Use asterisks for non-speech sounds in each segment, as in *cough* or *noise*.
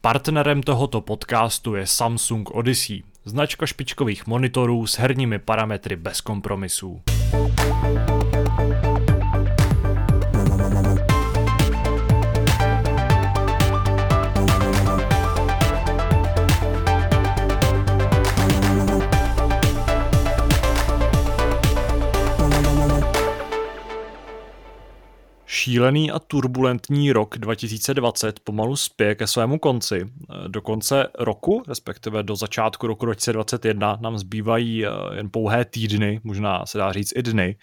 Partnerem tohoto podcastu je Samsung Odyssey, značka špičkových monitorů s herními parametry bez kompromisů. Šílený a turbulentní rok 2020 pomalu spěje ke svému konci. Do konce roku, respektive do začátku roku 2021, nám zbývají eh, jen pouhé týdny, možná se dá říct i dny.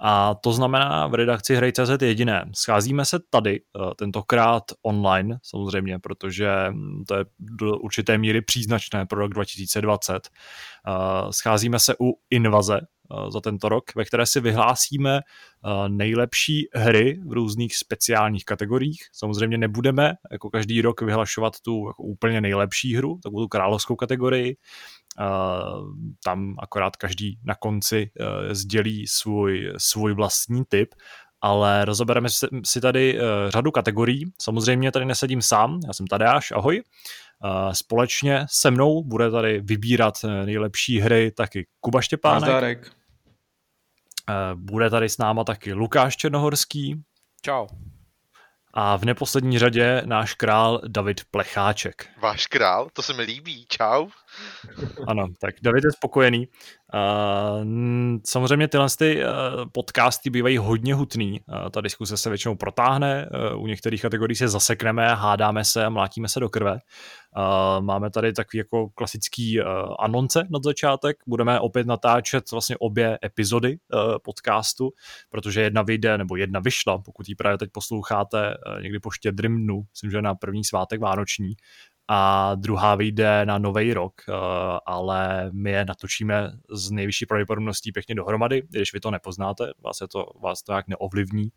A to znamená v redakci Hrej.cz jediné. Scházíme se tady, eh, tentokrát online samozřejmě, protože to je do určité míry příznačné pro rok 2020. Eh, scházíme se u invaze, za tento rok, ve které si vyhlásíme eh, nejlepší hry v různých speciálních kategoriích. Samozřejmě nebudeme jako každý rok vyhlašovat tu jako úplně nejlepší hru, takovou tu královskou kategorii. Eh, tam akorát každý na konci sdělí svůj, svůj vlastní typ, ale rozobereme si tady řadu kategorií. Samozřejmě tady nesedím sám, já jsem Tadeáš, ahoj. Společně se mnou bude tady vybírat nejlepší hry taky Kuba Štěpánek. Nazdárek. Eh, bude tady s náma taky Lukáš Černohorský. Čau. A v neposlední řadě náš král David Plecháček. Váš král? To se mi líbí. Čau. Ano, tak David je spokojený. Uh, samozřejmě tyhle ty, uh, podcasty bývají hodně hutný. Ta diskuse se většinou protáhne, u některých kategorií se zasekneme, hádáme se a mlátíme se do krve. Máme tady takový jako klasický uh, anonce na začátek. Budeme opět natáčet vlastně obě epizody uh, podcastu, protože jedna vyjde, nebo jedna vyšla, pokud ji právě teď posloucháte uh, někdy po štědrým dnu, myslím, že na první svátek vánoční, a druhá vyjde na nový rok, ale my je natočíme s nejvyšší pravděpodobností pěkně dohromady, když vy to nepoznáte, vás, je to, vás to jak neovlivní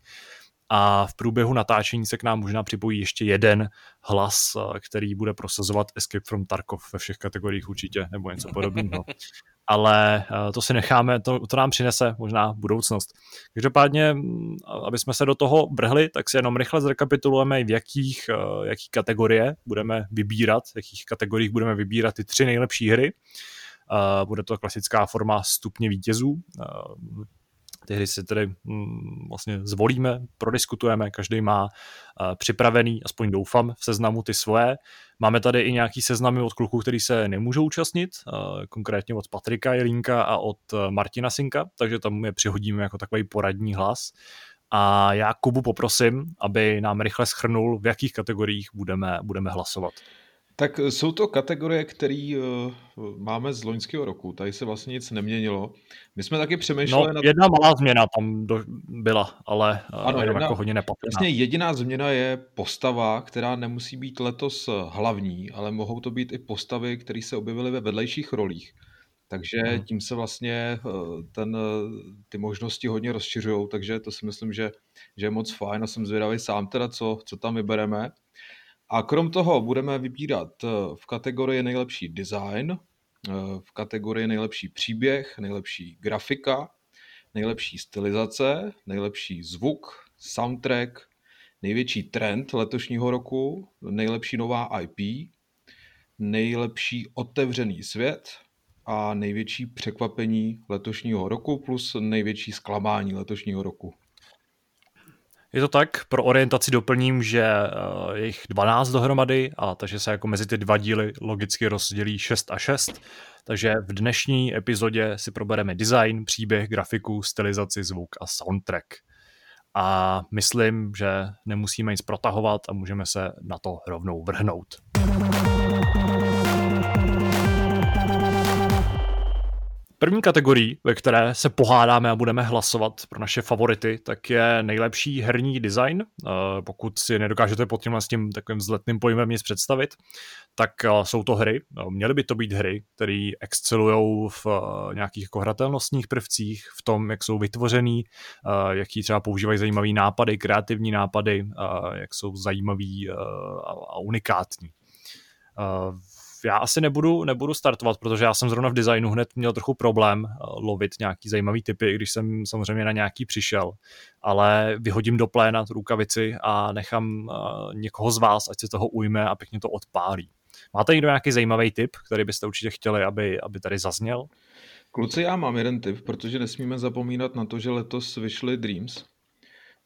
a v průběhu natáčení se k nám možná připojí ještě jeden hlas, eh, který bude prosazovat Escape from Tarkov ve všech kategoriích určitě, nebo něco podobného. *laughs* Ale eh, to si necháme, to, to nám přinese možná budoucnost. Každopádně, mm, aby jsme se do toho vrhli, tak si jenom rychle zrekapitulujeme, v jakých, eh, jaký kategorie budeme vybírat, v jakých kategoriích budeme vybírat ty tři nejlepší hry. Bude to klasická forma stupně vítězů ty hry si tedy mm, vlastně zvolíme, prodiskutujeme, každý má uh, připravený, aspoň doufám, v seznamu ty svoje. Máme tady i nějaký seznamy od kluků, který se nemůžou účastnit, uh, konkrétně od Patrika Jelínka a od uh, Martina Sinka, takže tam je přihodíme jako takový poradní hlas. A já Kubu poprosím, aby nám rychle schrnul, v jakých kategoriích budeme, budeme hlasovat. Tak jsou to kategorie, které uh, máme z loňského roku. Tady se vlastně nic neměnilo. My jsme taky přemýšleli... No, na... jedna malá změna tam do, byla, ale uh, ano, jedna, jako hodně nepatrná. Vlastně jediná změna je postava, která nemusí být letos hlavní, ale mohou to být i postavy, které se objevily ve vedlejších rolích. Takže hmm. tím se vlastně ten, ty možnosti hodně rozšiřují, takže to si myslím, že, že je moc fajn a jsem zvědavý sám teda, co, co tam vybereme. A krom toho budeme vybírat eh, v kategorii nejlepší design, eh, v kategorii nejlepší příběh, nejlepší grafika, nejlepší stylizace, nejlepší zvuk, soundtrack, největší trend letošního roku, nejlepší nová IP, nejlepší otevřený svět a největší překvapení letošního roku plus největší zklamání letošního roku. Je to tak, pro orientaci doplním, že uh, je jich 12 dohromady, a takže se jako mezi ty dva díly logicky rozdělí 6 a 6. Takže v dnešní epizodě si probereme design, příběh, grafiku, stylizaci, zvuk a soundtrack. A myslím, že nemusíme nic protahovat a můžeme se na to rovnou vrhnout. První kategorii, ve které se pohádáme a budeme hlasovat pro naše favority, tak je nejlepší herní design. Eh, pokud si nedokážete pod tímhle s tím takovým vzletným pojmem nic představit, tak eh, jsou to hry. Eh, měly by to být hry, které excelují v nějakých jako hratelnostních prvcích, v tom, jak jsou vytvořený, jaký třeba používají zajímavý nápady, kreativní nápady, jak jsou zajímavý a unikátní já asi nebudu, nebudu startovat, protože já jsem zrovna v designu hned měl trochu problém eh, lovit nějaký zajímavý typy, když jsem samozřejmě na nějaký přišel, ale vyhodím do pléna tu rukavici a nechám uh, někoho z vás, ať se toho ujme a pěkně to odpálí. Máte někdo nějaký zajímavý tip, který byste určitě chtěli, aby, aby tady zazněl? Kluci, já mám jeden tip, protože nesmíme zapomínat na to, že letos vyšly Dreams,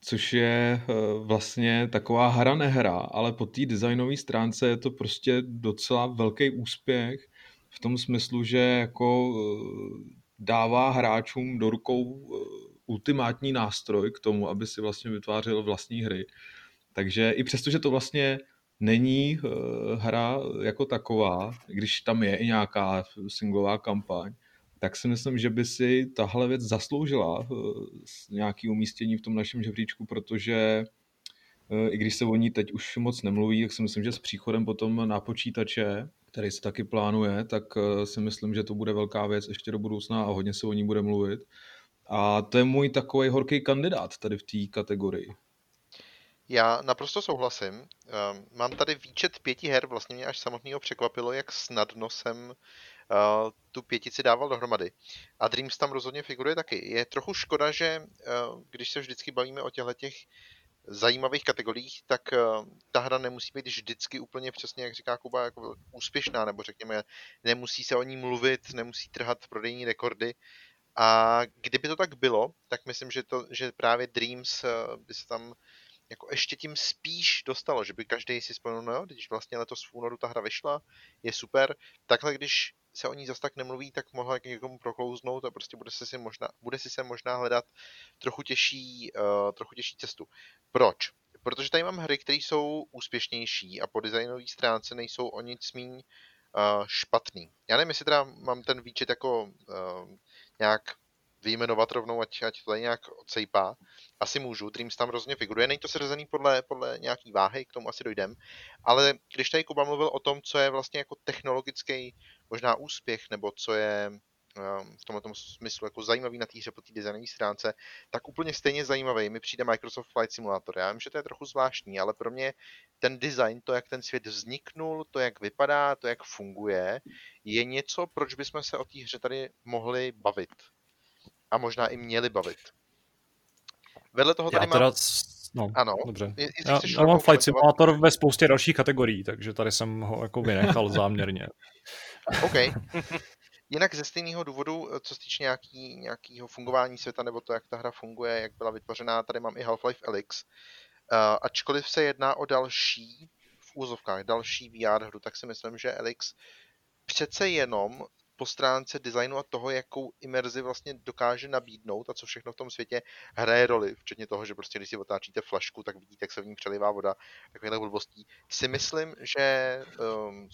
což je eh, vlastně taková hra nehra, ale po té designové stránce je to prostě docela velký úspěch v tom smyslu, že jako eh, dává hráčům do rukou eh, ultimátní nástroj k tomu, aby si vlastně vytvářel vlastní hry. Takže i přesto, že to vlastně není hra jako taková, když tam je i nějaká singlová kampaň, tak si myslím, že by si tahle věc zasloužila eh, nějaký umístění v tom našem žebříčku, protože eh, i když se o ní teď už moc nemluví, tak si myslím, že s příchodem potom na počítače, který se taky plánuje, tak eh, si myslím, že to bude velká věc ještě do budoucna a hodně se o ní bude mluvit. A to je můj takový horký kandidát tady v té kategorii. Já naprosto souhlasím. Ehm, mám tady výčet pěti her, vlastně mě až samotného překvapilo, jak snadno jsem tu pětici dával dohromady. A Dreams tam rozhodně figuruje taky. Je trochu škoda, že uh, když se vždycky bavíme o těchto těch zajímavých kategoriích, tak uh, ta hra nemusí být vždycky úplně přesně, jak říká Kuba, jako úspěšná, nebo řekněme, nemusí se o ní mluvit, nemusí trhat prodejní rekordy. A kdyby to tak bylo, tak myslím, že, to, že právě Dreams by se tam jako ještě tím spíš dostalo, že by každý si vzpomněl, no jo, když vlastně letos v únoru ta hra vyšla, je super. Takhle, když se o ní zas tak nemluví, tak mohla k někomu proklouznout a prostě bude si, si možná, bude si se možná hledat trochu těžší, uh, trochu těžší cestu. Proč? Protože tady mám hry, které jsou úspěšnější a po designové stránce nejsou o nic míň uh, špatný. Já nevím, jestli teda mám ten výčet jako uh, nějak vyjmenovat rovnou, ať, ať to nějak odsejpá. Asi můžu, Dreams tam rozhodně figuruje. Není to seřazený podle, podle nějaký váhy, k tomu asi dojdem. Ale když tady Kuba mluvil o tom, co je vlastně jako technologický možná úspěch, nebo co je ehm, v tomto smyslu jako zajímavý na té po té designové stránce, tak úplně stejně zajímavý mi přijde Microsoft Flight Simulator. Já vím, že to je trochu zvláštní, ale pro mě ten design, to, jak ten svět vzniknul, to, jak vypadá, to, jak funguje, je něco, proč bychom se o té hře tady mohli bavit a možná i měli bavit. Vedle toho tady Já teda, mám... No, ano. Dobře. Já, já mám Flight Simulator ve spoustě dalších kategorií, takže tady jsem ho jako vynechal *laughs* záměrně. OK. *laughs* Jinak ze stejného důvodu, co se týče nějaký, nějakého fungování světa nebo to, jak ta hra funguje, jak byla vytvořená, tady mám i Half-Life Alyx. Uh, ačkoliv se jedná o další, v úzovkách, další VR hru, tak si myslím, že Alyx přece jenom po stránce designu a toho, jakou imerzi vlastně dokáže nabídnout a co všechno v tom světě hraje roli, včetně toho, že prostě když si otáčíte flašku, tak vidíte, jak se v ní přelivá voda, takovýhle blbostí, si myslím, že um,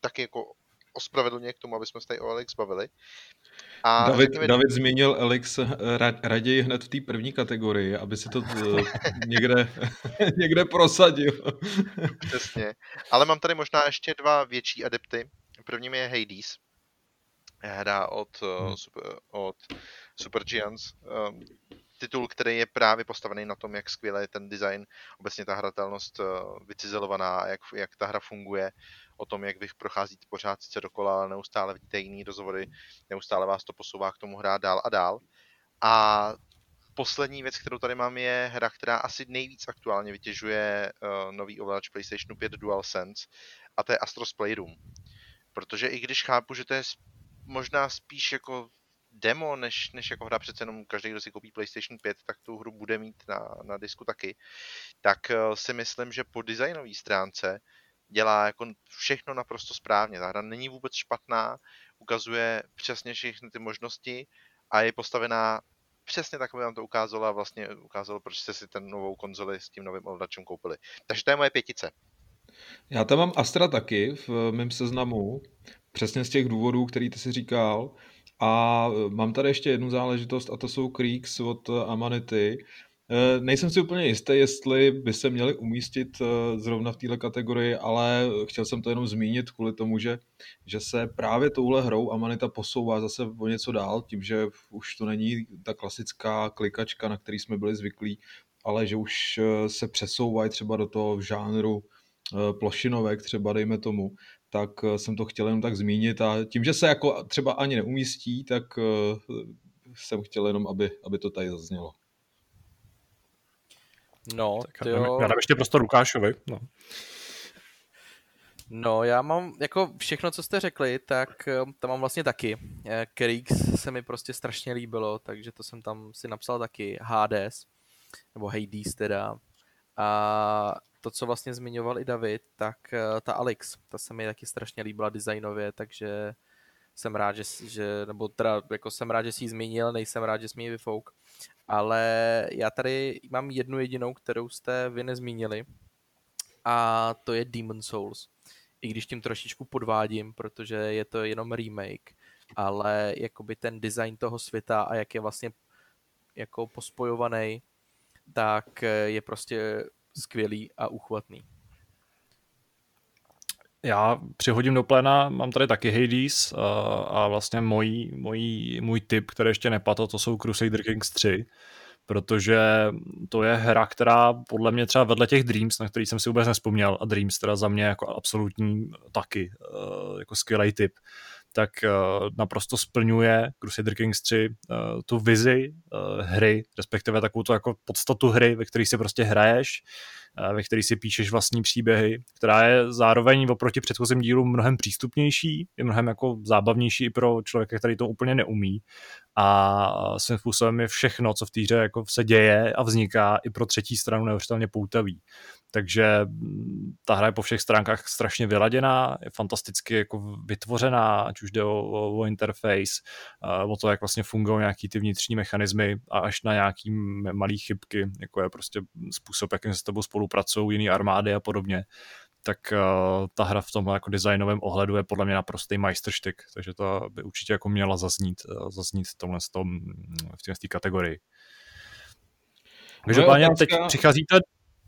taky jako ospravedlně k tomu, aby jsme se tady o Alex bavili. A David, řekněme... David změnil Alex raději hned v té první kategorii, aby si to eh, *laughs* někde, *laughs* někde prosadil. Přesně. Ale mám tady možná ještě dva větší adepty. Prvním je Hades, hra od, eh, hmm. super, od Super Giants. Um, titul, který je právě postavený na tom, jak skvěle je ten design, obecně ta hratelnost uh, vycizelovaná, jak, jak ta hra funguje, o tom, jak vy procházíte pořád sice dokola, ale neustále vidíte jiný rozhovory, neustále vás to posouvá k tomu hrát dál a dál. A poslední věc, kterou tady mám, je hra, která asi nejvíc aktuálně vytěžuje uh, nový ovladač PlayStation 5 DualSense, a to je Astros Playroom. Protože i když chápu, že to je možná spíš jako demo, než, než jako hra přece jenom každý, kdo si koupí PlayStation 5, tak tu hru bude mít na, na disku taky, tak eh, si myslím, že po designové stránce dělá jako všechno naprosto správně. Ta hra není vůbec špatná, ukazuje přesně všechny ty možnosti a je postavená přesně tak, aby vám to ukázalo a vlastně ukázalo, proč jste si ten novou konzoli s tím novým ovladačem koupili. Takže to je moje pětice. Já tam mám Astra taky v mém seznamu, Přesně z těch důvodů, který ty si říkal. A e, mám tady ještě jednu záležitost a to jsou Creeks od e, Amanity. E, nejsem si úplně jistý, jestli by se měli umístit zrovna v této kategorii, ale chtěl jsem to jenom zmínit kvůli tomu, že, že se právě touhle hrou Amanita posouvá zase o něco dál, tím, že už to není ta klasická klikačka, na který jsme byli zvyklí, ale že už se přesouvají třeba do toho žánru plošinovek třeba, dejme tomu, tak jsem to chtěl jenom tak zmínit a tím, že se jako třeba ani neumístí, tak jsem chtěl jenom, aby, aby to tady zaznělo. No, tak jo. Já dám ještě prostor Lukášovi. No. No, já mám jako všechno, co jste řekli, tak eh, tam mám vlastně taky. Kerix se mi prostě strašně líbilo, takže to jsem tam si napsal taky. Hades, nebo Hades teda. A to, co vlastně zmiňoval i David, tak eh, ta Alex, ta se mi taky strašně líbila designově, takže jsem rád, že, že nebo teda jako jsem rád, že jsi ji zmínil, nejsem rád, že jsi mi ji vyfouk. Ale já tady mám jednu jedinou, kterou jste vy nezmínili, a to je Demon Souls i když tím trošičku podvádím, protože je to jenom remake, ale jakoby ten design toho světa a jak je vlastně jako pospojovaný, tak je prostě skvělý a uchvatný. Já přihodím do pléna, mám tady taky Hades a, a vlastně můj, můj, můj tip, který ještě nepadl, to jsou Crusader Kings 3 protože to je hra, která podle mě třeba vedle těch Dreams, na který jsem si vůbec nespomněl, a Dreams teda za mě jako absolutní taky, eh, jako skvělý typ, tak uh, naprosto splňuje Crusader Kings 3 uh, eh, tu vizi uh, hry, respektive takovou tu jako podstatu hry, ve které si prostě hraješ, uh, ve které si píšeš vlastní příběhy, která je zároveň oproti předchozím dílům mnohem přístupnější, je mnohem jako zábavnější i pro člověka, který to úplně neumí a svým způsobem je všechno, co v té hře jako se děje a vzniká i pro třetí stranu neuvěřitelně poutavý. Takže mm, ta hra je po všech stránkách strašně vyladěná, je fantasticky jako vytvořená, ať už jde o, o, o interface, o to, jak vlastně fungují nějaký ty vnitřní mechanismy a až na nějaký malý chybky, jako je prostě způsob, jakým se s tebou spolupracují jiný armády a podobně tak uh, ta hra v tom jako designovém ohledu je podle mě naprostý majstrštyk, takže to by určitě jako měla zaznít, uh, zaznít v tomhle tom, v té kategorii. Takže páně, teď přicházíte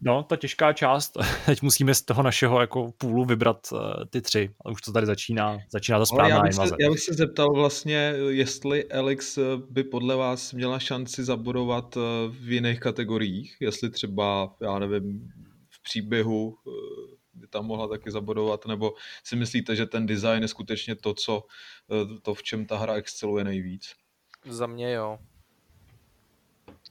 no, ta těžká část. *laughs* Teď musíme z toho našeho jako půlu vybrat uh, ty tři. A už to tady začíná, začíná ta správná já bych, se, já bych se zeptal vlastně, jestli Alex by podle vás měla šanci zabudovat v jiných kategoriích, jestli třeba, já nevím, v příběhu by tam mohla taky zabodovat, nebo si myslíte, že ten design je skutečně to, co, to v čem ta hra exceluje nejvíc? Za mě jo.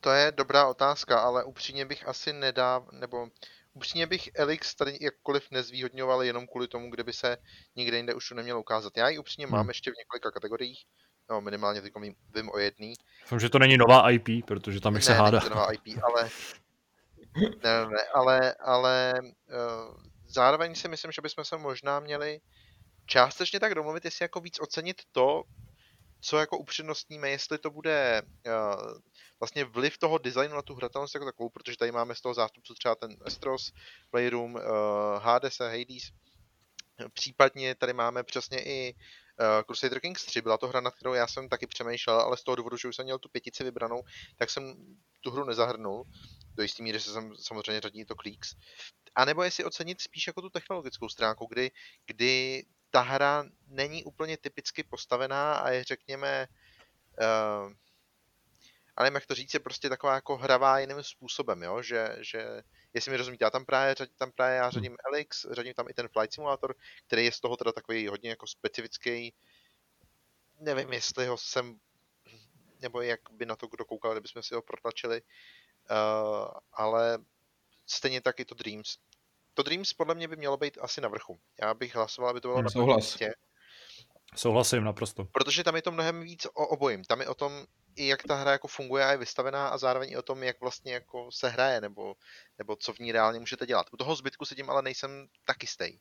To je dobrá otázka, ale upřímně bych asi nedá, nebo upřímně bych Elix tady jakkoliv nezvýhodňoval jenom kvůli tomu, kdyby se nikde jinde už to nemělo ukázat. Já ji upřímně hmm. mám ještě v několika kategoriích, no minimálně teď vím, vím o jedný. Myslím, že to není nová IP, protože tam bych se hádá. Ne, to nová IP, ale ne, ne, ne, ale, ale uh, zároveň si myslím, že bychom se možná měli částečně tak domluvit, jestli jako víc ocenit to, co jako upřednostníme, jestli to bude uh, vlastně vliv toho designu na tu hratelnost jako takovou, protože tady máme z toho zástupců třeba ten Estros, Playroom, uh, Hades a Hades. Případně tady máme přesně i uh, Crusader Kings 3, byla to hra, na kterou já jsem taky přemýšlel, ale z toho důvodu, že už jsem měl tu pětici vybranou, tak jsem tu hru nezahrnul. Do jistý míry se jsem samozřejmě řadí to Cleaks. A nebo jestli ocenit spíš jako tu technologickou stránku, kdy, kdy ta hra není úplně typicky postavená a je řekněme uh, a nevím, jak to říct, je prostě taková jako hravá jiným způsobem, jo? Že, že jestli mi rozumíte, já tam právě, tam právě já řadím Elix, řadím tam i ten Flight Simulator, který je z toho teda takový hodně jako specifický, nevím, jestli ho jsem, nebo jak by na to kdo koukal, kdybychom si ho protlačili, uh, ale stejně tak i to Dreams. To Dreams podle mě by mělo být asi na vrchu. Já bych hlasoval, aby to bylo hmm, na prvním místě. Souhlasím naprosto. Protože tam je to mnohem víc o obojím. Tam je o tom, i jak ta hra jako funguje a je vystavená a zároveň i o tom, jak vlastně jako se hraje, nebo, nebo co v ní reálně můžete dělat. U toho zbytku se tím ale nejsem taky stej.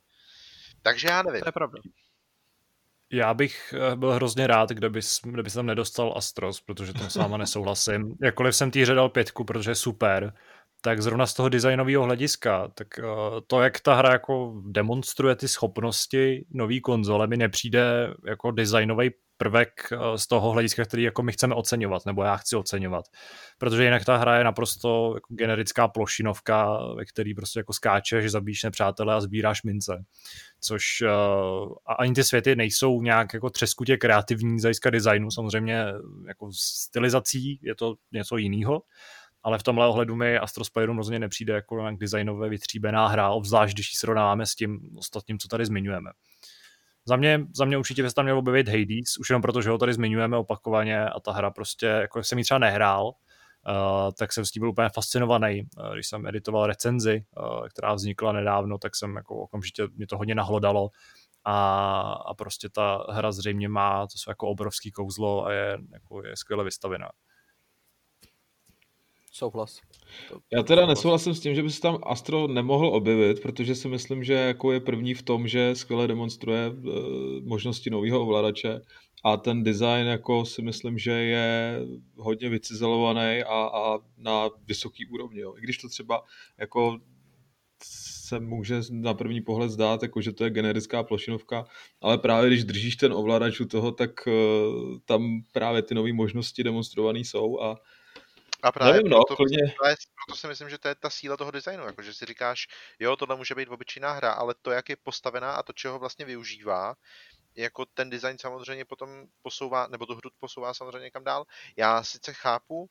Takže já nevím. To je pravda. Já bych eh, byl hrozně rád, kdyby, kdyby jsem nedostal Astros, protože tam s váma nesouhlasím. Jakkoliv jsem týře dal pětku, protože je super, tak zrovna z toho designového hlediska, tak uh, to, jak ta hra jako demonstruje ty schopnosti nový konzole, mi nepřijde jako designový prvek uh, z toho hlediska, který jako my chceme oceňovat, nebo já chci oceňovat. Protože jinak ta hra je naprosto jako generická plošinovka, ve který prostě jako skáčeš, zabíš nepřátele a sbíráš mince. Což uh, a ani ty světy nejsou nějak jako třeskutě kreativní z designu, samozřejmě jako stylizací je to něco jiného, ale v tomhle ohledu mi Astro Playroom rozhodně nepřijde jako nějak designové vytříbená hra, obzvlášť když ji srovnáváme s tím ostatním, co tady zmiňujeme. Za mě, za mě určitě by se tam měl objevit Hades, už jenom proto, že ho tady zmiňujeme opakovaně a ta hra prostě, jako jsem ji třeba nehrál, Uh, tak jsem s tím byl úplně fascinovaný. Uh, když jsem editoval recenzi, uh, která vznikla nedávno, tak jsem jako okamžitě, mě to hodně nahlodalo a, a prostě ta hra zřejmě má to jsou jako obrovský kouzlo a je, jako je skvěle vystavená. Souhlas. Já teda nesouhlasím s tím, že by se tam Astro nemohl objevit, protože si myslím, že jako je první v tom, že skvěle demonstruje uh, možnosti nového ovladače a ten design jako si myslím, že je hodně vycizelovaný a, a na vysoký úrovni. Jo. I když to třeba jako se může na první pohled zdát, jako že to je generická plošinovka, ale právě když držíš ten ovladač u toho, tak uh, tam právě ty nové možnosti demonstrované jsou a a právě Nevím, no, proto, klidně... právě proto si myslím, že to je ta síla toho designu, jako že si říkáš, jo, tohle může být obyčejná hra, ale to, jak je postavená a to, čeho vlastně využívá, jako ten design samozřejmě potom posouvá, nebo tu hru posouvá samozřejmě někam dál. Já sice chápu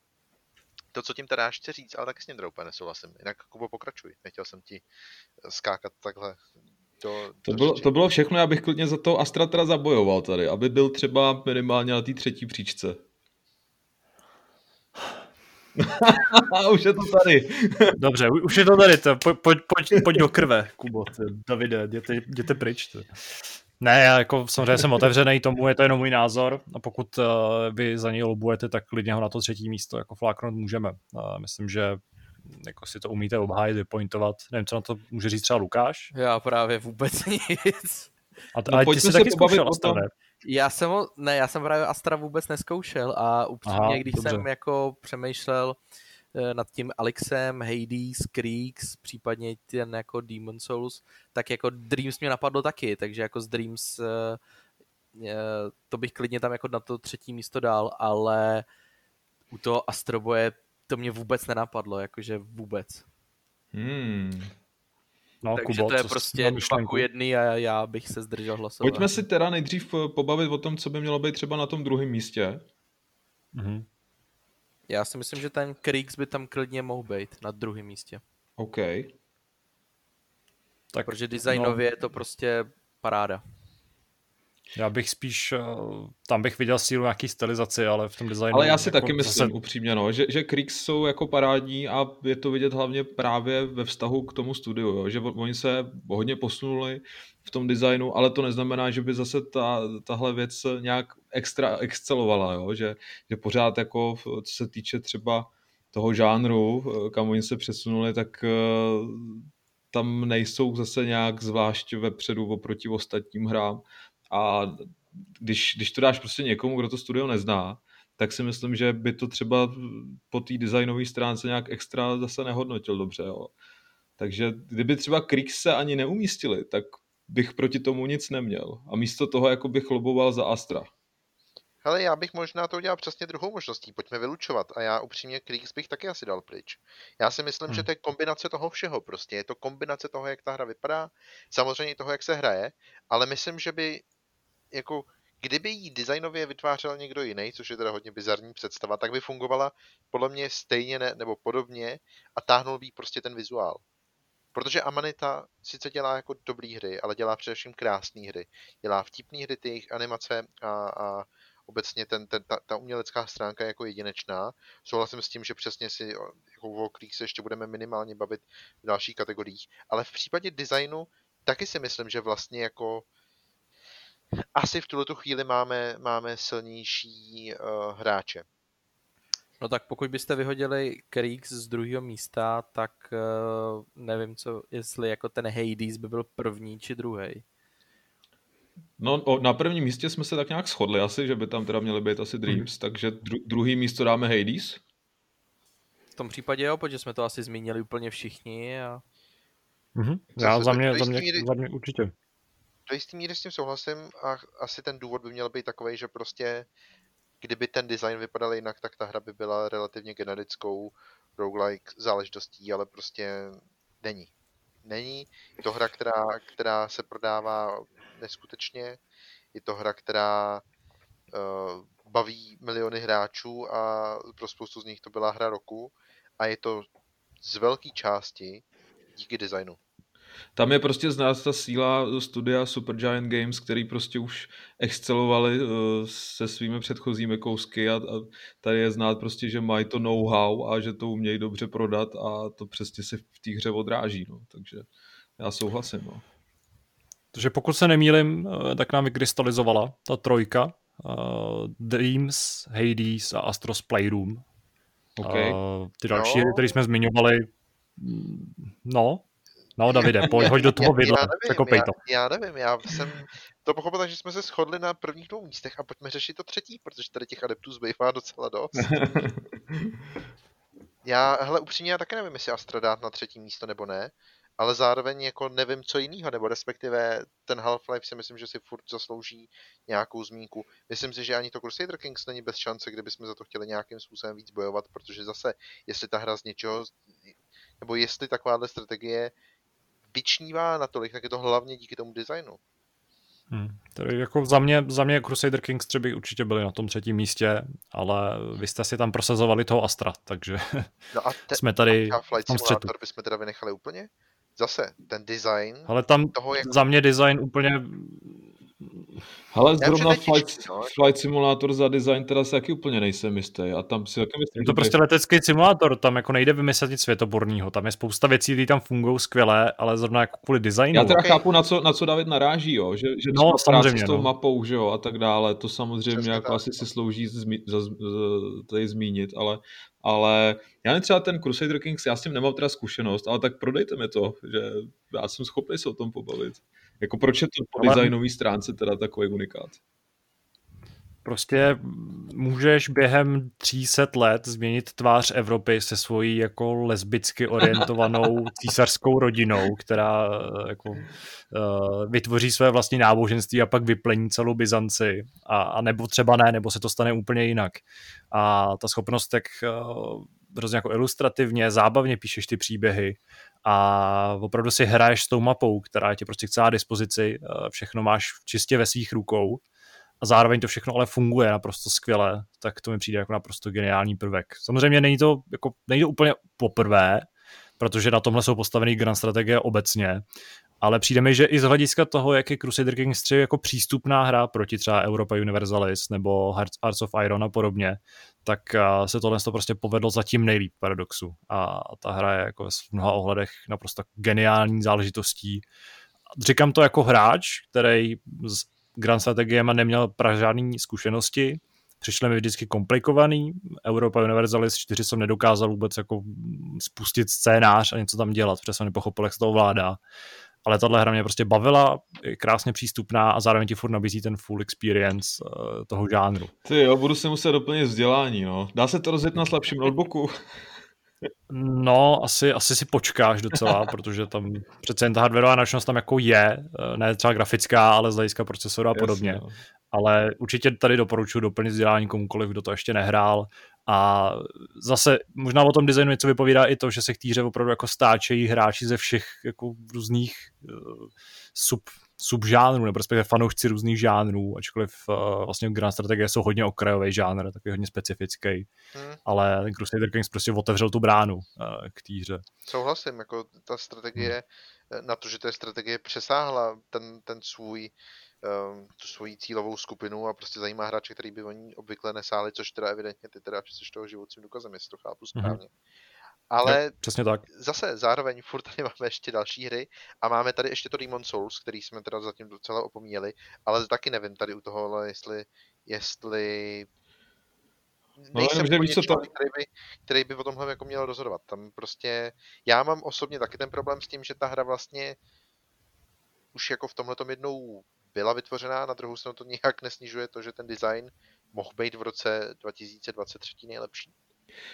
to, co tím teda chci říct, ale taky s ním teda úplně nesouhlasím. Jinak Kubo pokračuj, nechtěl jsem ti skákat takhle do, to, bylo, to bylo všechno, já bych klidně za to Astra teda zabojoval tady, aby byl třeba minimálně na té třetí příčce. *laughs* už je to tady. Dobře, už je to tady, to. pojď, pojď, pojď do krve, Kubo, Davide, jděte, jděte pryč. To. Ne, já jako samozřejmě jsem otevřený tomu, je to jenom můj názor a pokud uh, vy za něj lobujete, tak klidně ho na to třetí místo jako fláknout můžeme. Uh, myslím, že jako si to umíte obhájit, vypointovat. Nevím, co na to může říct třeba Lukáš? Já právě vůbec *laughs* nic. A, t- no, ale ty jsi taky zkoušel ne? Já jsem, ho, ne, já jsem právě Astra vůbec neskoušel a upřímně, Aha, když dobře. jsem jako přemýšlel Eh, nad tím Alexem, Hades, Creeks, případně ten jako Demon Souls, tak jako Dreams mě napadlo taky, takže jako z Dreams eh, eh, to bych klidně tam jako na to třetí místo dal, ale u toho Astroboje to mě vůbec nenapadlo, jakože vůbec. Hmm. No, Takže Kubo, to je prostě dva ku jedný a já bych se zdržel hlasovat. Pojďme si teda nejdřív pobavit o tom, co by mělo být třeba na tom druhém místě. Mm-hmm. Já si myslím, že ten Kriegs by tam klidně mohl být na druhém místě. OK. Tak, Protože designově no, je to prostě paráda. Já bych spíš, eh, tam bych viděl sílu nějaký stylizaci, ale v tom designu... Ale já si jako taky myslím zase... upřímně, no, že, že Kriegs jsou jako parádní a je to vidět hlavně právě ve vztahu k tomu studiu, jo, že oni se hodně posunuli v tom designu, ale to neznamená, že by zase ta, tahle věc nějak extra excelovala, jo? Že, že pořád jako, co se týče třeba toho žánru, kam oni se přesunuli, tak eh, tam nejsou zase nějak zvlášť vepředu oproti ostatním hrám a když, když to dáš prostě někomu, kdo to studio nezná, tak si myslím, že by to třeba po té designové stránce nějak extra zase nehodnotil dobře. Jo. Takže kdyby třeba Krix se ani neumístili, tak bych proti tomu nic neměl. A místo toho jako bych loboval za Astra. Hele, já bych možná to udělal přesně druhou možností. Pojďme vylučovat. A já upřímně Kriegs bych taky asi dal pryč. Já si myslím, hmm. že to je kombinace toho všeho prostě. Je to kombinace toho, jak ta hra vypadá, samozřejmě toho, jak se hraje, ale myslím, že by jako kdyby jí designově vytvářel někdo jiný, což je teda hodně bizarní představa, tak by fungovala podle mě stejně ne, nebo podobně a táhnul by prostě ten vizuál. Protože Amanita sice dělá jako dobrý hry, ale dělá především krásné hry. Dělá vtipné hry, ty jejich animace a, a obecně ten, ten, ta, ta umělecká stránka je jako jedinečná. Souhlasím s tím, že přesně si jako o kterých se ještě budeme minimálně bavit v dalších kategoriích. Ale v případě designu taky si myslím, že vlastně jako asi v tuto chvíli máme, máme silnější uh, hráče. No tak pokud byste vyhodili Creeks z druhého místa, tak uh, nevím, co, jestli jako ten Hades by byl první či druhý. No o, na prvním místě jsme se tak nějak shodli asi, že by tam teda měly být asi Dreams, hmm. takže dru, druhý místo dáme Hades. V tom případě jo, protože jsme to asi zmínili úplně všichni a... Mm-hmm. Já za mě, za, mě, za mě určitě. Do jistý míry s tím souhlasím a asi ten důvod by měl být takový, že prostě kdyby ten design vypadal jinak, tak ta hra by byla relativně generickou roguelike záležitostí, ale prostě není. Není. Je to hra, která, která se prodává neskutečně. Je to hra, která uh, baví miliony hráčů a pro spoustu z nich to byla hra roku. a je to z velké části díky designu. Tam je prostě znát ta síla studia Supergiant Games, který prostě už excelovali uh, se svými předchozími kousky a, a tady je znát prostě, že mají to know-how a že to umějí dobře prodat a to přesně se v té hře odráží, no. takže já souhlasím. No. Takže pokud se nemýlim, eh, tak nám vykrystalizovala ta trojka uh, Dreams, Hades a Astros Playroom. Okay. Uh, ty další no. které jsme zmiňovali, mm, no, No, Davide, pojď, hoď do toho vidla, já, nevím, já, to. Já nevím, já jsem to pochopil tak, že jsme se shodli na prvních dvou místech a pojďme řešit to třetí, protože tady těch adeptů zbývá docela dost. *laughs* já, hele, upřímně, já taky nevím, jestli Astra dát na třetí místo nebo ne, ale zároveň jako nevím, co jiného, nebo respektive ten Half-Life si myslím, že si furt zaslouží nějakou zmínku. Myslím si, že ani to Crusader Kings není bez šance, kdyby jsme za to chtěli nějakým způsobem víc bojovat, protože zase, jestli ta hra z něčeho, nebo jestli takováhle strategie vyčnívá natolik, tak je to hlavně díky tomu designu. Hmm. Tedy jako za mě, za mě Crusader Kings 3 by určitě byli na tom třetím místě, ale vy jste si tam prosazovali toho Astra, takže no a te, *laughs* jsme tady a Flight v tom bychom teda vynechali úplně? Zase, ten design Ale tam toho, jak... za mě design úplně ale zrovna Flight, Flight Simulator za design teda se taky úplně nejsem jistý. A tam si taky myslím, je to prostě letecký simulátor, tam jako nejde vymyslet nic světoborného. Tam je spousta věcí, které tam fungují skvěle, ale zrovna jako kvůli designu. Já teda okay. chápu, na co, na co David naráží, jo? že, že no, samozřejmě, s tou no. mapou že jo, a tak dále, to samozřejmě Přesně jako tak. asi si slouží zmi, za, za, tady zmínit, ale ale já nevím, třeba ten Crusader Kings, já s tím nemám teda zkušenost, ale tak prodejte mi to, že já jsem schopný se o tom pobavit. Jako proč je to po designové stránce teda takový unikát? Prostě můžeš během 300 let změnit tvář Evropy se svojí jako lesbicky orientovanou *laughs* císařskou rodinou, která eh, jako, uh, vytvoří své vlastní náboženství a pak vyplení celou Byzanci. A, a nebo třeba ne, nebo se to stane úplně jinak. A ta schopnost tak uh, hrozně jako ilustrativně, zábavně píšeš ty příběhy a opravdu si hraješ s tou mapou, která ti prostě k celá dispozici, všechno máš čistě ve svých rukou a zároveň to všechno ale funguje naprosto skvěle, tak to mi přijde jako naprosto geniální prvek. Samozřejmě není to, jako, není to úplně poprvé, protože na tomhle jsou postavený grand strategie obecně, ale přijde mi, že i z hlediska toho, jak je Crusader Kings 3 jako přístupná hra proti třeba Europa Universalis nebo Hearts of Iron a podobně, tak se tohle to prostě povedlo zatím nejlíp paradoxu. A ta hra je jako v mnoha ohledech naprosto geniální záležitostí. Říkám to jako hráč, který s Grand strategiemi neměl pra žádný zkušenosti, přišly mi vždycky komplikovaný. Europa Universalis 4 jsem nedokázal vůbec jako spustit scénář a něco tam dělat, protože jsem nepochopil, jak se to ovládá. Ale tahle hra mě prostě bavila, je krásně přístupná a zároveň ti furt nabízí ten full experience uh, toho žánru. Ty jo, budu si muset doplnit vzdělání, no. Dá se to rozjet na slabším notebooku? *laughs* No, asi, asi si počkáš docela, *laughs* protože tam přece jen ta hardwareová náročnost tam jako je, eh, ne třeba grafická, ale z hlediska procesoru a podobně. Jasně, no. Ale určitě tady doporučuji doplnit vzdělání komukoliv, kdo to ještě nehrál. A zase možná o tom designu něco vypovídá i to, že se k týře opravdu jako stáčejí hráči ze všech jako různých uh, sub subžánrů, nebo respektive fanoušci různých žánrů, ačkoliv uh, vlastně Grand Strategie jsou hodně okrajový žánr, takový hodně specifický, hmm. ale Crusader Kings prostě otevřel tu bránu uh, k týře. Souhlasím, jako ta strategie, hmm. na to, že ta strategie přesáhla ten, ten svůj tu svoji cílovou skupinu a prostě zajímá hráče, který by oni obvykle nesáli, což teda evidentně ty teda jsi toho životním důkazem, jestli to chápu mhm. správně. Hmm. Ale jo, přesně tak. zase zároveň furt tady máme ještě další hry a máme tady ještě to Demon Souls, který jsme teda zatím docela opomíjeli, ale taky nevím tady u toho, jestli, jestli no, nejsem no, víš, to... který, by, který by o tomhle jako měl rozhodovat. Tam prostě, já mám osobně taky ten problém s tím, že ta hra vlastně už jako v tomhle jednou byla vytvořená, na druhou stranu to nějak nesnižuje to, že ten design mohl být v roce 2023 nejlepší.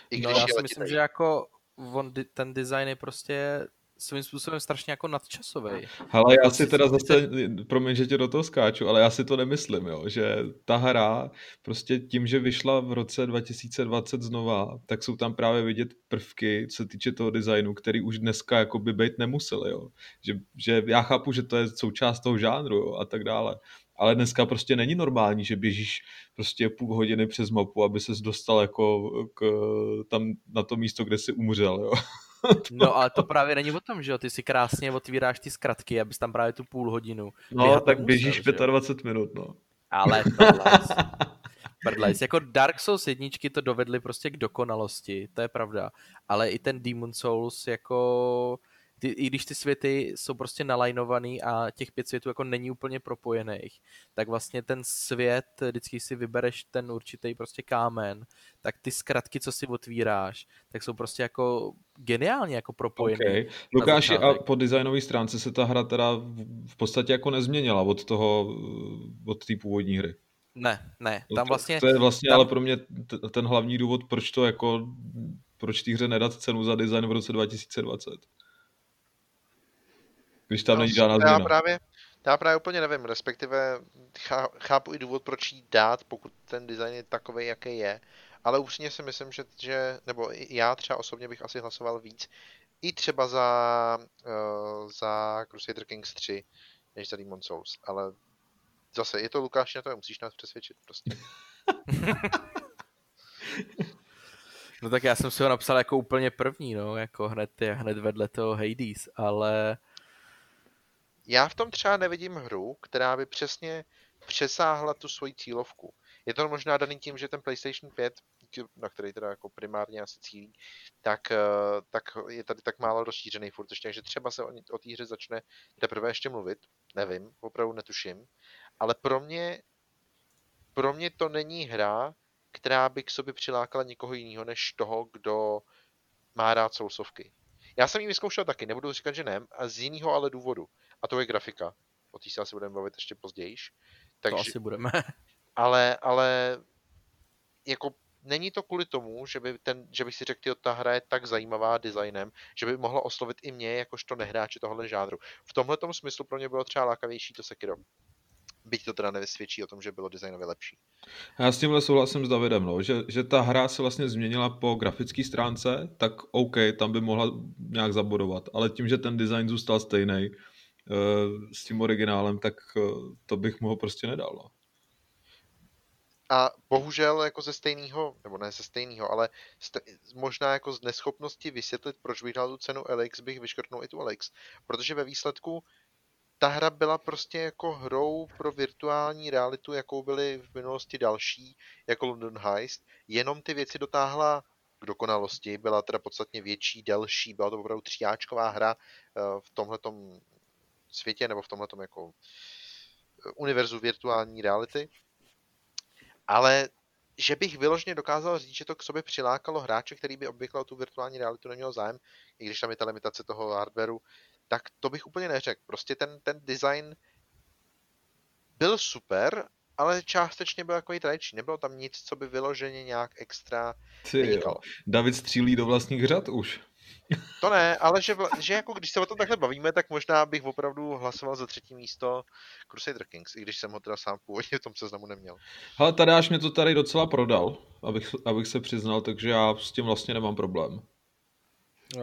I když no, já si myslím, že jako on, ten design je prostě svým způsobem strašně jako nadčasový. Ale já si teda zase, promiň, že tě do toho skáču, ale já si to nemyslím, jo, že ta hra prostě tím, že vyšla v roce 2020 znova, tak jsou tam právě vidět prvky, co se týče toho designu, který už dneska jako by být nemuseli, jo. Že, že já chápu, že to je součást toho žánru jo, a tak dále, ale dneska prostě není normální, že běžíš prostě půl hodiny přes mapu, aby ses dostal jako k, tam na to místo, kde jsi umřel, jo. No ale to právě není o tom, že jo, ty si krásně otvíráš ty zkratky, abys tam právě tu půl hodinu. No, tak běžíš musel, 25 minut, no. Ale tohle, *laughs* prdlejs. Jako Dark Souls jedničky to dovedly prostě k dokonalosti, to je pravda. Ale i ten Demon Souls jako ty, i když ty světy jsou prostě nalajnovaný a těch pět světů jako není úplně propojených, tak vlastně ten svět, vždycky si vybereš ten určitý prostě kámen, tak ty zkratky, co si otvíráš, tak jsou prostě jako geniálně jako propojené. Okay. Lukáši, a po designové stránce se ta hra teda v podstatě jako nezměnila od toho, od té původní hry. Ne, ne, tam vlastně... To je vlastně tam... ale pro mě ten hlavní důvod, proč to jako, proč té hře nedat cenu za design v roce 2020 když tam no, není žádná změna. Já právě, já právě úplně nevím, respektive chápu i důvod, proč jí dát, pokud ten design je takový, jaký je. Ale upřímně si myslím, že, že, nebo já třeba osobně bych asi hlasoval víc, i třeba za, uh, za Crusader Kings 3, než za Demon Souls, ale zase, je to Lukáš, na to musíš nás přesvědčit prostě. *laughs* no tak já jsem si ho napsal jako úplně první, no, jako hned, hned vedle toho Hades, ale já v tom třeba nevidím hru, která by přesně přesáhla tu svoji cílovku. Je to možná daný tím, že ten PlayStation 5, na který teda jako primárně asi cílí, tak, eh, tak je tady tak málo rozšířený furt ještě, takže třeba se o, té hře začne teprve ještě mluvit, nevím, opravdu netuším, ale pro mě, pro mě to není hra, která by k sobě přilákala někoho jiného, než toho, kdo má rád sousovky. Já jsem ji vyzkoušel taky, nebudu říkat, že ne, a z jiného ale důvodu. A to je grafika. O té se asi budeme bavit ještě později. Takže, to asi budeme. *laughs* ale, ale jako není to kvůli tomu, že, by ten, že bych si řekl, že ta hra je tak zajímavá designem, že by mohla oslovit i mě, jakožto nehráče tohle žánru. V tomhle smyslu pro mě bylo třeba lákavější to Sekiro. Byť to teda nevysvědčí o tom, že bylo designově lepší. Já s tímhle souhlasím s Davidem, no, že, že ta hra se vlastně změnila po grafické stránce, tak OK, tam by mohla nějak zabodovat, ale tím, že ten design zůstal stejný, s tím originálem, tak eh, to bych mu ho prostě nedal. No. A bohužel jako ze stejného, nebo ne ze stejného, ale st- možná jako z neschopnosti vysvětlit, proč bych dal tu cenu LX, bych vyškrtnul i tu LX. Protože ve výsledku ta hra byla prostě jako hrou pro virtuální realitu, jakou byly v minulosti další, jako London Heist, jenom ty věci dotáhla k dokonalosti, byla teda podstatně větší, delší, byla to opravdu tříáčková hra eh, v tomhletom světě nebo v tomhle jako eh, univerzu virtuální reality. Ale že bych vyloženě dokázal říct, že to k sobě přilákalo hráče, který by obvykle o tu virtuální realitu neměl zájem, i když tam je ta limitace toho hardwareu, tak to bych úplně neřekl. Prostě ten, ten design byl super, ale částečně byl jako tradiční. Nebylo tam nic, co by vyloženě nějak extra Ty David střílí do vlastních řad už. To ne, ale že, že jako když se o tom takhle bavíme, tak možná bych opravdu hlasoval za třetí místo Crusader Kings, i když jsem ho teda sám původně v tom seznamu neměl. Ale tady až mě to tady docela prodal, abych, abych se přiznal, takže já s tím vlastně nemám problém.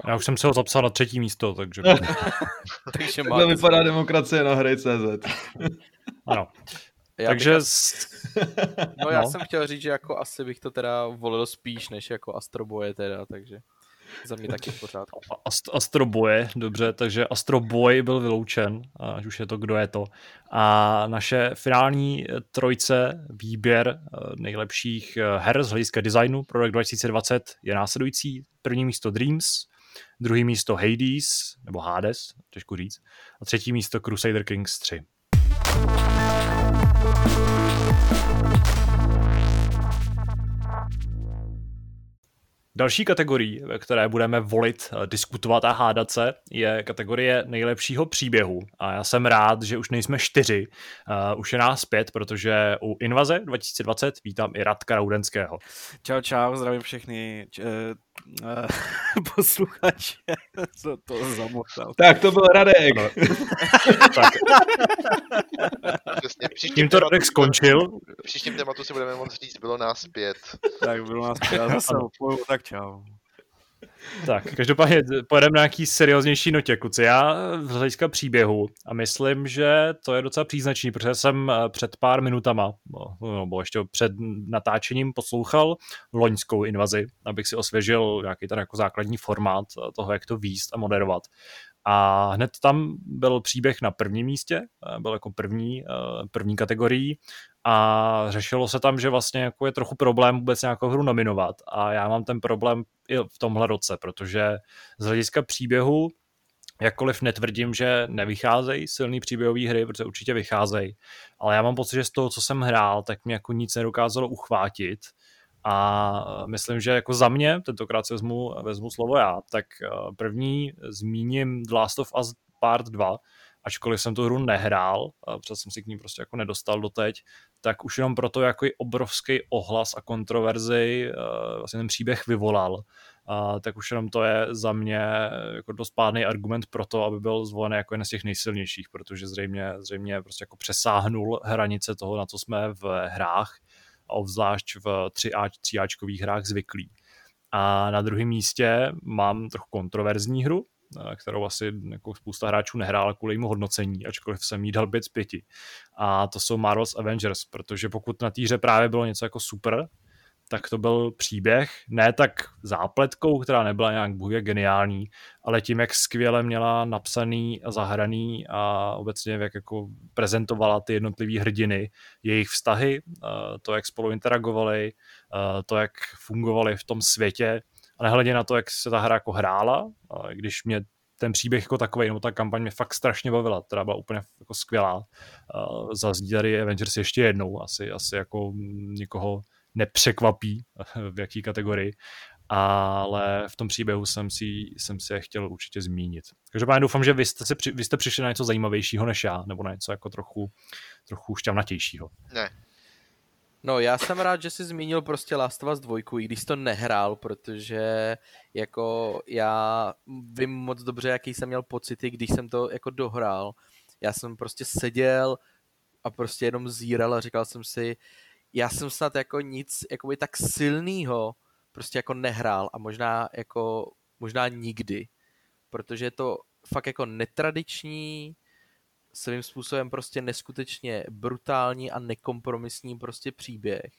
Já už jsem se ho zapsal na třetí místo, takže... *laughs* takže Takhle vypadá demokracie na hry CZ. *laughs* ano. Já takže... Bych... no já no. jsem chtěl říct, že jako asi bych to teda volil spíš, než jako Astroboje teda, takže... Za mě taky v pořádku. Ast- Astro Boy, dobře, takže Astro Boy byl vyloučen, ať už je to, kdo je to. A naše finální trojce výběr eh, nejlepších eh, her z hlediska designu pro rok 2020 je následující. První místo Dreams, druhý místo Hades, nebo Hades, těžko říct, a třetí místo Crusader Kings 3. Další kategorii, ve které budeme volit, eh, diskutovat a hádat se, je kategorie nejlepšího příběhu. A já jsem rád, že už nejsme čtyři, uh, už je nás pět, protože u Invaze 2020 vítám i Radka Raudenského. Čau, čau, zdravím všechny č- uh, *laughs* posluchače. *laughs* Co to zamotal. Tak to byl Radek. *laughs* tak. Přesně, příštím Tímto Radek skončil. V příštím tématu si budeme moct říct, bylo nás pět. Tak bylo nás já zase opoju, tak čau. Tak, každopádně pojedeme na nějaký serióznější notě, kluci. Já z hlediska příběhu a myslím, že to je docela příznačný, protože jsem eh, před pár minutama, no, nebo ještě před natáčením poslouchal loňskou invazi, abych si osvěžil nějaký ten jako základní formát eh, toho, jak to výst a moderovat. A hned tam byl příběh na prvním místě, eh, byl jako první, eh, první kategorii a řešilo se tam, že vlastně jako je trochu problém vůbec nějakou hru nominovat. A já mám ten problém i v tomhle roce, protože z hlediska příběhu jakkoliv netvrdím, že nevycházejí silný příběhové hry, protože určitě vycházejí, ale já mám pocit, že z toho, co jsem hrál, tak mě jako nic nedokázalo uchvátit. A myslím, že jako za mě, tentokrát si vezmu, vezmu slovo já, tak eh, první zmíním The Last of Us Part 2, ačkoliv jsem tu hru nehrál, protože jsem si k ní prostě jako nedostal doteď, tak už jenom proto, jako obrovský ohlas a kontroverzi eh, vlastně ten příběh vyvolal, a tak už jenom to je za mě jako dost pádný argument pro to, aby byl zvolen jako jeden z těch nejsilnějších, protože zřejmě, zřejmě prostě jako přesáhnul hranice toho, na co jsme v hrách, a obzvlášť v 3A, 3Ačkových hrách zvyklí. A na druhém místě mám trochu kontroverzní hru, kterou asi jako spousta hráčů nehrála kvůli jejímu hodnocení, ačkoliv jsem jí dal 5 z 5. A to jsou Marvel's Avengers, protože pokud na té hře právě bylo něco jako super, tak to byl příběh, ne tak zápletkou, která nebyla nějak bůh geniální, ale tím, jak skvěle měla napsaný a zahraný a obecně jak jako prezentovala ty jednotlivé hrdiny, jejich vztahy, to, jak spolu interagovali, to, jak fungovali v tom světě a nehledě na to, jak se ta hra jako hrála, když mě ten příběh jako takový, nebo ta kampaň mě fakt strašně bavila, která byla úplně jako skvělá. Uh, tady Avengers ještě jednou, asi, asi jako někoho nepřekvapí *laughs* v jaký kategorii, ale v tom příběhu jsem si, jsem si je chtěl určitě zmínit. Každopádně doufám, že vy jste, si, vy jste přišli na něco zajímavějšího než já, nebo na něco jako trochu, trochu šťavnatějšího. Ne. No, já jsem rád, že jsi zmínil prostě Last of Us 2, i když to nehrál, protože jako já vím moc dobře, jaký jsem měl pocity, když jsem to jako dohrál. Já jsem prostě seděl a prostě jenom zíral a říkal jsem si, já jsem snad jako nic jakoby tak silného prostě jako nehrál a možná jako možná nikdy, protože je to fakt jako netradiční, svým způsobem prostě neskutečně brutální a nekompromisní prostě příběh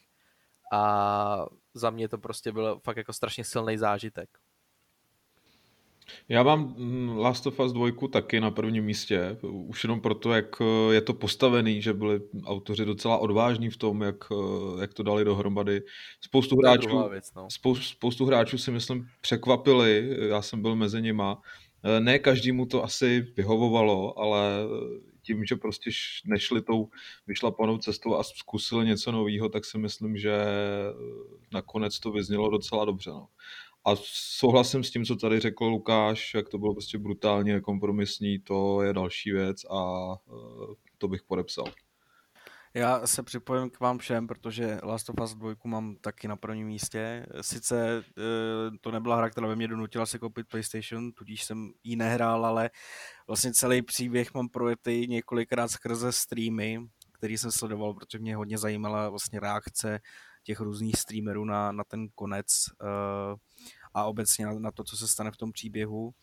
a za mě to prostě byl fakt jako strašně silný zážitek. Já mám mm, Last of Us 2 taky na prvním místě, už jenom proto, jak eh, je to postavený, že byli autoři docela odvážní v tom, jak, eh, jak to dali dohromady. Spoustu hráčů, věc, no. spoustu, spoustu hráčů si myslím překvapili, já jsem byl mezi nima. Eh, ne každému to asi vyhovovalo, ale tím, že prostě nešli tou vyšlapanou cestou a zkusili něco nového, tak si myslím, že nakonec to vyznělo docela dobře. No. A souhlasím s tím, co tady řekl Lukáš, jak to bylo prostě brutálně nekompromisní, to je další věc a eh, to bych podepsal. Já se připojím k vám všem, protože Last of Us 2 mám taky na prvním místě. Sice eh, to nebyla hra, která by mě donutila se koupit PlayStation, tudíž jsem ji nehrál, ale vlastně celý příběh mám projetý několikrát skrze streamy, který jsem sledoval, protože mě hodně zajímala vlastně reakce těch různých streamerů na, na ten konec uh, a obecně na, na to, co se stane v tom příběhu.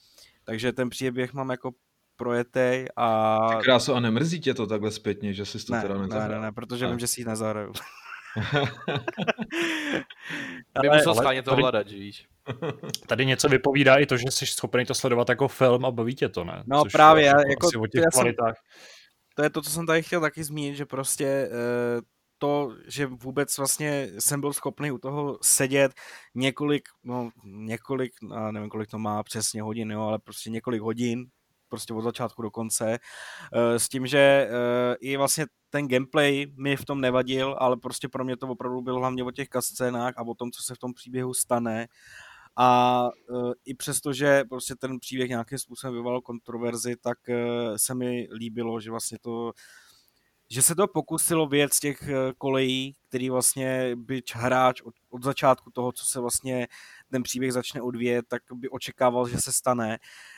Takže ten příběh mám jako projetej a... Krásu, a nemrzí tě to takhle zpětně, že jsi to ne, teda nezahrál? Ne, ne, ne, protože ne. vím, že si ji nezahraju. *laughs* ale, musel ale, to ovládat, že víš. *laughs* Tady něco vypovídá i to, že jsi schopný to sledovat jako film a baví tě to, ne? No Což právě, je, jako, jako o těch kvalitách. Jsem, to je to, co jsem tady chtěl taky zmínit, že prostě uh, to, že vůbec vlastně jsem byl schopný u toho sedět několik, no několik, a nevím, kolik to má přesně hodin, jo, ale prostě několik hodin, prostě od začátku do konce, eh, s tím, že eh, i vlastně ten gameplay mi v tom nevadil, ale prostě pro mě to opravdu bylo hlavně o těch scénách a o tom, co se v tom příběhu stane. A uh, i přesto, že prostě ten příběh nějakým způsobem vyvolal kontroverzi, tak se mi líbilo, že vlastně to že se to pokusilo věc těch kolejí, který vlastně byť hráč od, od začátku toho, co se vlastně ten příběh začne odvíjet, tak by očekával, že se stane.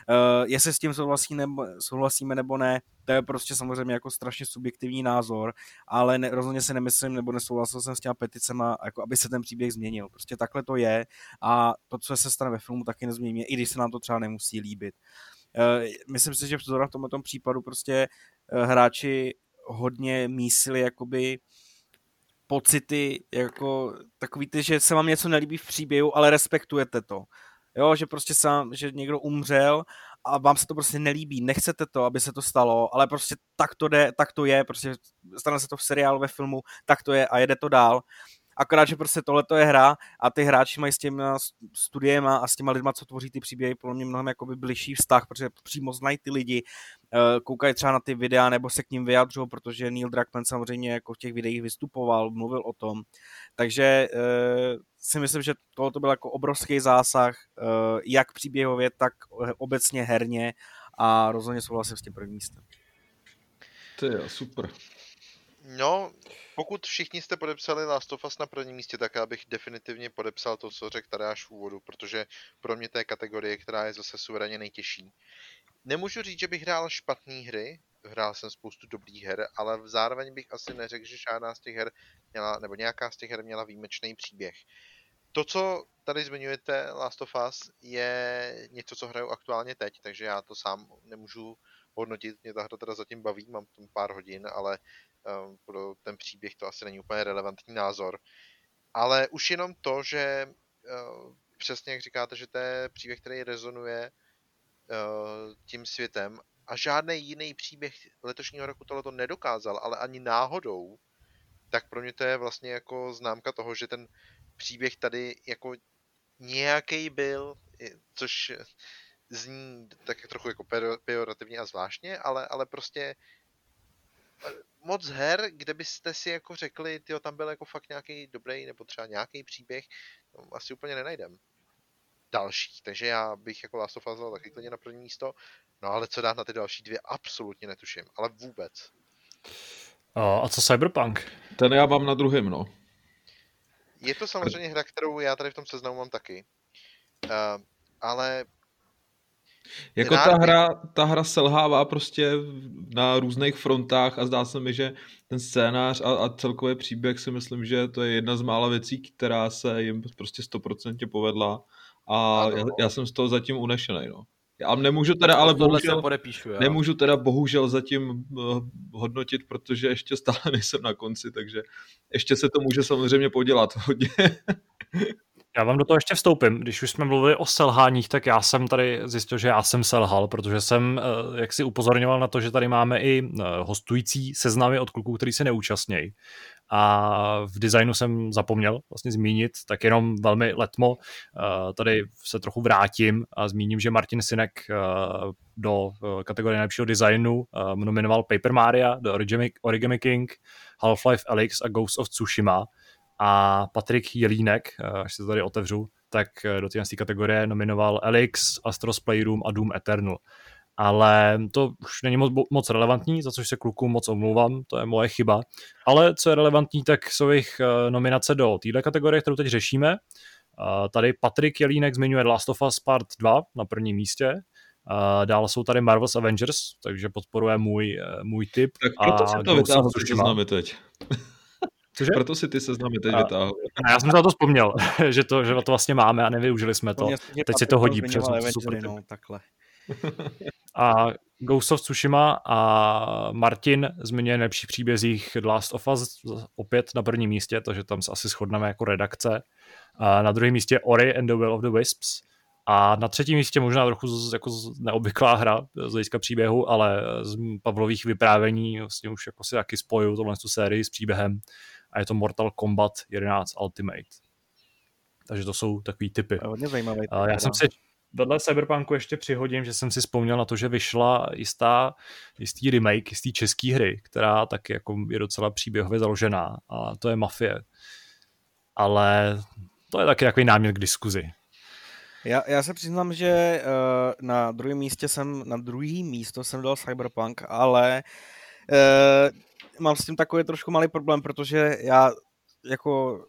Uh, jestli s tím souhlasí nebo, souhlasíme nebo ne, to je prostě samozřejmě jako strašně subjektivní názor, ale ne, rozhodně si nemyslím nebo nesouhlasil jsem s těma peticema, jako aby se ten příběh změnil. Prostě takhle to je a to, co se stane ve filmu, taky nezmění, i když se nám to třeba nemusí líbit. Uh, myslím si, že v tomto případu prostě uh, hráči hodně mísili jakoby pocity, jako takový ty, že se vám něco nelíbí v příběhu, ale respektujete to. Jo, že prostě sám, že někdo umřel a vám se to prostě nelíbí, nechcete to, aby se to stalo, ale prostě tak to jde, tak to je, prostě stane se to v seriálu, ve filmu, tak to je a jede to dál. Akorát, že prostě tohle je hra a ty hráči mají s těmi studiema a s těma lidma, co tvoří ty příběhy, podle mě mnohem jakoby bližší vztah, protože přímo znají ty lidi, eh, koukají třeba na ty videa nebo se k ním vyjadřují, protože Neil Druckmann samozřejmě jako v těch videích vystupoval, mluvil o tom. Takže eh, si myslím, že tohle byl jako obrovský zásah, eh, jak příběhově, tak obecně herně a rozhodně souhlasím s tím prvním místem. To je super. No, pokud všichni jste podepsali Last of Us na prvním místě, tak já bych definitivně podepsal to, co řekl Tadeáš v úvodu, protože pro mě to je kategorie, která je zase suverénně nejtěžší. Nemůžu říct, že bych hrál špatné hry, hrál jsem spoustu dobrých her, ale zároveň bych asi neřekl, že žádná z těch her měla, nebo nějaká z těch her měla výjimečný příběh. To, co tady zmiňujete, Last of Us, je něco, co hraju aktuálně teď, takže já to sám nemůžu hodnotit. Mě ta hra teda zatím baví, mám tam pár hodin, ale pro ten příběh to asi není úplně relevantní názor. Ale už jenom to, že ehm, přesně jak říkáte, že to je příběh, který rezonuje ehm, tím světem a žádný jiný příběh letošního roku tohle nedokázal, ale ani náhodou, tak pro mě to je vlastně jako známka toho, že ten příběh tady jako nějaký byl, což zní tak trochu jako pejorativně a zvláštně, ale, ale prostě moc her, kde byste si jako řekli, ty tam byl jako fakt nějaký dobrý nebo třeba nějaký příběh, no, asi úplně nenajdem. Další, takže já bych jako Last of Us dal taky klidně na první místo, no ale co dát na ty další dvě, absolutně netuším, ale vůbec. A co Cyberpunk? Ten já mám na druhém, no. Je to samozřejmě hra, kterou já tady v tom seznamu mám taky. Uh, ale jako ta hra, ta hra selhává prostě na různých frontách a zdá se mi, že ten scénář a, a celkový příběh si myslím, že to je jedna z mála věcí, která se jim prostě stoprocentně povedla a já, já jsem z toho zatím unešený, no. Já nemůžu teda, ale bohužel, podepíšu, já. nemůžu teda bohužel zatím uh, hodnotit, protože ještě stále *laughs* nejsem na konci, takže ještě se to může samozřejmě podělat hodně. *laughs* Já vám do toho ještě vstoupím. Když už jsme mluvili o selháních, tak já jsem tady zjistil, že já jsem selhal, protože jsem eh, jak si upozorňoval na to, že tady máme i eh, hostující seznamy od kluků, který se neúčastnějí. A v designu jsem zapomněl vlastně zmínit, tak jenom velmi letmo eh, tady se trochu vrátím a zmíním, že Martin Sinek do kategorie nejlepšího designu nominoval Paper Mario, The Origami, Origami King, Half-Life Alyx a Ghost of Tsushima a Patrik Jelínek, eh, až se to tady otevřu, tak eh, do té kategorie nominoval Elix, Astros Playroom a Doom Eternal. Ale to už není moc, moc relevantní, za což se klukům moc omlouvám, to je moje chyba. Ale co je relevantní, tak jsou jejich eh, nominace do této kategorie, kterou teď řešíme. Tady Patrik Jelínek zmiňuje Last of Us Part 2 na prvním místě, Dále jsou tady Marvel's Avengers, takže podporuje můj, můj tip. Tak proto a jsem to vytáhl, co teď. Cože? Proto si ty seznamy teď vytáhl. Já jsem se na to vzpomněl, *laughs* že, to, že to vlastně máme a nevyužili jsme to. Teď si to hodí, protože to super. No, takhle. *laughs* A Ghost of Tsushima a Martin zmiňuje nejlepší příbězích The Last of Us opět na prvním místě, takže tam se asi shodneme jako redakce. A na druhém místě Ori and the Will of the Wisps. A na třetím místě možná trochu jako neobvyklá hra z hlediska příběhu, ale z Pavlových vyprávění vlastně už jako si taky spojuju tohle tu sérii s příběhem a je to Mortal Kombat 11 Ultimate. Takže to jsou takový typy. Hodně zajímavý. Já jsem si vedle Cyberpunku ještě přihodím, že jsem si vzpomněl na to, že vyšla jistá, jistý remake, jistý český hry, která taky jako je docela příběhově založená a to je Mafie. Ale to je taky takový námět k diskuzi. Já, já se přiznám, že uh, na druhém místě jsem, na druhý místo jsem dal Cyberpunk, ale uh, mám s tím takový trošku malý problém, protože já jako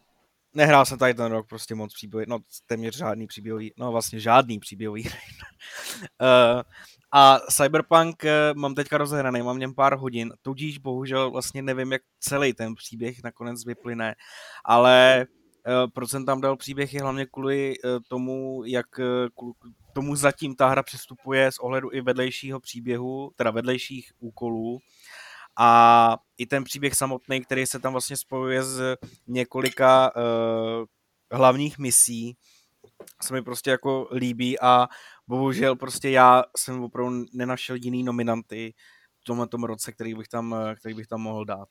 nehrál jsem tady ten rok prostě moc příběhový, no téměř žádný příběhový, no vlastně žádný příběhový. uh, *laughs* a Cyberpunk uh, mám teďka rozehraný, mám v něm pár hodin, tudíž bohužel vlastně nevím, jak celý ten příběh nakonec vyplyne, ale uh, proč jsem tam dal příběh je hlavně kvůli uh, tomu, jak tomu zatím ta hra přistupuje z ohledu i vedlejšího příběhu, teda vedlejších úkolů, a i ten příběh samotný, který se tam vlastně spojuje s několika uh, hlavních misí, se mi prostě jako líbí a bohužel prostě já jsem opravdu nenašel jiný nominanty v tomhle tom roce, který bych tam, který bych tam mohl dát.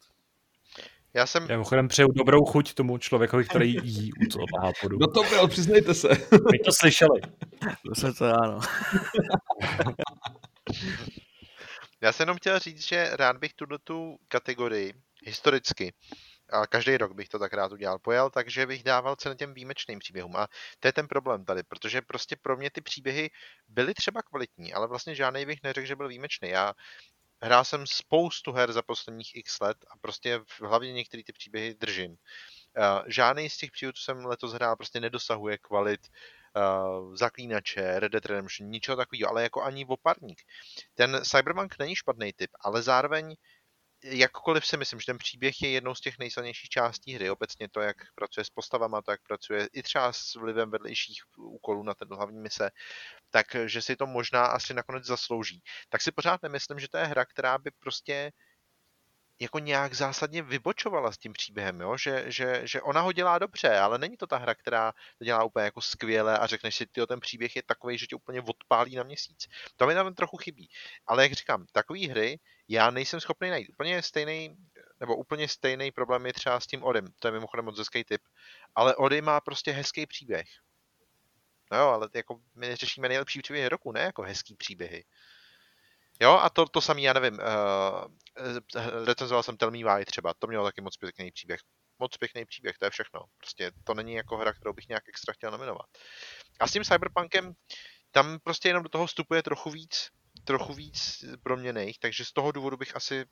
Já jsem... Já mimochodem přeju dobrou chuť tomu člověkovi, který jí u toho podu. *laughs* No to byl, přiznejte se. My to slyšeli. To se to ano. *laughs* Já jsem jenom chtěl říct, že rád bych tuto tu kategorii historicky a každý rok bych to tak rád udělal, pojel, takže bych dával cenu těm výjimečným příběhům. A to je ten problém tady, protože prostě pro mě ty příběhy byly třeba kvalitní, ale vlastně žádný bych neřekl, že byl výjimečný. Já hrál jsem spoustu her za posledních x let a prostě hlavně některé ty příběhy držím. Žádný z těch příběhů, co jsem letos hrál, prostě nedosahuje kvalit uh, Zaklínače, Red Dead Redemption, ničeho takového, ale jako ani oparník. Ten Cyberpunk není špatný typ, ale zároveň jakkoliv si myslím, že ten příběh je jednou z těch nejsilnějších částí hry, obecně to, jak pracuje s postavama, tak pracuje i třeba s vlivem vedlejších úkolů na ten hlavní mise, takže si to možná asi nakonec zaslouží. Tak si pořád nemyslím, že to je hra, která by prostě jako nějak zásadně vybočovala s tím příběhem, jo? Že, že, že ona ho dělá dobře, ale není to ta hra, která to dělá úplně jako skvěle a řekneš si, ty ten příběh je takový, že tě úplně odpálí na měsíc. To mi tam trochu chybí. Ale jak říkám, takové hry já nejsem schopný najít. Úplně stejný, nebo úplně stejný problém je třeba s tím Odym. To je mimochodem moc hezký typ. Ale Ody má prostě hezký příběh. No jo, ale jako my řešíme nejlepší příběhy roku, ne jako hezký příběhy. Jo, a to, to samý, já nevím, uh, recenzoval jsem Tell Me Why třeba, to mělo taky moc pěkný příběh. Moc pěkný příběh, to je všechno. Prostě to není jako hra, kterou bych nějak extra chtěl nominovat. A s tím Cyberpunkem, tam prostě jenom do toho vstupuje trochu víc, trochu víc proměných, takže z toho důvodu bych asi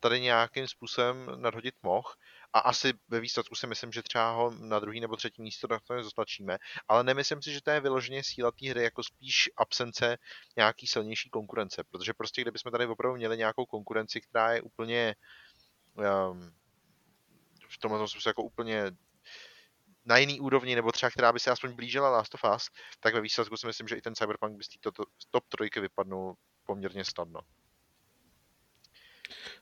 tady nějakým způsobem nadhodit mohl a asi ve výsledku si myslím, že třeba ho na druhý nebo třetí místo to nezatlačíme, ale nemyslím si, že to je vyloženě síla té hry, jako spíš absence nějaký silnější konkurence, protože prostě kdybychom tady opravdu měli nějakou konkurenci, která je úplně um, v tomhle smyslu jako úplně na jiný úrovni, nebo třeba která by se aspoň blížila Last of Us, tak ve výsledku si myslím, že i ten Cyberpunk by z té top trojky vypadnul poměrně snadno.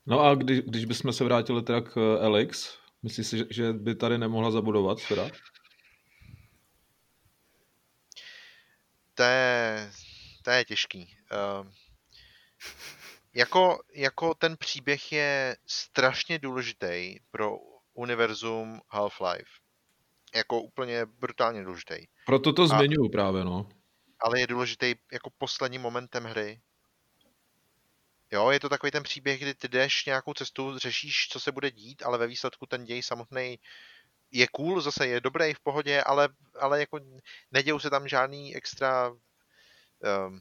No a když, když bychom se vrátili teda k Alex, myslíš si, že by tady nemohla zabudovat teda? To je, to je těžký. Uh, jako, jako ten příběh je strašně důležitý pro univerzum Half-Life. Jako úplně brutálně důležitý. Proto to zmiňuji právě, no. Ale je důležitý jako posledním momentem hry. Jo, je to takový ten příběh, kdy ty jdeš nějakou cestu, řešíš, co se bude dít, ale ve výsledku ten děj samotný je cool, zase je dobrý v pohodě, ale, ale jako nedějou se tam žádný extra um,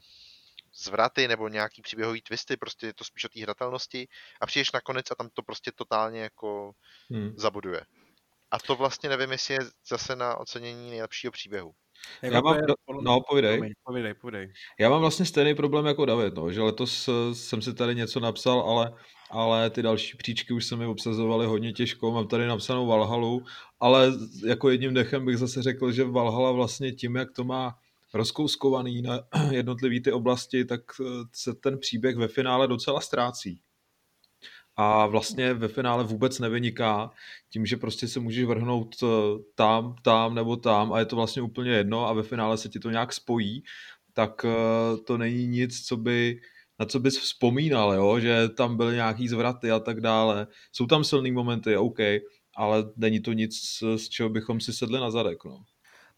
zvraty nebo nějaký příběhový twisty, prostě je to spíš o té hratelnosti a přijdeš nakonec a tam to prostě totálně jako hmm. zabuduje. A to vlastně nevím, jestli je zase na ocenění nejlepšího příběhu. Já mám, no, povídej. Povídej, povídej. Já mám vlastně stejný problém jako David, no, že letos eh, jsem si tady něco napsal, ale, ale ty další příčky už se mi obsazovaly hodně těžko. Mám tady napsanou Valhalu, ale jako jedním dechem bych zase řekl, že Valhala vlastně tím, jak to má rozkouskovaný na *clears throat* jednotlivé ty oblasti, tak eh, se ten příběh ve finále docela ztrácí a vlastně ve finále vůbec nevyniká tím, že prostě se můžeš vrhnout eh, tam, tam nebo tam a je to vlastně úplně jedno a ve finále se ti to nějak spojí, tak eh, to není nic, co by, na co bys vzpomínal, jo? že tam byly nějaký zvraty a tak dále. Jsou tam silný momenty, OK, ale není to nic, z čeho bychom si sedli na zadek. No.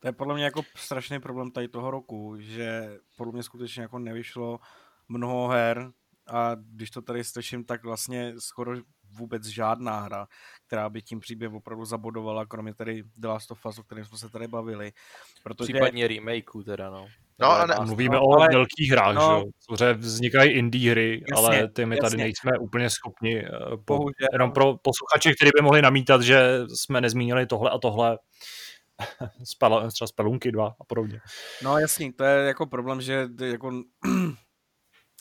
To je podle mě jako strašný problém tady toho roku, že podle mě skutečně jako nevyšlo mnoho her, a když to tady slyším, tak vlastně skoro vůbec žádná hra, která by tím příběh opravdu zabodovala, kromě tady The Last of Us, o kterém jsme se tady bavili. Protože... Případně remakeu teda, no. No, a ne, mluvíme no, o ale, velkých hrách, no, že vznikají indie hry, jasně, ale ty my tady jasně. nejsme úplně schopni, eh, po, Bohužel. jenom pro posluchače, kteří by mohli namítat, že jsme nezmínili tohle a tohle, *laughs* spala, třeba Spelunky 2 a podobně. No jasně, to je jako problém, že jako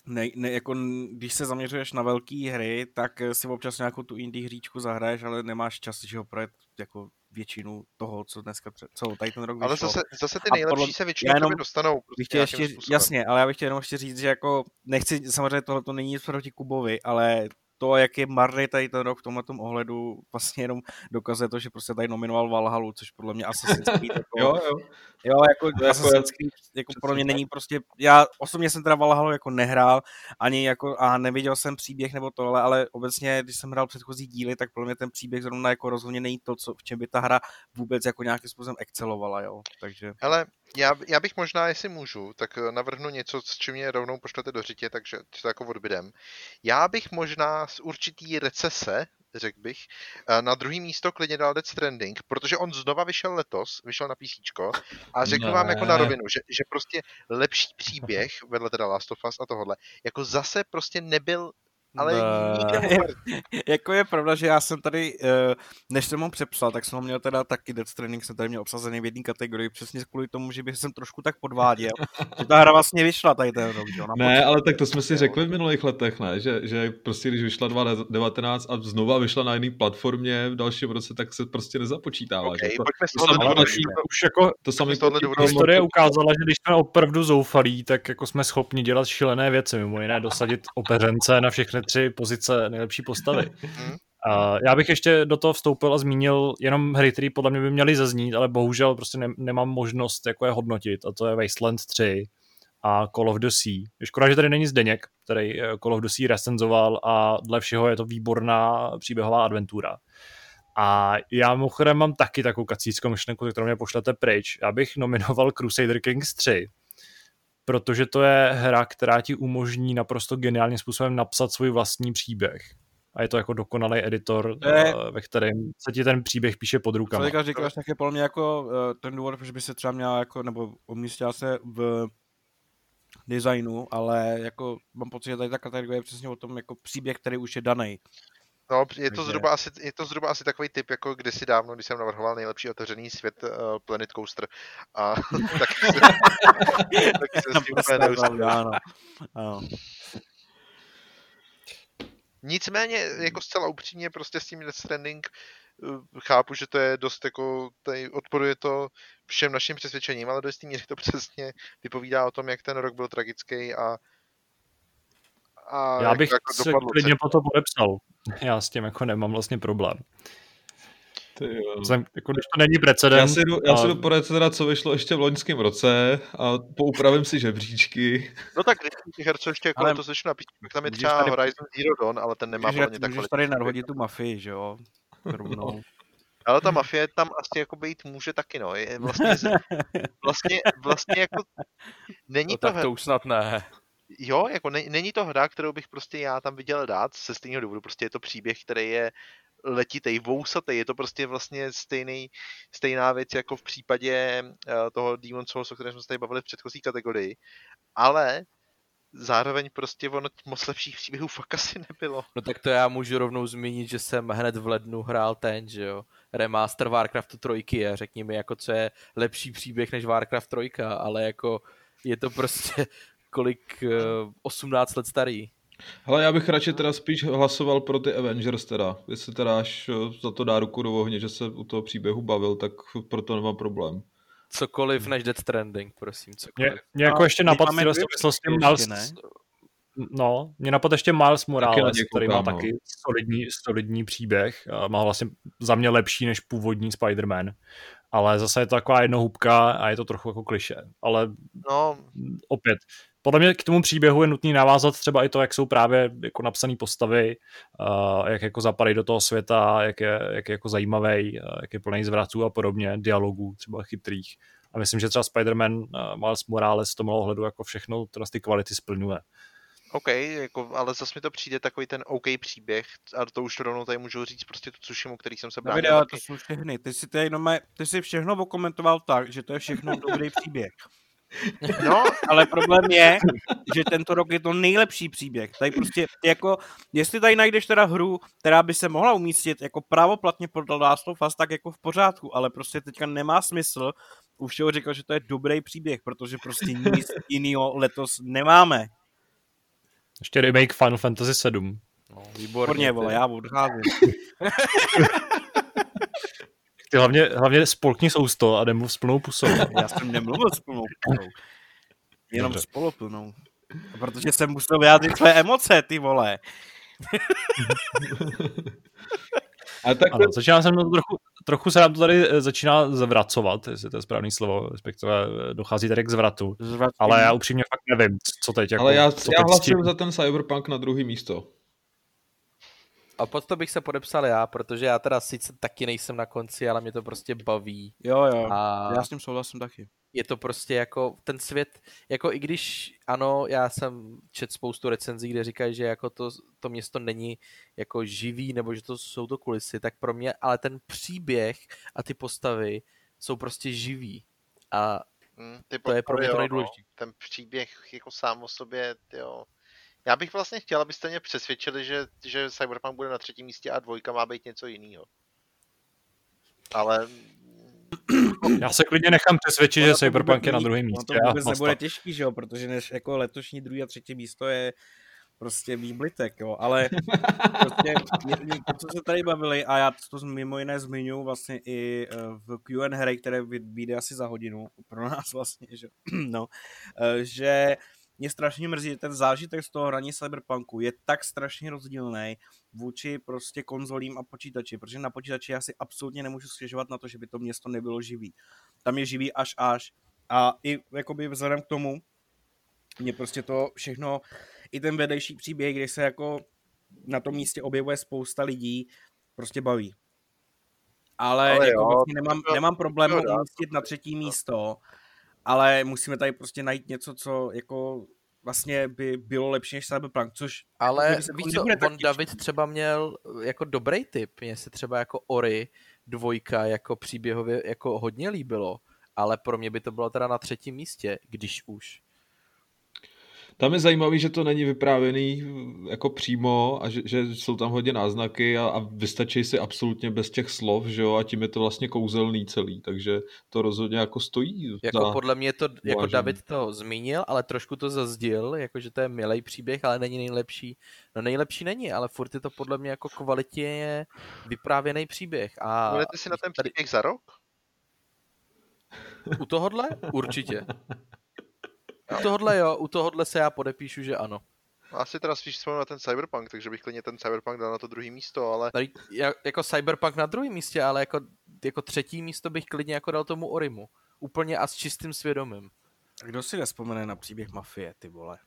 ne, ne, jako, když se zaměřuješ na velké hry, tak si občas nějakou tu indie hříčku zahraješ, ale nemáš čas, že ho projet jako většinu toho, co dneska, co tady ten rok vyšlo. Ale zase, zase ty nejlepší podle, se většinou jenom, dostanou. Prostě ještě, jasně, ale já bych chtěl jenom ještě říct, že jako nechci, samozřejmě tohle to není nic proti Kubovi, ale to, jak je marný tady ten rok v tomhle ohledu, vlastně jenom dokazuje to, že prostě tady nominoval Valhalu, což podle mě Assassin's *laughs* Creed jako, jo, jo. jo, jako, jako Assassin's Creed jako podle mě není prostě, já osobně jsem teda Valhalu jako nehrál, ani jako, a neviděl jsem příběh nebo tohle, ale obecně, když jsem hrál předchozí díly, tak podle mě ten příběh zrovna jako rozhodně není to, co, v čem by ta hra vůbec jako nějakým způsobem excelovala, jo, takže. Ale já, já bych možná, jestli můžu, tak eh, navrhnu něco, s čím mě rovnou pošlete do řitě, takže to jako odbydem. Já bych možná z určitý recese, řekl bych, eh, na druhý místo klidně dal Death Stranding, protože on znova vyšel letos, vyšel na PC a řeknu ne. vám jako na rovinu, že, že prostě lepší příběh, vedle teda Last of Us a tohle, jako zase prostě nebyl ale *laughs* ne. jako je pravda, že já jsem tady, eh, než jsem ho přepsal, tak jsem ho měl teda taky Death Stranding, jsem tady měl obsazený v jedné kategorii, přesně kvůli tomu, že bych jsem trošku tak podváděl, že ta hra vlastně vyšla tady ten rok. Jo, ne, ale tak to jsme si řekli v minulých letech, ne? Že, že prostě když vyšla 2019 a znova vyšla na jiný platformě v dalším roce, tak se prostě nezapočítává. Okay, že? To, to, to, to, už jako to samé historie ukázala, že když jsme opravdu zoufalí, tak jako jsme schopni dělat šílené věci, mimo jiné dosadit opeřence na všechny tři pozice nejlepší postavy. *laughs* Uh, já bych ještě do toho vstoupil a zmínil jenom hry, které podle mě by měly zaznít, ale bohužel prostě ne, nemám možnost jako je hodnotit a to je Wasteland 3 a Call of the Sea. Škoda, že tady není Zdeněk, který eh, Call of the Sea recenzoval a dle všeho je to výborná příběhová adventura. A já mimochodem mám taky takovou kacíckou myšlenku, kterou mě pošlete pryč. Já bych nominoval Crusader Kings 3, protože to je hra, která ti umožní naprosto geniálním způsobem napsat svůj vlastní příběh. A je to jako dokonalý editor, je... Eh, ve kterém se ti ten příběh píše pod rukama. Co říkáš, tak je podle mě jako eh, ten důvod, že by se třeba měl jako, nebo umístil se v designu, ale jako mám pocit, že tady ta kategorie je přesně o tom jako příběh, který už je daný. No, je to, zhruba asi, je to zhruba asi takový typ, jako kdysi dávno, když jsem navrhoval nejlepší otevřený svět uh, Planet Coaster. A *laughs* tak se, *laughs* taky se s tím úplně ano. Nicméně, jako zcela upřímně, prostě s tím Death Stranding uh, chápu, že to je dost jako, tady odporuje to všem našim přesvědčením, ale do jistý míry to přesně vypovídá o tom, jak ten rok byl tragický a a Já bych jako se klidně po to podepsal. Já s tím jako nemám vlastně problém. Jsem, jako, když to není precedent. Já si jdu, já si jdu poradit teda, co vyšlo ještě v loňském roce a poupravím si žebříčky. No tak když těch her, co ještě jako ale... to začnu napít, tam je třeba tady... Horizon Zero Dawn, ale ten nemá podle mě tak Můžeš tady nadhodit tu mafii, že jo? Rovnou. *laughs* Ale ta mafie tam asi jako být může taky, no. Je vlastně, *laughs* vlastně, vlastně jako není no, to... Tak to už snad ne jo, jako ne, není to hra, kterou bych prostě já tam viděl dát se stejného důvodu. Prostě je to příběh, který je letitej, vousatý, je to prostě vlastně stejný, stejná věc jako v případě uh, toho Demon Souls, o kterém jsme se tady bavili v předchozí kategorii, ale zároveň prostě ono moc lepších příběhů fakt asi nebylo. No tak to já můžu rovnou zmínit, že jsem hned v lednu hrál ten, že jo, remaster Warcraftu 3 a řekni mi, jako co je lepší příběh než Warcraft 3, ale jako je to prostě kolik, 18 eh, let starý. Ale já bych radši teda spíš hlasoval pro ty Avengers teda. Jestli teda až eh, za to dá ruku do ohně, že se u toho příběhu bavil, tak proto nemám problém. Cokoliv než Death Stranding, prosím, cokoliv. Mě, mě jako ještě napad v souvislosti Miles, No, mě napad ještě Miles Morales, který má no. taky solidní, solidní příběh. Má vlastně za mě lepší než původní Spider-Man. Ale zase je to taková jednohubka a je to trochu jako kliše. Ale no. opět, podle mě k tomu příběhu je nutný navázat třeba i to, jak jsou právě jako napsané postavy, uh, jak jako zapadají do toho světa, jak je, jak je jako zajímavý, uh, jak je plný zvraců a podobně, dialogů třeba chytrých. A myslím, že třeba Spider-Man uh, Miles Morales v tomhle ohledu jako všechno teda ty kvality splňuje. OK, jako, ale zase mi to přijde takový ten OK příběh a to už rovnou tady můžu říct prostě tu Tsushimu, který jsem se bránil. Davide, ale to jsou všechny. Ty si, to jenom, ty si všechno okomentoval tak, že to je všechno dobrý příběh. No, ale problém je, že tento rok je to nejlepší příběh. Tady prostě, jako, jestli tady najdeš teda hru, která by se mohla umístit jako právoplatně pod Last of Us, tak jako v pořádku, ale prostě teďka nemá smysl. Už všeho řekl, že to je dobrý příběh, protože prostě nic *laughs* jiného letos nemáme. Ještě remake Final Fantasy 7. No, výborně, vole, já odcházím. *laughs* Ty hlavně, hlavně spolkni sousto a nemluv s plnou pusou. *laughs* Já jsem nemluvil s plnou pusou. Jenom Dobře. s poloplnou. Protože jsem musel vyjádřit své emoce, ty vole. *laughs* A tak ano, začíná se mnou trochu, trochu se nám to tady eh, začíná zvracovat, jestli to je správný slovo, respektive eh, dochází tady k zvratu. Zvratím. Ale já upřímně fakt nevím, co teď. Jako, Ale já, co já hlasuju za ten Cyberpunk na druhý místo. A pod to bych se podepsal já, protože já teda sice taky nejsem na konci, ale mě to prostě baví. Jo, jo, a já s tím souhlasím taky. Je to prostě jako ten svět, jako i když ano, já jsem čet spoustu recenzí, kde říkají, že jako to, to město není jako živý, nebo že to jsou to kulisy, tak pro mě, ale ten příběh a ty postavy jsou prostě živý. A hmm, ty to je pro mě to nejdůležitější. No, ten příběh jako sám o sobě, jo, já bych vlastně chtěl, abyste mě přesvědčili, že, že Cyberpunk bude na třetím místě a dvojka má být něco jiného. Ale... Já se klidně nechám přesvědčit, že Cyberpunk je na druhém místě. To vůbec nebude těžký, že jo, protože než jako letošní druhý a třetí místo je prostě výblitek, jo, ale *laughs* prostě to, co se tady bavili, a já to mimo jiné zmiňuji vlastně i eh, v Q&A, které vyjde asi za hodinu pro nás *laughs* vlastně, že, *clears throat* no, eh, že mě strašně mrzí, že ten zážitek z toho hraní Cyberpunku je tak strašně rozdílný vůči prostě konzolím a počítači, protože na počítači já si absolutně nemůžu stěžovat na to, že by to město nebylo živý. Tam je živý až až. A i jakoby vzhledem k tomu, mě prostě to všechno, i ten vedlejší příběh, kde se jako na tom místě objevuje spousta lidí, prostě baví. Ale, Ale jako jo, vlastně nemám, nemám problém umístit na třetí místo, ale musíme tady prostě najít něco, co jako vlastně by bylo lepší než Cyberpunk, což... Ale víš co, on David třeba měl jako dobrý tip, mně se třeba jako Ori dvojka jako příběhově jako hodně líbilo, ale pro mě by to bylo teda na třetím místě, když už. Tam je zajímavý, že to není vyprávěný eh, jako přímo a že, že jsou tam hodně náznaky a, a vystačí si absolutně bez těch slov, že jo, a tím je to vlastně kouzelný celý, takže to rozhodně jako stojí. Jako za podle mě to, jako. David to zmínil, ale trošku to zazdil, jako že to je milý příběh, ale není nejlepší. No nejlepší není, ale furt je to podle mě jako kvalitě vyprávěný příběh. A Budete si na ten příběh za rok? U tohohle? Určitě. *laughs* U tohohle jo, u tohohle se já podepíšu, že ano. Asi teda spíš vzpomínám na ten Cyberpunk, takže bych klidně ten Cyberpunk dal na to druhé místo, ale... Tady, jako Cyberpunk na druhém místě, ale jako, jako třetí místo bych klidně jako dal tomu Orimu. Úplně a s čistým svědomím. A kdo si nespomene na příběh Mafie, ty vole?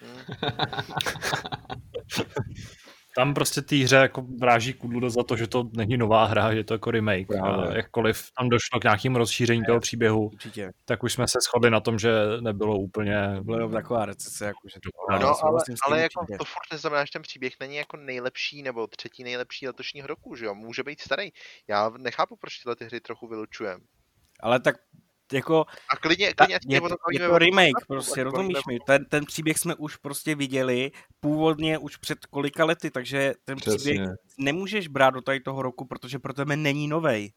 Hmm. *laughs* tam prostě té hře jako vráží kudlu za to, že to není nová hra, že to jako remake. Právě. Jakkoliv tam došlo k nějakému rozšíření toho příběhu, Určitě. tak už jsme se shodli na tom, že nebylo úplně... Bylo taková recese, jako, že to... No, no ale, ale jako to furt neznamená, že ten příběh není jako nejlepší nebo třetí nejlepší letošního roku, že jo? Může být starý. Já nechápu, proč tyhle ty hry trochu vylučujeme. Ale tak jako... A klidně, klidně ta, je, to, je to remake, prostě, rozumíš mi? Ten, ten příběh jsme už prostě viděli původně už před kolika lety, takže ten Přesně. příběh nemůžeš brát do tady toho roku, protože pro tebe není novej.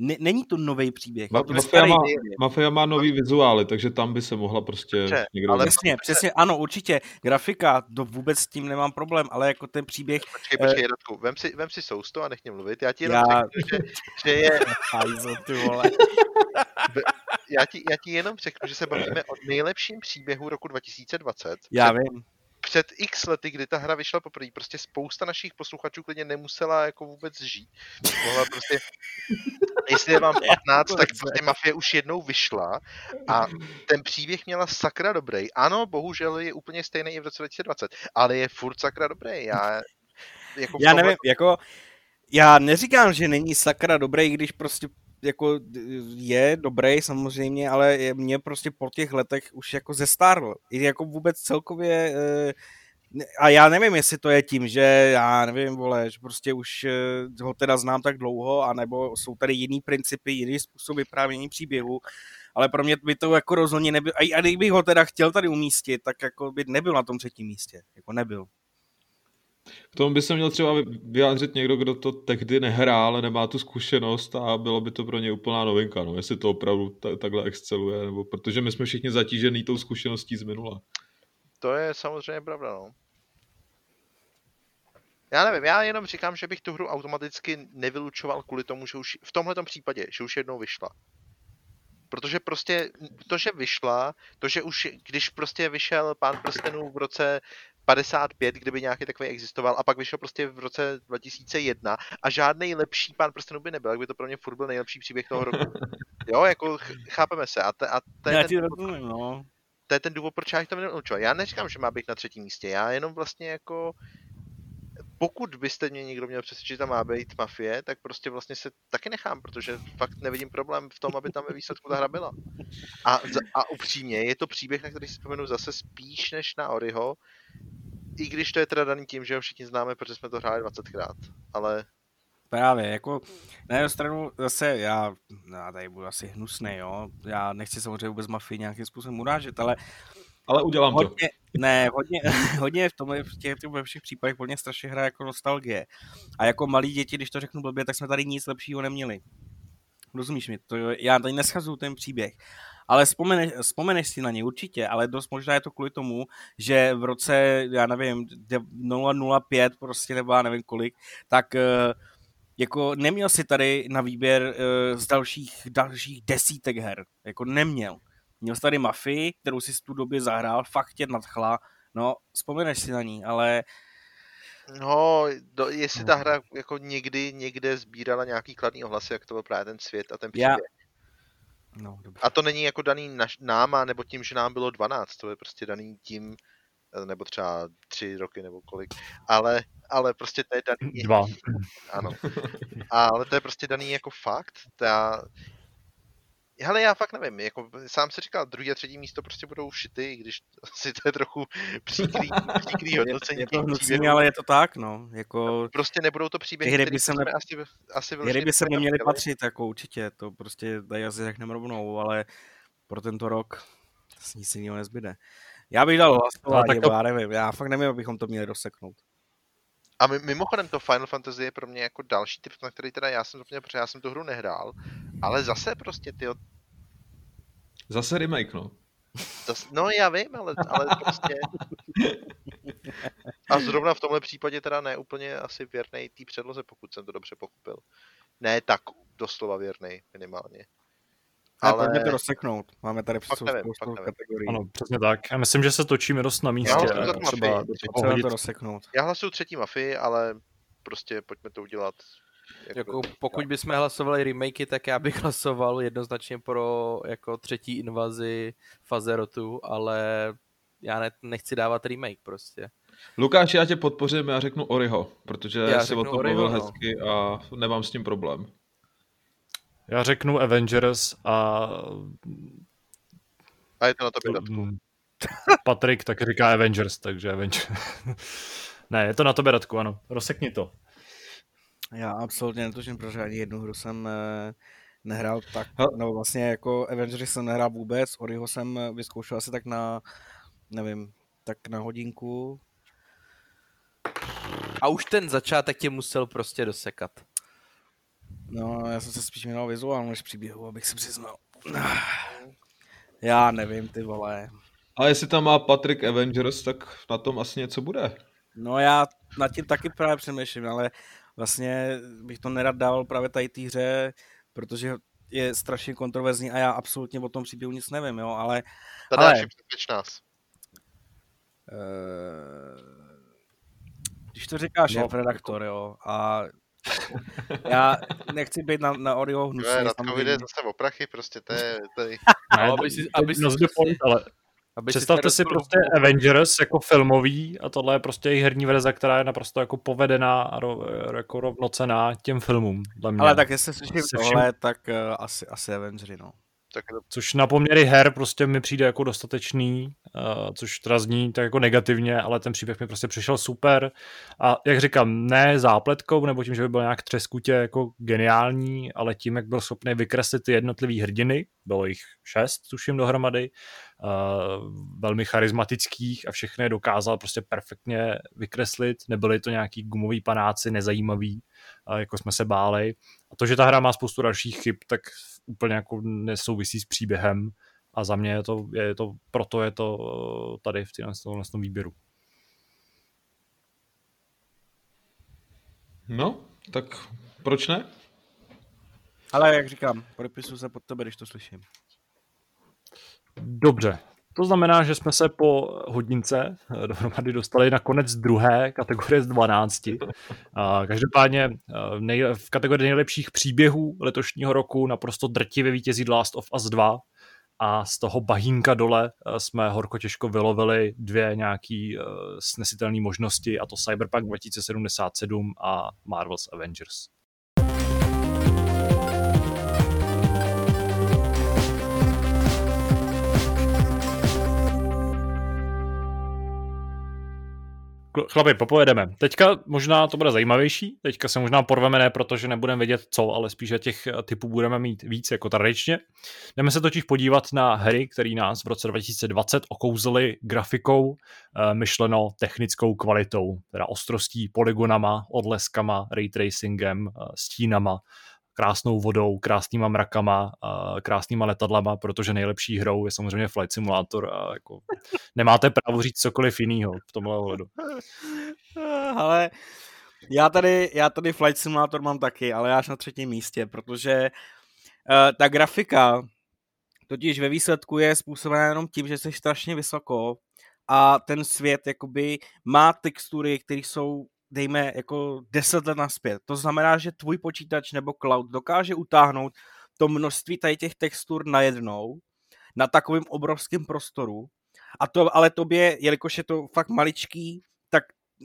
N- není to nový příběh. Ma- Mafia, má, Mafia má nový vizuály, takže tam by se mohla prostě Dobře, někdo... Ale přesně, přesně, ano, určitě. Grafika, to vůbec s tím nemám problém, ale jako ten příběh... Počkej, počkej, eh... Radku, vem si, vem si sousto a nech mě mluvit. Já ti jenom já... řeknu, že, že je... *laughs* Hajzo, ty vole. Já, ti, já ti jenom řeknu, že se bavíme o nejlepším příběhu roku 2020. Já vím před x lety, kdy ta hra vyšla poprvé, prostě spousta našich posluchačů klidně nemusela jako vůbec žít. Mohla prostě, jestli je vám 15, tak prostě Mafie už jednou vyšla a ten příběh měla sakra dobrý. Ano, bohužel je úplně stejný i v roce 2020, ale je furt sakra dobrý. Já, jako Já nevím, jako já neříkám, že není sakra dobrý, když prostě jako je dobrý samozřejmě, ale je, mě prostě po těch letech už jako zestárl. Jako vůbec celkově e, a já nevím, jestli to je tím, že já nevím, vole, že prostě už eh, ho teda znám tak dlouho, anebo jsou tady jiný principy, jiný způsob vyprávění příběhu, ale pro mě by to jako rozhodně nebyl, a, a kdybych ho teda chtěl tady umístit, tak jako by nebyl na tom třetím místě, jako nebyl. K tomu by se měl třeba vyjádřit někdo, kdo to tehdy nehrál, nemá tu zkušenost a bylo by to pro ně úplná novinka, no, jestli to opravdu t- takhle exceluje, nebo protože my jsme všichni zatížený tou zkušeností z minula. To je samozřejmě pravda, no. Já nevím, já jenom říkám, že bych tu hru automaticky nevylučoval kvůli tomu, že už v tomhle případě, že už jednou vyšla. Protože prostě to, že vyšla, to, že už, když prostě vyšel Pán prstenů v roce 55, kdyby nějaký takový existoval, a pak vyšel prostě v roce 2001 a žádný lepší Pán prstenů by nebyl, jak by to pro mě furt byl nejlepší příběh toho roku. *laughs* Jo, jako chápeme se. A, te, a to, je ten, rozumím, no. to je ten důvod, proč já to nenučoval. Já neříkám, že má být na třetím místě, já jenom vlastně jako pokud byste mě někdo měl přesvědčit, že tam má být mafie, tak prostě vlastně se taky nechám, protože fakt nevidím problém v tom, aby tam ve výsledku ta hra byla. A, a upřímně, je to příběh, na který si vzpomenu zase spíš než na Oriho, i když to je teda daný tím, že ho všichni známe, protože jsme to hráli 20krát, ale... Právě, jako na jednu stranu zase já, já tady budu asi hnusný, jo, já nechci samozřejmě vůbec mafii nějakým způsobem urážet, ale ale udělám hodně, to. Ne, hodně, *laughs* hodně v tomhle, v těch, ve všech případech hodně strašně hraje jako nostalgie. A jako malí děti, když to řeknu blbě, tak jsme tady nic lepšího neměli. Rozumíš mi? To, já tady neschazuju ten příběh. Ale vzpomeneš, vzpomeneš si na ně určitě, ale dost možná je to kvůli tomu, že v roce, já nevím, 005 prostě, nebo já nevím kolik, tak eh, jako neměl si tady na výběr eh, z dalších, dalších desítek her. Jako neměl. Měl jsi tady Mafii, kterou si v tu době zahrál, fakt tě nadchla, no, vzpomeneš si na ní, ale No, do, jestli ta hra jako někdy někde sbírala nějaký kladný ohlasy, jak to byl právě ten svět a ten příběh. Já... No, dobře. A to není jako daný naš, náma, nebo tím, že nám bylo 12, to je prostě daný tím, nebo třeba tři roky nebo kolik, ale, ale prostě to je daný... Dva. Ano. Ale to je prostě daný jako fakt. Ta, Hele, já fakt nevím, jako sám se říkal, druhý a třetí místo prostě budou šity, když *laughs* asi to je trochu příkrý, *laughs* příkrý hodnocení. Je to hnusný, ale je to tak, no. Jako... Prostě nebudou to příběhy, hry by se ne... asi, asi hry by se neměly patřit, jako určitě, to prostě tady asi řekneme rovnou, ale pro tento rok nic jiného nezbyde. Já bych dal hlasování, no, tak to... já nevím, já fakt nevím, abychom to měli rozseknout. A mimochodem to Final Fantasy je pro mě jako další typ, na který teda já jsem zapomněl, protože já jsem tu hru nehrál, ale zase prostě ty Zase remake, no. Zase, no já vím, ale, ale prostě... A zrovna v tomhle případě teda ne úplně asi věrnej té předloze, pokud jsem to dobře pochopil. Ne tak doslova věrnej minimálně. Ale pojďme to rozseknout. Máme tady přesou spoustu kategorií. Ano, přesně tak. Já myslím, že se točíme dost na místě. Já třeba to rozseknout. Já hlasuju třetí mafii, ale prostě pojďme to udělat. Jako, jako pokud bychom hlasovali remakey, tak já bych *laughs* hlasoval jednoznačně pro jako třetí invazi Fazerotu, ale já ne, nechci dávat remake prostě. Lukáš, já tě podpořím, já řeknu Oriho, protože já jsi o tom mluvil no. hezky a nemám s tím problém. Já řeknu Avengers a... A je to na tobě Radku. Mm. Patrik tak říká Avengers, takže Avengers. *laughs* ne, je to na tobě Radku, ano. Rozsekni to. Já absolutně netuším, protože ani jednu hru jsem eh, nehrál tak, no vlastně jako Avengers jsem nehrál vůbec, Oriho jsem eh, vyzkoušel asi tak na, nevím, tak na hodinku. A už ten začátek tě musel prostě dosekat. No, já jsem se spíš měl vizuálně než příběhu, abych si přiznal. *sighs* Já nevím, ty vole. A jestli tam má Patrick Avengers, tak na tom asi něco bude. No já nad tím taky právě přemýšlím, ale vlastně bych to nerad dával právě tady té hře, protože je strašně kontroverzní a já absolutně o tom příběhu nic nevím, jo, ale... Tady ale, nás. Uh, když to říkáš, no, redaktor, jo, a já nechci být na, na Oriho hnusný. Ne, Radko vyjde zase o prachy, prostě to je... Tady... No, aby si, aby si, ale aby Představte si, si prostě Avengers jako filmový a tohle je prostě jejich herní verze, která je naprosto jako povedená a ro, jako rovnocená těm filmům. Dle mě. Ale tak jestli slyším tohle, tak uh, asi, asi Avengers, no. Tak. Což na poměry her prostě mi přijde jako dostatečný, uh, což teda zní tak jako negativně, ale ten příběh mi prostě přišel super a jak říkám, ne zápletkou, nebo tím, že by byl nějak třeskutě jako geniální, ale tím, jak byl schopný vykreslit ty jednotlivý hrdiny, bylo jich šest, tuším dohromady, uh, velmi charismatických a všechny dokázal prostě perfektně vykreslit, nebyly to nějaký gumový panáci, nezajímavý, jako jsme se báli. A to, že ta hra má spoustu dalších chyb, tak úplně jako nesouvisí s příběhem a za mě je to, je to proto je to tady v tomhle tom výběru. No, tak proč ne? Ale jak říkám, podepisuju se pod tebe, když to slyším. Dobře. To znamená, že jsme se po hodince eh, dohromady dostali na konec druhé kategorie z 12. Každopádně eh, v kategorii nejlepších příběhů letošního roku naprosto drtivě vítězí Last of Us 2 a z toho bahínka dole eh, jsme horko těžko vylovili dvě nějaký snesitelné možnosti a to Cyberpunk 2077 a Marvel's Avengers. Chlapi, popojedeme. Teďka možná to bude zajímavější, teďka se možná porveme ne, protože nebudeme vědět co, ale spíše těch eh, typů budeme mít víc jako tradičně. Jdeme se totiž podívat na hry, které nás v roce 2020 okouzely grafikou, eh, myšleno technickou kvalitou, teda ostrostí, polygonama, odleskama, ray tracingem, eh, stínama krásnou vodou, krásnýma mrakama, krásnýma letadlama, protože nejlepší hrou je samozřejmě Flight Simulator a jako *laughs* nemáte právo říct cokoliv jiného v tomhle ohledu. *laughs* Ale já tady, já tady Flight Simulator mám taky, ale až na třetím místě, protože uh, ta grafika totiž ve výsledku je způsobená jenom tím, že jsi strašně vysoko a ten svět jakoby má textury, které jsou dejme jako 10 let naspět. To znamená, že tvůj počítač nebo cloud dokáže utáhnout to množství tady těch textur najednou na takovém obrovském prostoru a to ale tobě, jelikož je to fakt maličký, tak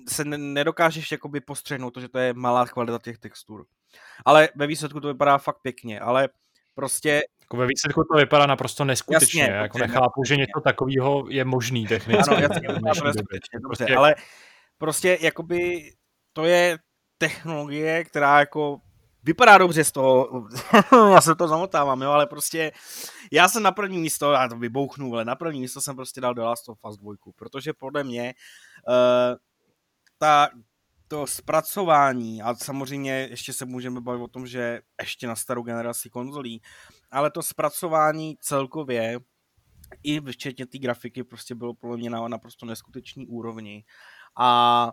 se nedokážeš jakoby postřehnout to, že to je malá kvalita těch textur. Ale ve výsledku to vypadá fakt pěkně, ale prostě... Jako ve výsledku to vypadá naprosto neskutečně, jasně, jako nechápu, že něco takového je možný technicky. Ano, jasně, *laughs* to neskutečně, dobře, prostě... ale prostě jakoby to je technologie, která jako vypadá dobře z toho, *laughs* já se to zamotávám, jo, ale prostě já jsem na první místo, já to vybouchnu, ale na první místo jsem prostě dal The Last of Us 2, protože podle mě uh, ta, to zpracování, a samozřejmě ještě se můžeme bavit o tom, že ještě na starou generaci konzolí, ale to zpracování celkově i včetně té grafiky prostě bylo podle mě na naprosto neskutečný úrovni. A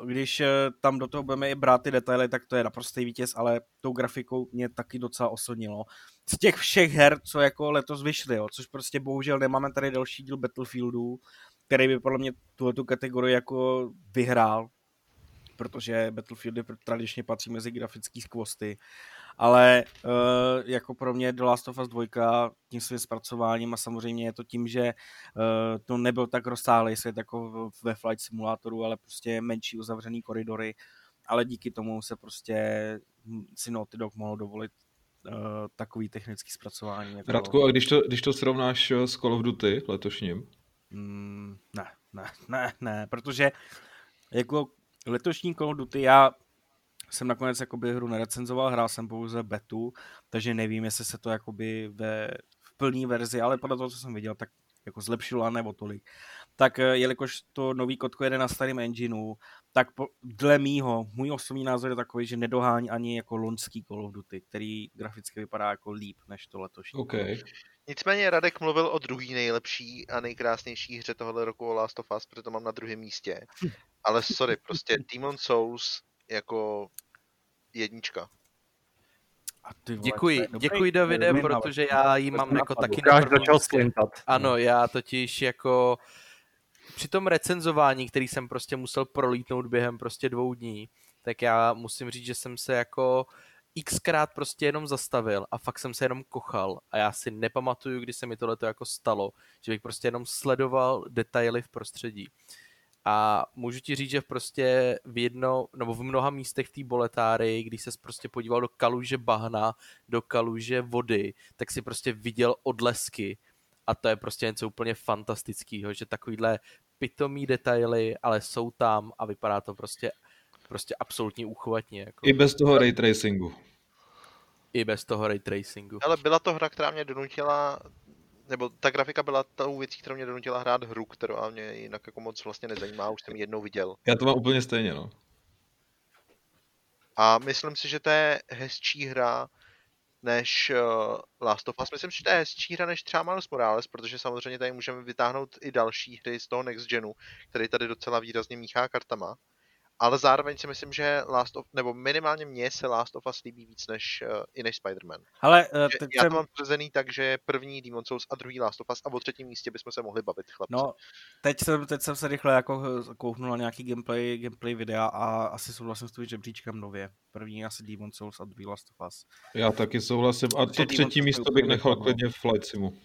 Uh, když uh, tam do toho budeme i brát ty detaily, tak to je naprostý vítěz, ale tou grafikou mě taky docela osodnilo. Z těch všech her, co jako letos vyšly, jo, což prostě bohužel nemáme tady další díl Battlefieldu, který by podle mě tuhle kategorii jako vyhrál, protože Battlefieldy tradičně patří mezi grafické skvosty, ale uh, jako pro mě The Last of Us 2 tím svým zpracováním a samozřejmě je to tím, že uh, to nebyl tak rozsáhlý svět jako ve Flight Simulatoru, ale prostě menší uzavřený koridory, ale díky tomu se prostě si Naughty Dog mohl dovolit uh, takový technický zpracování. Jako... Radku, a když to, když to srovnáš s Call of Duty letošním? Mm, ne, ne, ne, ne, protože jako letošní Call of Duty já jsem nakonec jakoby hru nerecenzoval, hrál jsem pouze betu, takže nevím, jestli se to jakoby ve, v plné verzi, ale podle toho, co jsem viděl, tak jako zlepšilo a nebo tolik. Tak eh, jelikož to nový kotko jede na starém engineu, tak po, dle mýho, můj osobní názor je takový, že nedohání ani jako lonský Call of Duty, který graficky vypadá jako líp než to letošní. Okay. Nicméně Radek mluvil o druhý nejlepší a nejkrásnější hře tohoto roku o Last of Us, protože to mám na druhém místě. Ale sorry, prostě Demon Souls jako jednička. A ty vole, děkuji, děkuji Davide, protože já ji mám jako taky na začal Ano, já totiž jako při tom recenzování, který jsem prostě musel prolítnout během prostě dvou dní, tak já musím říct, že jsem se jako xkrát prostě jenom zastavil a fakt jsem se jenom kochal. A já si nepamatuju, kdy se mi tohle jako stalo, že bych prostě jenom sledoval detaily v prostředí. A můžu ti říct, že prostě v jedno, nebo v mnoha místech v té boletáry, když se prostě podíval do kaluže bahna, do kaluže vody, tak si prostě viděl odlesky. A to je prostě něco úplně fantastického, že takovýhle pitomý detaily, ale jsou tam a vypadá to prostě, prostě absolutně úchvatně. Jako. I bez toho ray tracingu. I bez toho ray tracingu. Ale byla to hra, která mě donutila nebo ta grafika byla tou věcí, která mě donutila hrát hru, kterou mě jinak jako moc vlastně nezajímá, už jsem ji jednou viděl. Já to mám úplně stejně, no. A myslím si, že to je hezčí hra než uh, Last of Us. Myslím, že to je hezčí hra než třeba Miles Morales, protože samozřejmě tady můžeme vytáhnout i další hry z toho Next Genu, který tady docela výrazně míchá kartama ale zároveň si myslím, že Last of, nebo minimálně mně se Last of Us líbí víc než, uh, i než Spider-Man. Ale uh, teď Já jsem... to mám tvrzený tak, že první Demon Souls a druhý Last of Us a o třetím místě bychom se mohli bavit, chlapci. No, teď jsem, teď jsem se rychle jako kouknul na nějaký gameplay, gameplay videa a asi souhlasím s tím žebříčkem nově. První asi Demon Souls a druhý Last of Us. Já taky souhlasím. A to třetí místo bych nechal klidně v Flight Simu.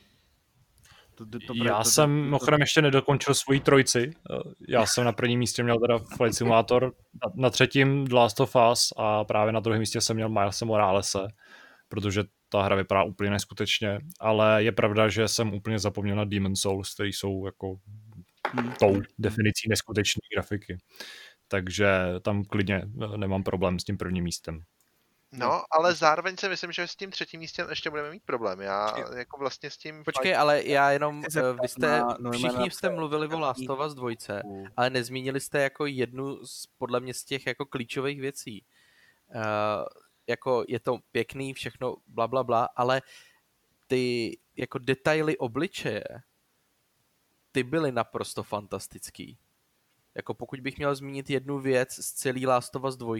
To, to, to, Já to, jsem mimochodem ještě nedokončil svoji trojici. Já jsem na prvním místě měl teda Flight Simulator, na, na třetím The Last of Us a právě na druhém místě jsem měl Miles Moralese, protože ta hra vypadá úplně neskutečně, ale je pravda, že jsem úplně zapomněl na Demon Souls, který jsou jako hmm. tou definicí neskutečné grafiky. Takže tam klidně nemám problém s tím prvním místem. No, ale zároveň si myslím, že s tím třetím místem ještě budeme mít problém. Já jako vlastně s tím... Počkej, ale já jenom, eh, vy jste, všichni jste mluvili o Last of Us 2, ale nezmínili jste jako jednu z, podle mě z těch jako klíčových věcí. Uh, jako je to pěkný, všechno bla, bla, bla, ale ty jako detaily obličeje, ty byly naprosto fantastický. Jako pokud bych měl zmínit jednu věc z celý Last of Us 2,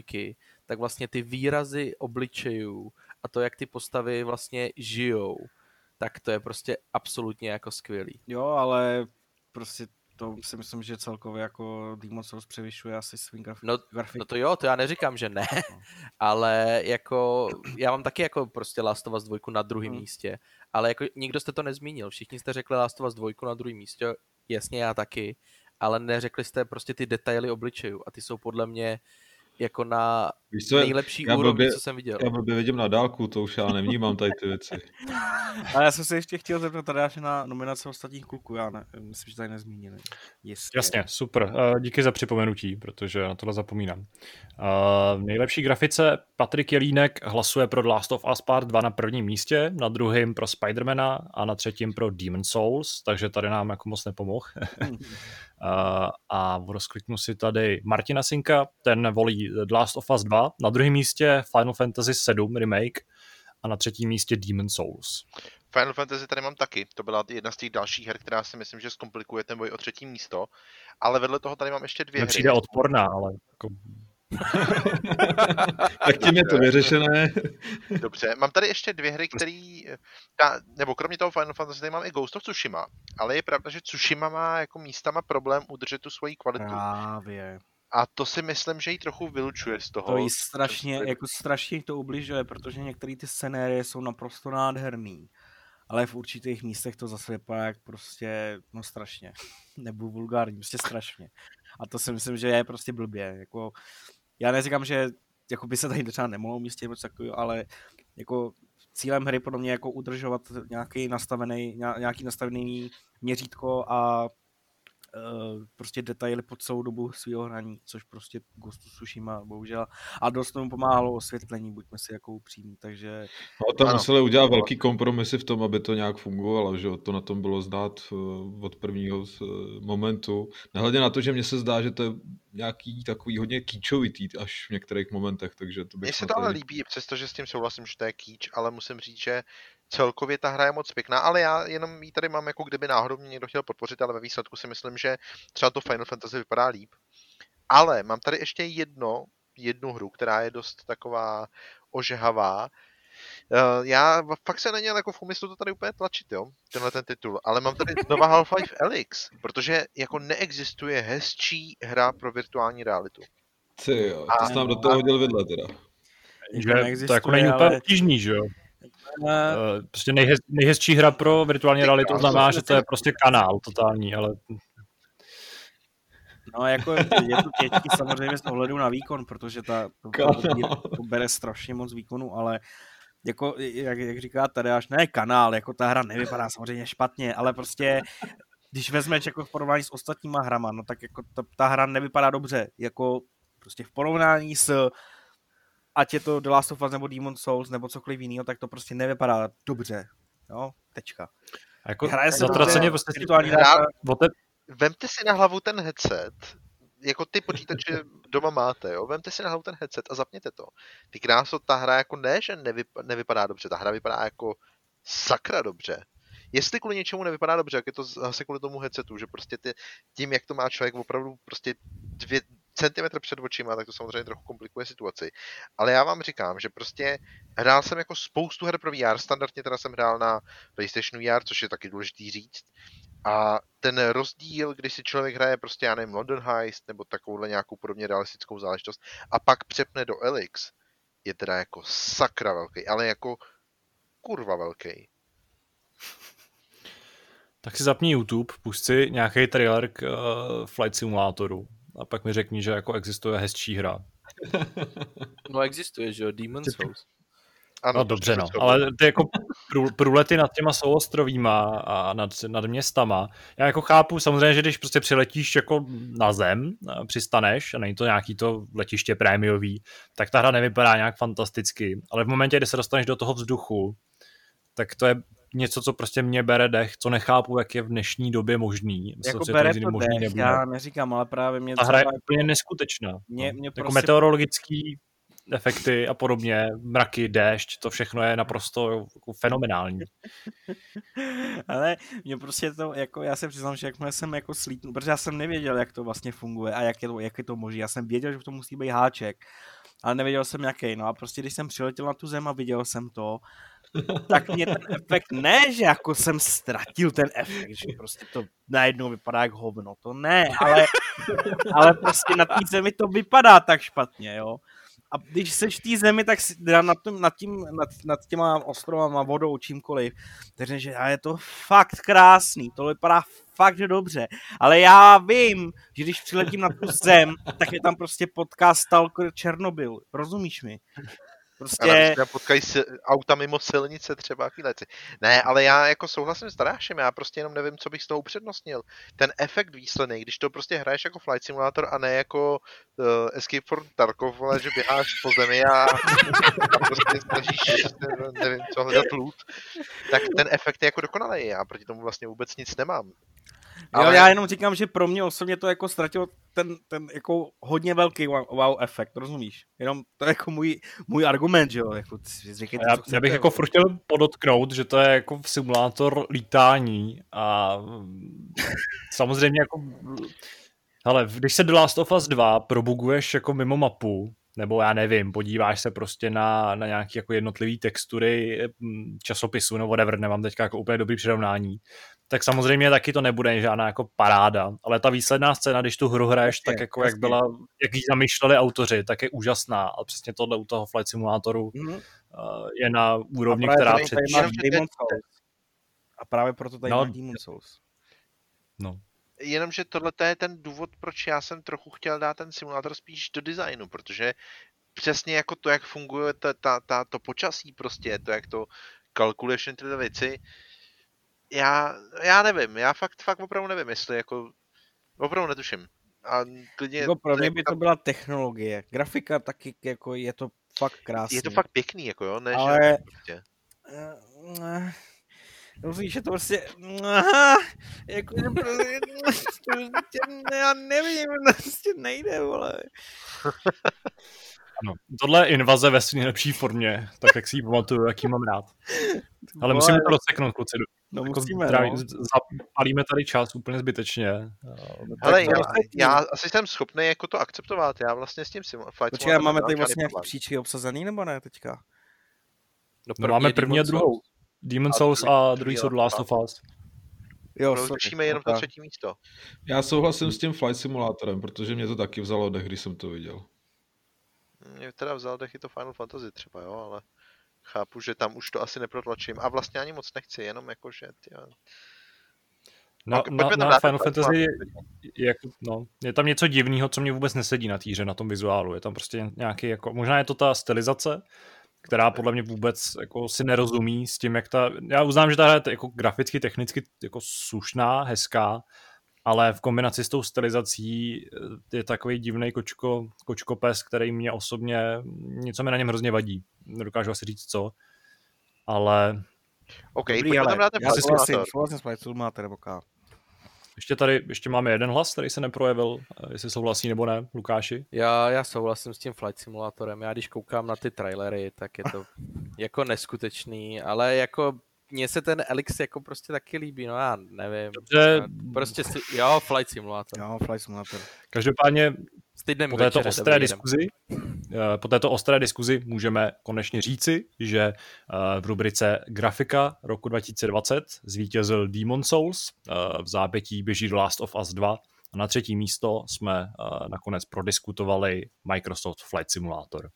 tak vlastně ty výrazy obličejů a to, jak ty postavy vlastně žijou, tak to je prostě absolutně jako skvělý. Jo, ale prostě to si myslím, že celkově jako Demon Souls převyšuje asi svým graf- no, grafikou. No to jo, to já neříkám, že ne, no. *laughs* ale jako já mám taky jako prostě Last of Us 2 na druhém hmm. místě, ale jako nikdo jste to nezmínil, všichni jste řekli Last of Us 2 na druhém místě, jasně já taky, ale neřekli jste prostě ty detaily obličejů a ty jsou podle mě jako na Víš co, nejlepší já úrovni, blbě, co jsem viděl. Já blbě vidím na dálku, to už já nevnímám tady ty věci. *laughs* A já jsem se ještě chtěl zeptat tady na nominace ostatních kluků, já ne, myslím, že tady nezmínili. Jistě. Jasně, super. Uh, díky za připomenutí, protože na tohle zapomínám. Uh, v nejlepší grafice Patrik Jelínek hlasuje pro The Last of Us Part 2 na prvním místě, na druhém pro Spidermana a na třetím pro Demon Souls, takže tady nám jako moc nepomohl. uh, *laughs* a rozkliknu si tady Martina Sinka, ten volí The Last of Us 2 2, na druhém místě Final Fantasy 7 Remake a na třetím místě Demon Souls. Final Fantasy tady mám taky, to byla jedna z těch dalších her, která si myslím, že zkomplikuje ten boj o třetí místo, ale vedle toho tady mám ještě dvě Mě hry. přijde odporná, ale jako... *laughs* tak tím je to vyřešené. Dobře, mám tady ještě dvě hry, které, nebo kromě toho Final Fantasy, tady mám i Ghost of Tsushima, ale je pravda, že Tsushima má jako místama problém udržet tu svoji kvalitu. Právě. A to si myslím, že ji trochu vylučuje z toho. To jí strašně, jako strašně to ubližuje, protože některé ty scenérie jsou naprosto nádherný. Ale v určitých místech to zase vypadá jak prostě, no strašně. *laughs* Nebudu vulgární, prostě strašně. A to si myslím, že je prostě blbě. Jako, já neříkám, že jako by se tady třeba nemohlo umístit něco takového, ale jako cílem hry podle mě jako udržovat nějaký nastavený, nějaký nastavený měřítko a uh, prostě detaily po celou dobu svého hraní, což prostě Ghost of Tsushima bohužel. A dost tomu pomáhalo osvětlení, buďme si jako upřímní, takže... No, tam ano. museli udělat velký kompromisy v tom, aby to nějak fungovalo, že to na tom bylo znát uh, od prvního uh, momentu. Nehledě na to, že mně se zdá, že to je nějaký takový hodně kýčovitý až v některých momentech, takže to bych Mně se to ale líbí, přestože s tím souhlasím, že to je kýč, ale musím říct, že celkově ta hra je moc pěkná, ale já jenom ji tady mám jako kdyby náhodou mě někdo chtěl podpořit, ale ve výsledku si myslím, že třeba to Final Fantasy vypadá líp. Ale mám tady ještě jedno, jednu hru, která je dost taková ožehavá. Uh, já fakt se není jako v úmyslu to tady úplně tlačit, jo, tenhle ten titul, ale mám tady *laughs* znova Half-Life Elix, protože jako neexistuje hezčí hra pro virtuální realitu. Ty jo, to jsi nám do toho hodil vidle teda. Že to jako není úplně ale... obtížný, že jo? Uh, prostě nejhez, nejhezčí hra pro virtuální realitu znamená, že to je prostě kanál totální, ale... No, jako je to těžký samozřejmě z ohledu na výkon, protože ta, to, to, to, to bere strašně moc výkonu, ale jako, jak, jak říká až ne kanál, jako ta hra nevypadá samozřejmě špatně, ale prostě když vezmeš jako v porovnání s ostatníma hrama, no tak jako ta, ta hra nevypadá dobře, jako prostě v porovnání s ať je to The Last of Us nebo Demon Souls nebo cokoliv jiného, tak to prostě nevypadá dobře. Jo, tečka. A jako Hraje se zatraceně prostě virtuální hra. Vemte si na hlavu ten headset, jako ty počítače doma máte, jo? Vemte si na hlavu ten headset a zapněte to. Ty kráso, ta hra jako ne, že nevyp- nevypadá dobře, ta hra vypadá jako sakra dobře. Jestli kvůli něčemu nevypadá dobře, jak je to zase kvůli tomu headsetu, že prostě ty, tím, jak to má člověk opravdu prostě dvě, centimetr před očima, tak to samozřejmě trochu komplikuje situaci. Ale já vám říkám, že prostě hrál jsem jako spoustu her pro VR, standardně teda jsem hrál na PlayStation VR, což je taky důležitý říct. A ten rozdíl, když si člověk hraje prostě, já nevím, London Heist nebo takovouhle nějakou podobně realistickou záležitost a pak přepne do Elix, je teda jako sakra velký, ale jako kurva velký. Tak si zapni YouTube, pust si nějaký trailer k uh, Flight Simulatoru a pak mi řekni, že jako existuje hezčí hra. *laughs* No existuje, že jo, Demon's Souls. Ano, no dobře, no. Ale ty jako průlety nad těma souostrovíma a nad, nad městama, já jako chápu samozřejmě, že když prostě přiletíš jako na zem, přistaneš a není to nějaký to letiště prémiový, tak ta hra nevypadá nějak fantasticky, ale v momentě, kdy se dostaneš do toho vzduchu, tak to je něco, co prostě mě bere dech, co nechápu, jak je v dnešní době možný. Myslím, jako bere to, to možný dech, nebude. já neříkám, ale právě mě... Ta hra je úplně neskutečná. Mě, mě jako prostě... meteorologický efekty a podobně, mraky, déšť, to všechno je naprosto jako fenomenální. *laughs* Ale mě prostě to, jako já se přiznám, že jakmile jsem jako slítnul, protože já jsem nevěděl, jak to vlastně funguje a jak je to, jak je to možné. Já jsem věděl, že to musí být háček, ale nevěděl jsem jaký. No a prostě když jsem přiletěl na tu zem a viděl jsem to, tak mě ten efekt, ne, že jako jsem ztratil ten efekt, že prostě to najednou vypadá jak hovno, to ne, ale, ale prostě na té zemi to vypadá tak špatně, jo. A když seš v té zemi, tak nad, tím, nad, tím, nad, nad těma ostrovama, vodou, čímkoliv, takže že je to fakt krásný, to vypadá fakt, dobře. Ale já vím, že když přiletím na tu zem, tak je tam prostě podcast Stalker Černobyl. Rozumíš mi? Prostě... A potkají si, auta mimo silnice třeba chvíleci. Ne, ale já jako souhlasím s Darášem, já prostě jenom nevím, co bych z toho upřednostnil. Ten efekt výsledný, když to prostě hraješ jako flight simulator a ne jako uh, Escape from Tarkov, ale že běháš po zemi a, a prostě snažíš, nevím, co hledat loot, tak ten efekt je jako dokonalý. Já proti tomu vlastně vůbec nic nemám. Ale... Jo, já jenom říkám, že pro mě osobně to jako ztratilo ten, ten jako hodně velký wow, wow efekt, rozumíš? Jenom to je jako můj, můj argument, že jo? Jako, říkejte, já, já, bych jako furt chtěl podotknout, že to je jako simulátor lítání a samozřejmě jako ale když se do Last of Us 2 probuguješ jako mimo mapu, nebo já nevím, podíváš se prostě na, na nějaké jako jednotlivé textury hm, časopisu nebo whatever, nemám teďka jako úplně dobrý přirovnání, tak samozřejmě taky to nebude žádná jako paráda, ale ta výsledná scéna, když tu hru hraješ, tak jako jak byla, jak ji zamýšleli autoři, tak je úžasná a přesně tohle u toho Flight Simulatoru mm-hmm. je na úrovni, která před... A právě proto tady no, Demon Souls. No. Jenomže tohle je ten důvod, proč já jsem trochu chtěl dát ten simulátor spíš do designu, protože přesně jako to, jak funguje ta, ta, ta, to počasí prostě, to, jak to kalkuluješ tyhle věci, já, já nevím, já fakt, fakt opravdu nevím, jestli jako, opravdu netuším. A klidně, jako pro mě by to byla technologie. Grafika taky jako je to fakt krásný. Je to fakt pěkný, jako jo, ne, Ale... že prostě. Musíš, že to prostě... Jako, že prostě... prostě *laughs* já nevím, prostě nejde, vole. *laughs* Ano, tohle je invaze ve své nejlepší formě, tak jak si ji pamatuju, jaký mám rád. Ale musíme to rozseknout, kluci. No jako musíme, zdravý, no. Zapálíme tady čas úplně zbytečně. Ale já, já, asi jsem schopný jako to akceptovat, já vlastně s tím si Flight Počkej, máme tady vlastně nějaký příčky obsazený, nebo ne teďka? No, no máme první a druhou. Demon Souls a, druhý jsou Last of Us. Jo, Rozličíme jenom to třetí místo. Já souhlasím s tím Flight Simulatorem, protože mě to taky vzalo dech, když jsem to viděl. Mě teda vzal dech i to Final Fantasy třeba, jo, ale chápu, že tam už to asi neprotlačím. A vlastně ani moc nechci, jenom jako, že... Tyjo. Na, na, na Final ten Fantasy je, no, je tam něco divného, co mě vůbec nesedí na týře, na tom vizuálu. Je tam prostě nějaký, jako, možná je to ta stylizace, která podle mě vůbec jako, si nerozumí s tím, jak ta... Já uznám, že ta hra je jako graficky, technicky jako slušná, hezká, ale v kombinaci s tou stylizací eh, je takový divný kočko, kočkopes, který mě osobně, něco mi na něm hrozně vadí. Nedokážu asi říct co, ale OK, Dobrý, pojďme ale tam dát ten já Flight souhlasím, Simulator. souhlasím s Flight Simulator nebo K. ještě tady ještě máme jeden hlas, který se neprojevil, eh, jestli souhlasí nebo ne, Lukáši. Já, já souhlasím s tím Flight Simulatorem. Já když koukám na ty trailery, tak je to *laughs* jako neskutečný, ale jako mně se ten Elix jako prostě taky líbí, no já nevím. Dobře. Já Prostě si, jo, Flight Simulator. Jo, Flight Simulator. Každopádně S týdnem po této večer, ostré diskuzi, eh, po této ostré diskuzi můžeme konečně říci, že eh, v rubrice Grafika roku 2020 zvítězil Demon Souls, eh, v zápětí běží The Last of Us 2 a na třetí místo jsme nakonec prodiskutovali Microsoft Flight Simulator.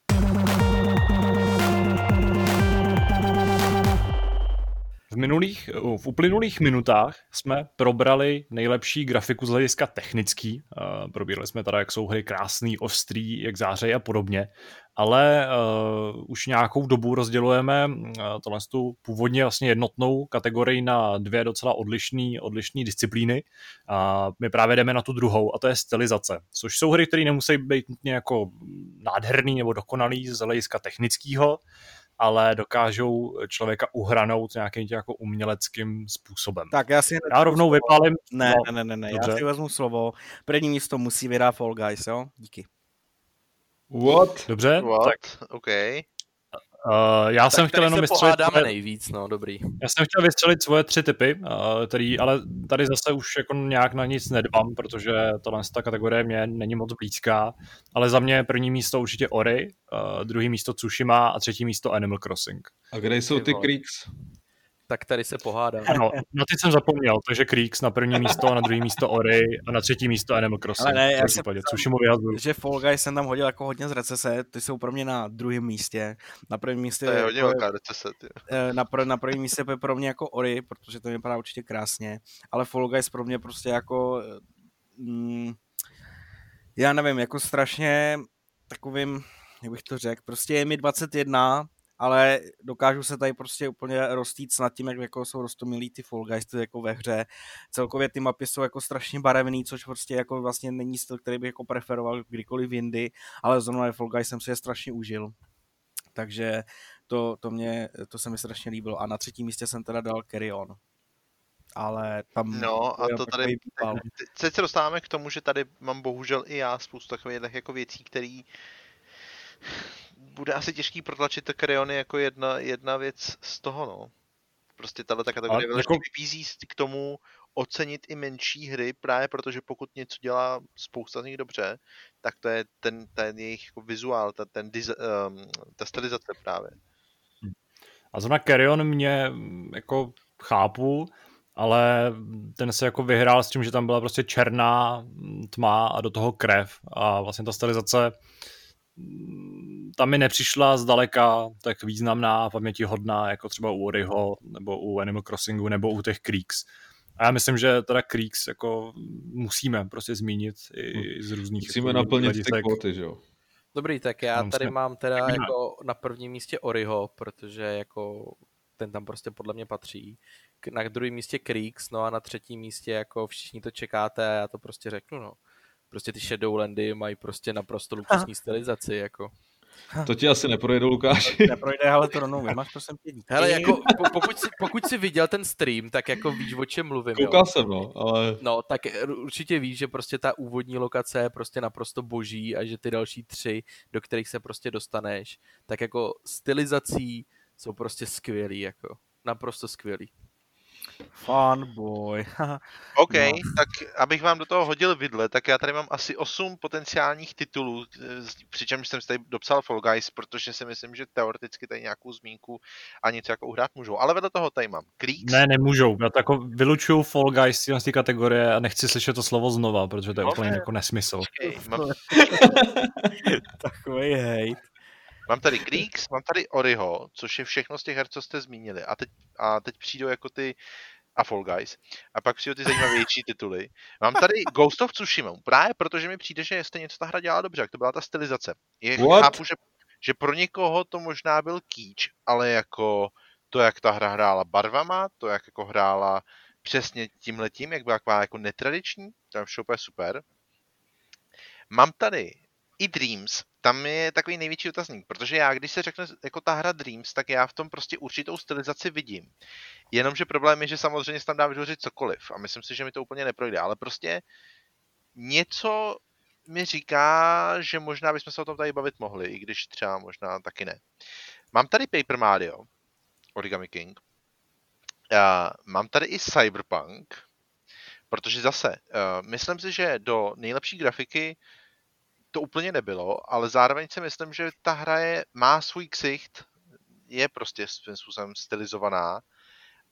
V, minulých, v uplynulých minutách jsme probrali nejlepší grafiku z hlediska technický. Uh, probírali jsme teda, jak jsou hry krásný, ostrý, jak zářejí a podobně. Ale uh, už nějakou dobu rozdělujeme uh, tohle tu původně vlastně jednotnou kategorii na dvě docela odlišné odlišný disciplíny. A my právě jdeme na tu druhou, a to je stylizace. Což jsou hry, které nemusí být nutně jako nádherný nebo dokonalý z hlediska technického, ale dokážou člověka uhranout nějakým tím jako uměleckým způsobem. Tak já si... Já rovnou vypálím. Ne, no, ne, ne, ne, dobře. já si vezmu slovo. První místo musí vyhrát Fall Guys, jo? Díky. What? Dobře, What? tak OK. Uh, já Tak jsem chtěl jenom vystřelit, svoje, nejvíc, no dobrý. já jsem chtěl vystřelit svoje tři typy, uh, který, ale tady zase už jako nějak na nic nedbám, protože tohle ta kategorie mě není moc blízká, ale za mě první místo určitě Ori, uh, druhý místo Tsushima a třetí místo Animal Crossing. A kde jsou Ty ty. Creeks? Tak tady se pohádáme. Ano, na ty jsem zapomněl, takže Creeks na první místo, na druhý místo Ori a na třetí místo Animal Crossing. Ale ne, v já jsem případě Tsushimu vyhazuju. Že Fall Guys jsem tam hodil jako hodně z recese, ty jsou pro mě na druhém místě. Na prvním místě To je hodně velká recese. Ty. eh, na, pr- na prvním místě je pro mě jako Ori, protože to vypadá určitě krásně, ale Fall Guys pro mě prostě jako mm, já nevím, jako strašně takovým, jak bych to řekl, prostě je mi 21, ale dokážu se tady prostě úplně roztýct nad tím, jak jako jsou rostomilí ty Fall Guys ty jako ve hře. Celkově ty mapy jsou jako strašně barevný, což prostě jako vlastně není styl, který bych jako preferoval kdykoliv jindy, ale zrovna Fall Guys jsem si je strašně užil. Takže to, to, mě, to se mi strašně líbilo. A na třetím místě jsem teda dal Carry On. Ale tam... No a to tady, teď se dostáváme k tomu, že tady mám bohužel i já spoustu takových jako věcí, které bude asi těžký protlačit to Kryony jako jedna, jedna věc z toho, no. Prostě tahle ta kategorie jako- vybízí k tomu ocenit i menší hry, právě protože pokud něco dělá spousta z nich dobře, tak to je ten, ten jejich jako vizuál, ta, ten, diz- um, ta stylizace právě. A zrovna Carrion mě mm, jako chápu, ale ten se jako vyhrál s tím, že tam byla prostě černá mm, tma a do toho krev a vlastně ta stylizace mm, tam mi nepřišla zdaleka tak významná a pamětihodná, jako třeba u Oriho, nebo u Animal Crossingu, nebo u těch Creeks. A já myslím, že teda Creeks jako musíme prostě zmínit i z různých Musíme jako naplnit ty hledisek. kvóty, že jo? Dobrý, tak já No, tady mám teda tak jako na prvním místě Oriho, protože jako ten tam prostě podle mě patří. Na druhém místě Creeks, no a na třetím místě jako všichni to čekáte a já to prostě řeknu, no. Prostě ty Shadowlandy mají prostě naprosto luxusní stylizaci, jako. To ti asi neprojde, Lukáši. Neprojde, ale to rovnou vymaš, prosím tě. díky. Hele, jako, po, pokud, si, pokud si viděl ten stream, tak jako víš, o čem mluvím, jo. Koukal jsem, no, ale No, tak určitě víš, že prostě ta úvodní lokace je prostě naprosto boží a že ty další tři, do kterých se prostě dostaneš, tak jako stylizací jsou prostě skvělý, jako naprosto skvělý. Fun boy. *laughs* OK, No. tak abych vám do toho hodil vidle, tak já tady mám asi 8 potenciálních titulů, eh, přičemž jsem si tady dopsal Fall Guys, protože si myslím, že teoreticky tady nějakou zmínku a něco jako uhrát můžou. Ale vedle toho tady mám Creeks. Ne, nemůžou. Já to jako vylučuju Fall Guys z té kategorie a nechci slyšet to slovo znova, protože to je No, úplně ne. jako nesmysl. Okay, mám, *laughs* Takový hejt. Mám tady Creeks, mám tady Oriho, což je všechno z těch her, co jste zmínili. A teď, a teď přijdou jako ty a Fall Guys. A pak přijdu ty zajímavější tituly. Mám tady *laughs* Ghost of Tsushima, právě protože mi přijde, že stejně co ta hra dělala dobře, jak to byla ta stylizace. Je, What? chápu, že, že pro někoho to možná byl kýč, ale jako to, jak ta hra hrála barvama, to, jak jako hrála přesně tímhletím, jak byla jako netradiční, to je úplně super. Mám tady i Dreams, tam je takový největší otazník, protože já, když se řekne jako ta hra Dreams, tak já v tom prostě určitou stylizaci vidím. Jenomže problém je, že samozřejmě se tam dá vytvořit cokoliv a myslím si, že mi to úplně neprojde, ale prostě něco mi říká, že možná bychom se o tom tady bavit mohli, i když třeba možná taky ne. Mám tady Paper Mario, Origami King. Uh, mám tady i Cyberpunk, protože zase, uh, myslím si, že do nejlepší grafiky to úplně nebylo, ale zároveň si myslím, že ta hra je, má svůj ksicht, je prostě svým způsobem stylizovaná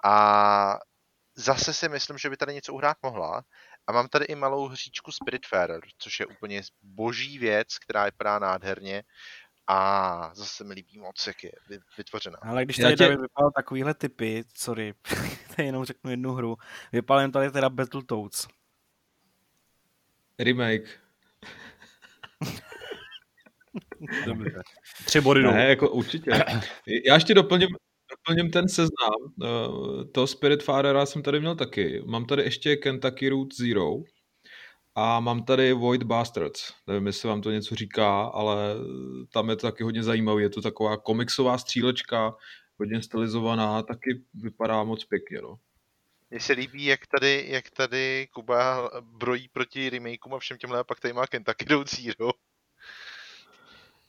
a zase si myslím, že by tady něco uhrát mohla. A mám tady i malou hříčku Spiritfarer, což je úplně boží věc, která vypadá nádherně a zase mi líbí moc, jak je vy- vytvořená. Ale když Já tady tě- David vypál takovýhle typy, sorry, *laughs* tady jenom řeknu jednu hru, vypálím tady teda Battletoads. Remake. *laughs* Dobře. Tři body dolů. Ne, jako určitě. Já ještě doplním, doplním ten seznam. Eh, To Spiritfarera jsem tady měl taky. Mám tady ještě Kentucky Route Zero a mám tady Void Bastards. Nevím, jestli vám to něco říká, ale tam je to taky hodně zajímavý. Je to taková komiksová střílečka, hodně stylizovaná, taky vypadá moc pěkně. No. Mně se líbí, jak tady, jak tady Kuba brojí proti remakeům a všem těmhle, a pak tady má Kentucky Road Zero.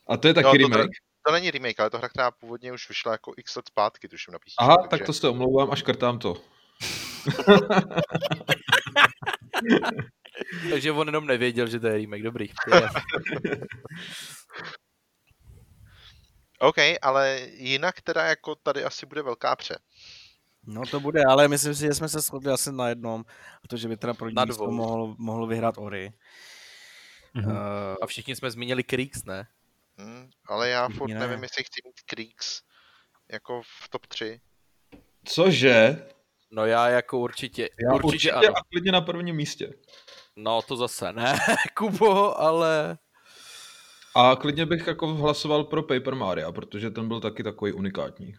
A to je taky No, to remake? teda- To není remake, ale to hra, která původně už vyšla jako x let zpátky, tuším na PC. Aha, tak to se omlouvám a škrtám to. *laughs* Takže on jenom nevěděl, že to je remake. Dobrý. *laughs* OK, ale jinak teda jako tady asi bude velká pře. No to bude, ale myslím si, že jsme se shodli asi na jednom, a to, že by teda pro Na dvou. mohl, mohl vyhrát Ori. Mhm. Uh, A všichni jsme zmínili Creeks, ne? Hm, ale já Všichni furt ne. nevím, jestli chci mít Creeks jako v top 3. Cože? No já jako určitě, Já určitě, určitě ano. a klidně na prvním místě. No to zase ne, *laughs* Kubo, ale A klidně bych jako hlasoval pro Paper Mario, protože ten byl taky takový unikátní.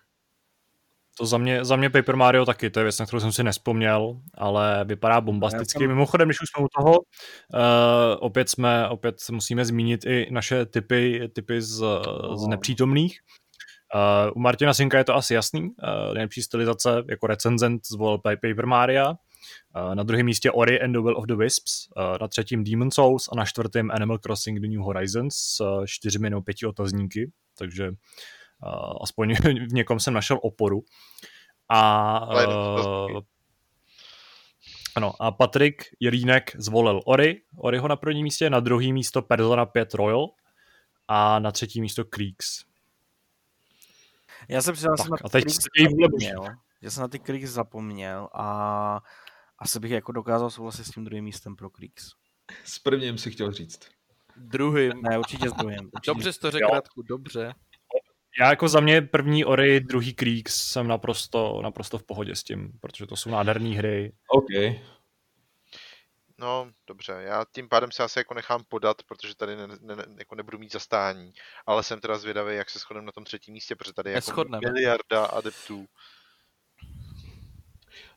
To za mě, za mě Paper Mario taky, to je věc, na kterou jsem si nespomněl, ale vypadá bombasticky. Jsem- Mimochodem, když už jsme u toho, uh, opět jsme, opět musíme zmínit i naše typy, typy z, z nepřítomných. Uh, u Martina Sinka je to asi jasný, uh, nejlepší stylizace jako recenzent zvolil Pa- Paper Mario. Uh, na druhém místě Ori and the Will of the Wisps, uh, na třetím Demon Souls a na čtvrtém Animal Crossing The New Horizons s uh, čtyřmi nebo pěti otazníky, takže uh, aspoň *laughs* v někom jsem našel oporu. A, uh, otazníky. ano, a Patrik Jelínek zvolil Ori, Oriho na první místě, na druhý místo Persona 5 Royal a na třetí místo Creeks. já se jsem na a teď Creeks boží. zapomněl. Já jsem na ty Creeks zapomněl a asi bych jako dokázal souhlasit s tím druhým místem pro Creeks. S prvním si chtěl říct. druhým. Ne, určitě s druhým. Určitě. Dobře jsi to řekl. Radku, dobře. Já jako za mě první Ori, druhý Creeks jsem naprosto, naprosto v pohodě s tím, protože to jsou nádherné hry. OK. No, dobře, já tím pádem se asi jako nechám podat, protože tady ne, ne, ne- jako nebudu mít zastání, ale jsem teda zvědavý, jak se shodneme na tom třetím místě, protože tady je jako miliarda adeptů.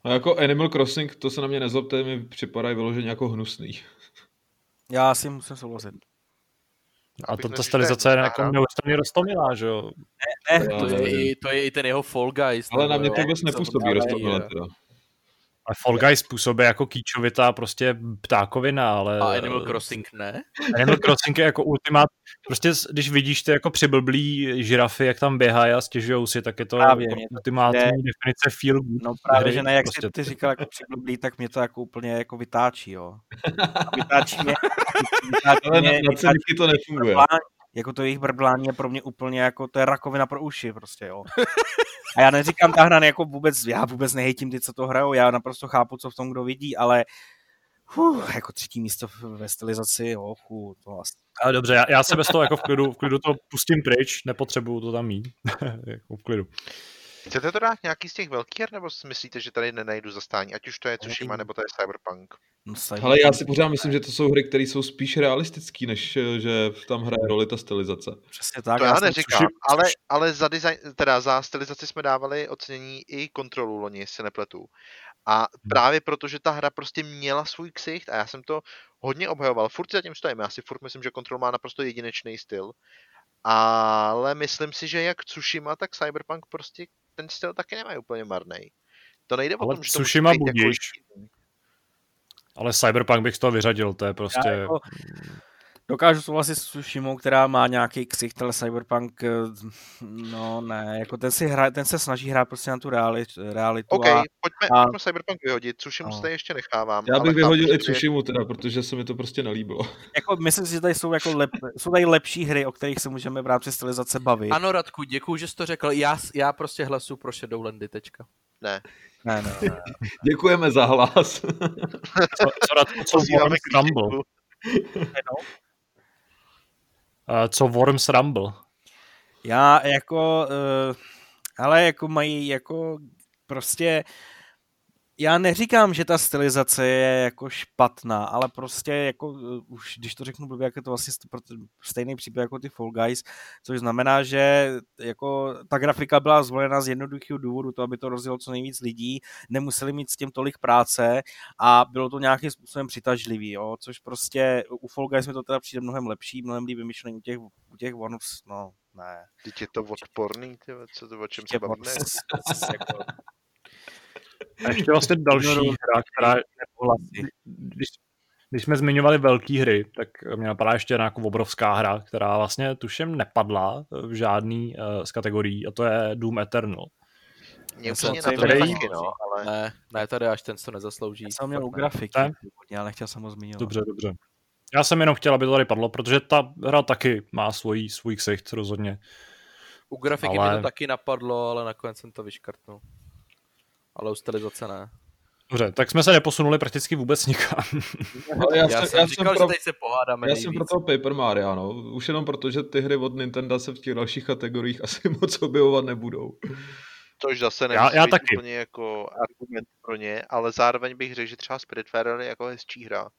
A jako Animal Crossing, to se na mě nezlobte, mi připadají vyloženě jako hnusný. Já si musím souhlasit. A to, ta stylizace je že jako neuvěřitelně roztomilá, že jo? Ne, Já To je, i, to je i ten jeho Fall Guys. Ale na mě to vůbec nepůsobí jo. teda. A Fall Guys působí jako kýčovitá prostě ptákovina, ale... A Animal Crossing ne? Animal Crossing je jako ultimát, prostě když vidíš ty jako přiblblí žirafy, jak tam běhají a stěžujou si, tak je to Právě, jako mě to ultimátní přijde- definice feel good. No právě, hry, že ne, jak prostě jsi ty říkal jako přiblblý, tak mě to jako úplně jako vytáčí, jo. *laughs* Vytáčí mě, vytáčí Ale na, mě, na to nefunguje. Jako to jejich brblání je pro mě úplně jako, to je rakovina pro uši prostě, jo. *laughs* A já neříkám ta hra jako vůbec, já vůbec nehejtím ty, co to hrajou, já naprosto chápu, co v tom kdo vidí, ale huh, jako třetí místo ve stylizaci, jo, chu, to asi. Ale dobře, já, já se bez toho jako v klidu, v klidu to pustím pryč, nepotřebuju to tam mít. *laughs* jako v klidu. Chcete to dát nějaký z těch velkých her, nebo si myslíte, že tady nenajdu zastání, ať už to je Tsushima, nebo to je Cyberpunk? No, Ale já si pořád myslím, že to jsou hry, které jsou spíš realistické, než eh, že tam hraje roli ta stylizace. Přesně tak. To já jsem- neříkám, ale, ale za, design, teda za stylizaci jsme dávali ocenění i kontrolu loni, jestli se nepletu. A právě proto, že ta hra prostě měla svůj ksicht a já jsem to hodně obhajoval. Furt si zatím stojím, já si furt myslím, že kontrol má naprosto jedinečný styl. Ale myslím si, že jak Tsushima, tak Cyberpunk prostě ten styl taky nemají úplně marný. To nejde o Ale tom, že to musí být jako budíš. jiný. Ale Cyberpunk bych z toho vyřadil, to je Já prostě... jako dokážu souhlasit s Tsushimou, která má nějaký ksicht, ale Cyberpunk, eh, no ne, jako ten, si hra, ten se snaží hrát prostě na tu realitu, realitu OK, a pojďme, a- pojďme Cyberpunk vyhodit, Tsushimu No. ještě nechávám. Já bych vyhodil i Tsushimu teda, protože se mi to prostě nelíbilo. *laughs* jako myslím si, že tady jsou, jako lep, jsou tady lepší hry, o kterých se můžeme v rámci stylizace bavit. Ano, Radku, děkuji, že jsi to řekl. Já, já prostě hlasu pro Shadowlandy, tečka. Ne. Ne, ne, ne. *laughs* Děkujeme za hlas. *laughs* Co, co, Radko, co Pozýváme Worms k Rumble? výčitku. Uh, co Worms Rumble? Já jako, uh, ale jako mají jako prostě, já neříkám, že ta stylizace je jako špatná, ale prostě jako uh, už, když to řeknu blbě, jak je to vlastně stejný případ jako ty Fall Guys, což znamená, že jako ta grafika byla zvolena z jednoduchého důvodu, to, aby to rozjelo co nejvíc lidí, nemuseli mít s tím tolik práce a bylo to nějakým způsobem přitažlivý, jo, což prostě u Fall Guys mi to teda přijde mnohem lepší, mnohem líp vymyšlený u těch, u těch Worms, no, ne. Teď je to odporný, ty, vole, co to, o čem se bavíme? *laughs* A ještě vlastně další hra, která, když, když jsme zmiňovali velké hry, tak mě napadá ještě jedna jako obrovská hra, která vlastně tuším nepadla v žádný uh, z kategorií, a to je Doom Eternal. Mě úplně na to taky, no, ale Ne, ne, tady až ten, co nezaslouží. Já jsem měl u grafiky, Ne? původně, ale nechtěl jsem ho zmiňovat. Dobře, dobře. Já jsem jenom chtěl, aby to tady padlo, protože ta hra taky má svůj, svůj ksicht rozhodně. U grafiky Ale- mě to taky napadlo, ale nakonec jsem to vyškrtnul. Ale u stylizace ne. Dobře, tak jsme se neposunuli prakticky vůbec nikam. *laughs* Ale já, Já, jsem, jsem já říkal, jsem pro, že tady se pohádáme já jsem nejvíc. pro toho Paper Mario, no. Už jenom proto, že ty hry od Nintendo se v těch dalších kategoriích asi *laughs* moc objevovat nebudou. Což zase Já- já být taky. úplně jako argument pro ně, ale zároveň bych řekl, že třeba Spiritfarer je jako hezčí hra.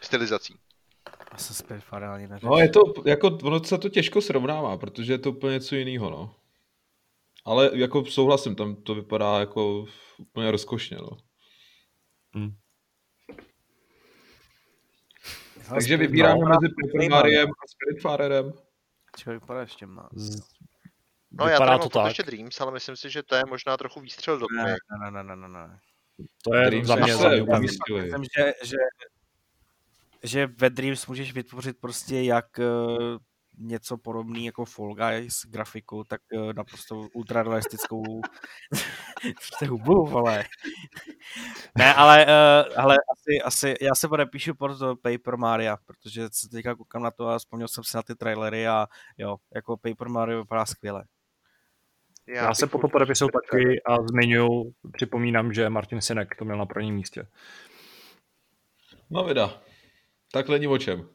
Stylizací. Já jsem Spiritfarer ani neřekl. No je to, jako, ono se to těžko srovnává, protože je to úplně něco jiného, no. Ale jako souhlasím, tam to vypadá jako úplně rozkošně, no. Hm. Hele, Takže vybíráme no, mezi Paper Mariem a Spiritfarerem. Čekaj, vypadá ještě má. No já Vypadá tady mám to tak. ještě Dreams, ale myslím si, že to je možná trochu výstřel do Ne, tmy. ne, ne, ne, ne, ne. To je Dreams za mě, se za mě. Myslím, že, že, že ve Dreams můžeš vytvořit prostě jak uh, něco podobný jako Fall Guys grafiku, tak uh, naprosto ultrarealistickou *laughs* jste hubu, ale ne, ale, uh, ale asi, asi, já se podepíšu pod to Paper Mario, protože se teďka koukám na to a vzpomněl jsem si na ty trailery a jo, jako Paper Mario vypadá skvěle. Já se bych po to Spiritfarer. taky a zmiňuji, připomínám, že Martin Sinek to měl na prvním místě. No vida. Tak není o čem.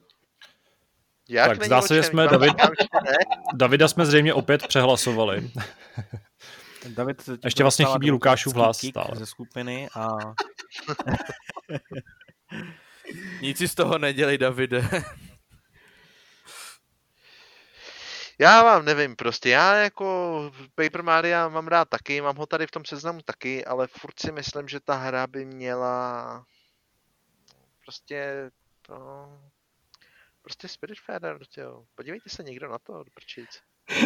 Jak Tak, zdá se, že jsme David-. Davida jsme zřejmě opět přehlasovali. David, Ještě vlastně chybí Lukášův hlas stále. ze skupiny a *laughs* Nic si z toho nedělej, Davide. Já vám nevím, prostě já jako Paper Mario mám rád taky, mám ho tady v tom seznamu taky, ale furt si myslím, že ta hra by měla prostě to... Prostě Spiritfarer, jo. Podívejte se někdo na to, prčic.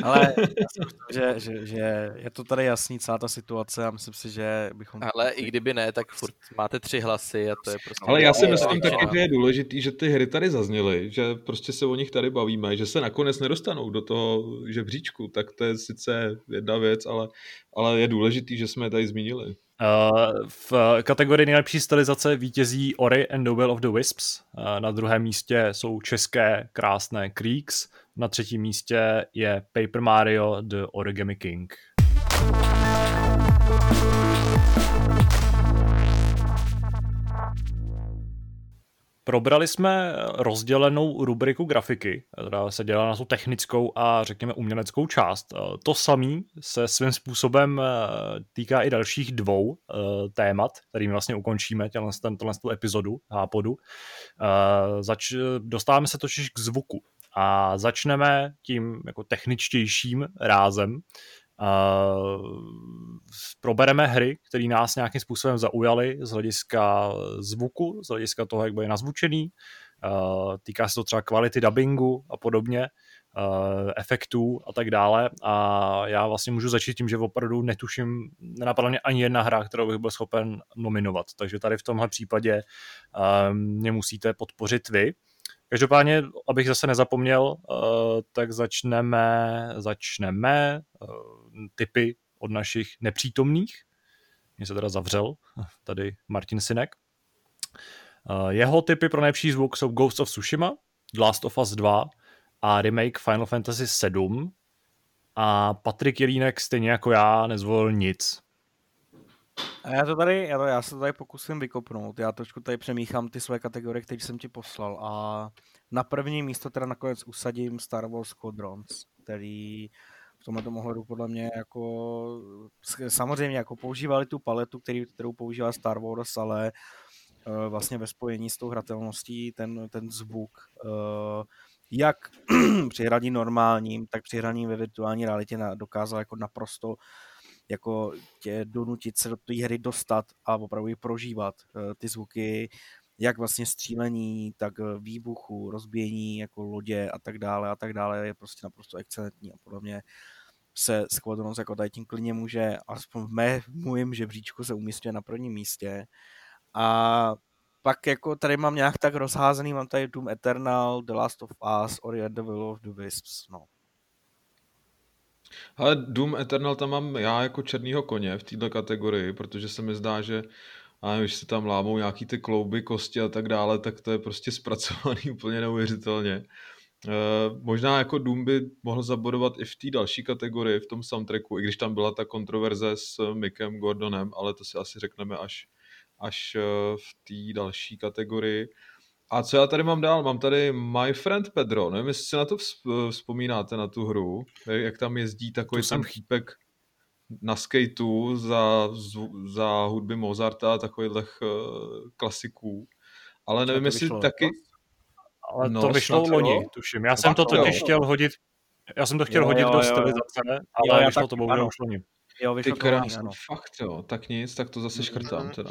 Ale *laughs* já si myslím, že, že, že je to tady jasný celá ta situace a myslím si, že bychom... Ale i kdyby ne, tak furt máte tři hlasy a to je prostě... Ale já si myslím taky, že je důležitý, že ty hry tady zazněly, že prostě se o nich tady bavíme, že se nakonec nedostanou do toho žebříčku, tak to je sice jedna věc, ale, ale je důležitý, že jsme je tady zmínili. Uh, v kategorii nejlepší stylizace vítězí Ori and the Will of the Wisps. Uh, na druhém místě jsou české krásné Creeks. Na třetím místě je Paper Mario The Origami King. Probrali jsme rozdělenou rubriku grafiky, která se dělá na tu technickou a řekněme uměleckou část. To samé se svým způsobem týká i dalších dvou témat, kterými vlastně ukončíme tenhle, tenhle epizodu Hápodu. Zač, dostáváme se totiž k zvuku a začneme tím jako techničtějším rázem, Uh, probereme hry, které nás nějakým způsobem zaujaly z hlediska zvuku, z hlediska toho, jak bude nazvučený. Uh, týká se to třeba kvality dubbingu a podobně, uh, efektů a tak dále. A já vlastně můžu začít tím, že opravdu netuším, nenapadla mě ani jedna hra, kterou bych byl schopen nominovat. Takže tady v tomhle případě mě musíte podpořit vy. Každopádně, abych zase nezapomněl, tak začneme, začneme typy od našich nepřítomných. Mě se teda zavřel, tady Martin Sinek. Eh, jeho typy pro nejlepší zvuk jsou Ghost of Tsushima, Last of Us 2 a remake Final Fantasy 7. A Patrik Jelínek stejně jako já nezvolil nic. A já to tady, já, to, já se tady pokusím vykopnout. Já trošku tady přemíchám ty své kategorie, které jsem ti poslal. A na první místo teda nakonec usadím Star Wars Squadrons, který v tomto ohledu podle mě jako samozřejmě jako používali tu paletu, který, kterou používá Star Wars, ale uh, vlastně ve spojení s tou hratelností ten, ten zvuk uh, jak *clears throat* při hraní normálním, tak při hraní ve virtuální realitě dokázal jako naprosto jako tě donutit se do té hry dostat a opravdu ji prožívat. Uh, ty zvuky jak vlastně střílení, tak výbuchu, rozbíjení jako lodě a tak dále a tak dále je prostě naprosto excelentní a podle mě se Squadrons jako tím klidně může, aspoň v mé, můjím žebříčku se umístuje na prvním místě. A pak jako tady mám nějak tak rozházený, mám tady Doom Eternal, The Last of Us, Ori and the Will of the Wisps, no. Ale Doom Eternal tam mám já jako černýho koně v této kategorii, protože se mi zdá, že a když se tam lámou nějaký ty klouby, kosti a tak dále, tak to je prostě *laughs* zpracovaný úplně neuvěřitelně. Uh, možná jako Doom by mohl zabodovat i v té další kategorii, v tom soundtracku, i když tam byla ta kontroverze s Mickem Gordonem, ale to si asi řekneme až, až uh, v té další kategorii. A co já tady mám dál? Mám tady My Friend Pedro. Nevím, jestli si na to vzpomínáte, na tu hru, jak tam jezdí takový ten chýpek na skateu za, za hudby Mozarta a takových klasiků. Ale nevím, jestli taky... Ale no, to vyšlo loni, tuším. Já jsem to totiž jo. chtěl hodit, já jsem to chtěl jo, hodit jo, do stylizace, ale jo, vyšlo to bohužel už loni. Jo, vyšlo Ty to loni, ano. Fakt jo, tak nic, tak to zase škrtám teda.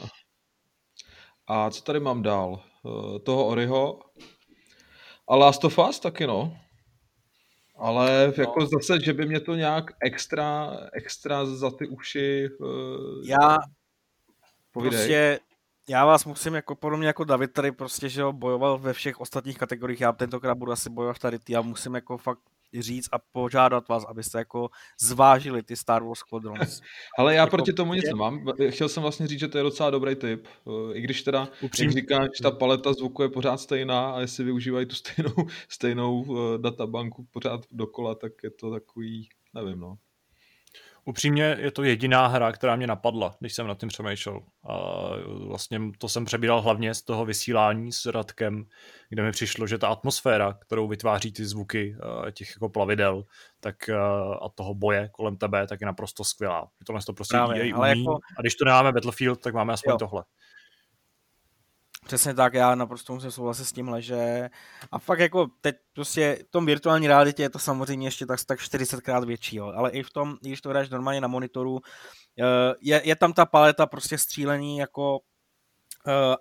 A co tady mám dál? Uh, toho Oriho. A Last of Us taky no. Ale no. jako zase, že by mě to nějak extra, extra za ty uši... Uh, já povídej. prostě já vás musím jako podobně jako David tady prostě, že jo, bojoval ve všech ostatních kategoriích, já tentokrát budu asi bojovat tady ty, já musím jako fakt říct a požádat vás, abyste jako zvážili ty Star Wars Squadrons. *laughs* Ale já jako proti tomu nic nemám. Chtěl jsem vlastně říct, že to je docela dobrý tip. I když teda, Upřímně. jak říkáš, ta paleta zvuku je pořád stejná a jestli využívají tu stejnou, *laughs* stejnou uh, databanku pořád dokola, tak je to takový, nevím no. Upřímně je to jediná hra, která mě napadla, když jsem nad tím přemýšlel. A vlastně to jsem přebíral hlavně z toho vysílání s Radkem, kde mi přišlo, že ta atmosféra, kterou vytváří ty zvuky těch jako plavidel, tak a toho boje kolem tebe, tak je naprosto skvělá. Tohle to prostě Právě, umí. Jako... A když to nemáme Battlefield, tak máme aspoň jo. tohle. Přesně tak, já naprosto musím souhlasit s tímhle, že a fakt jako teď prostě v tom virtuální realitě je to samozřejmě ještě tak, tak 40krát větší, jo. ale i v tom, když to hraješ normálně na monitoru, eh, je, je tam ta paleta prostě střílení jako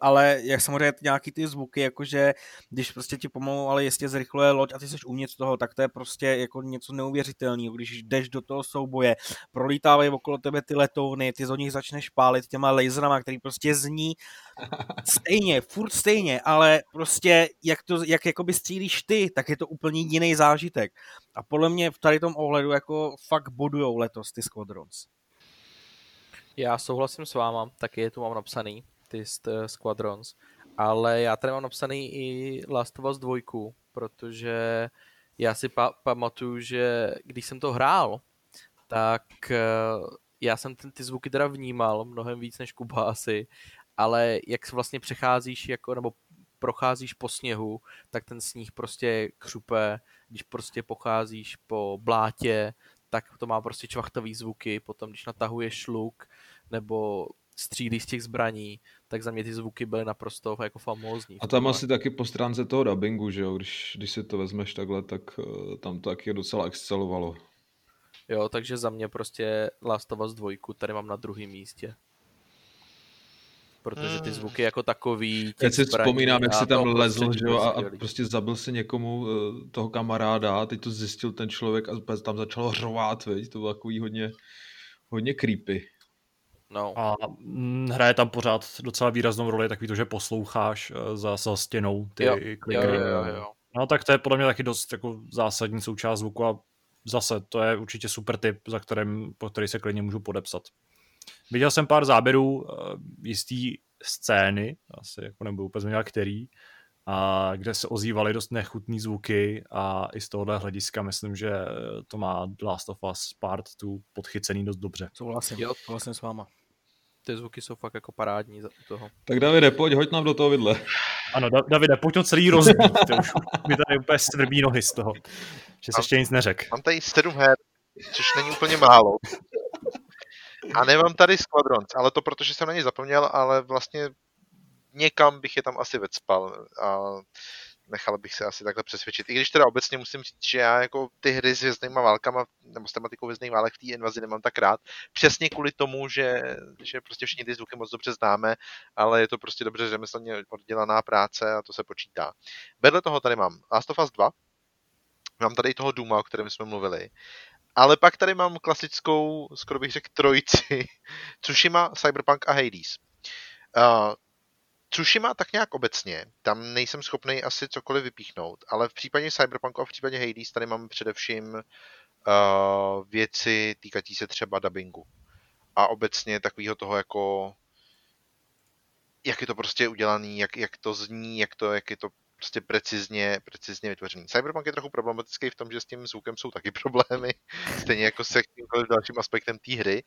ale jak samozřejmě nějaký ty zvuky, jakože když prostě ti pomalu, ale jistě zrychluje loď a ty jsi uvnitř toho, tak to je prostě jako něco neuvěřitelného, když jdeš do toho souboje, prolítávají okolo tebe ty letouny, ty z nich začneš pálit těma laserama, který prostě zní stejně, furt stejně, ale prostě jak to, jak jakoby střílíš ty, tak je to úplně jiný zážitek. A podle mě v tady tom ohledu jako fakt bodujou letos ty Squadrons. Já souhlasím s váma, taky je tu mám napsaný ty Squadrons, ale já tady mám napsaný i Last of Us 2, protože já si pa- pamatuju, že když jsem to hrál, tak eh, já jsem ten, ty zvuky teda vnímal mnohem víc než Kuba asi, ale jak vlastně přecházíš jako, nebo procházíš po sněhu, tak ten sníh prostě křupe, když prostě pocházíš po blátě, tak to má prostě čvachtový zvuky, potom když natahuješ luk, nebo střílí z těch zbraní, tak za mě ty zvuky byly naprosto jako famózní. A tam asi taky po stránce toho dubbingu, že jo, když, když si to vezmeš takhle, tak uh, tam to taky docela excelovalo. Jo, takže za mě prostě Last of Us 2 tady mám na druhém místě. Protože ty hmm. zvuky jako takový... Já si vzpomínám, jak si tam lezl, že jo, a, a prostě zabil se někomu eh, toho kamaráda, a teď to zjistil ten člověk a tam začalo řvát, veď? to bylo takový hodně, hodně creepy. No. A mm, hraje tam pořád docela výraznou roli takový to, že posloucháš eh, za, za stěnou ty jo, Jo, jo, jo. No tak to je podle mě taky dost jako zásadní součást zvuku a zase to je určitě super tip, za kterým, po který se klidně můžu podepsat. Viděl jsem pár záběrů uh, jistý scény, asi jako nebudu úplně změnit který, a kde se ozývaly dost nechutné zvuky a i z tohohle hlediska myslím, že to má Last of Us Part 2 podchycený dost dobře. Souhlasím, jo, souhlasím s váma. Ty zvuky jsou fakt jako parádní za toho. Tak Davide, pojď, hoď nám do toho vidle. Ano, da- Davide, pojď to celý rozbít. Ty už mi tady úplně svrbí nohy z toho, že se ještě nic neřek. Mám tady sedm her, což není úplně málo. A nemám tady Squadrons, ale to protože jsem na ně zapomněl, ale vlastně někam bych je tam asi vecpal a nechal bych se asi takhle přesvědčit. I když teda obecně musím říct, že já jako ty hry s věznýma válkama nebo s tematikou vězných válek v té invazi nemám tak rád. Přesně kvůli tomu, že, že prostě všichni ty zvuky moc dobře známe, ale je to prostě dobře řemeslně oddělaná práce a to se počítá. Vedle toho tady mám Last of Us 2, mám tady toho Duma, o kterém jsme mluvili. Ale pak tady mám klasickou, skoro bych řekl, trojici, *laughs* Tsushima, Cyberpunk a Hades. Uh, Tsushima tak nějak obecně, tam nejsem schopný asi cokoliv vypíchnout, ale v případě Cyberpunku a v případě Hades tady máme především uh, věci týkající se třeba dubbingu. A obecně takového toho jako jak je to prostě udělaný, jak, jak to zní, jak, to, jak je to prostě precizně, precizně vytvořený. Cyberpunk je trochu problematický v tom, že s tím zvukem jsou taky *laughs* problémy, stejně jako se jakýmkoliv dalším aspektem té hry,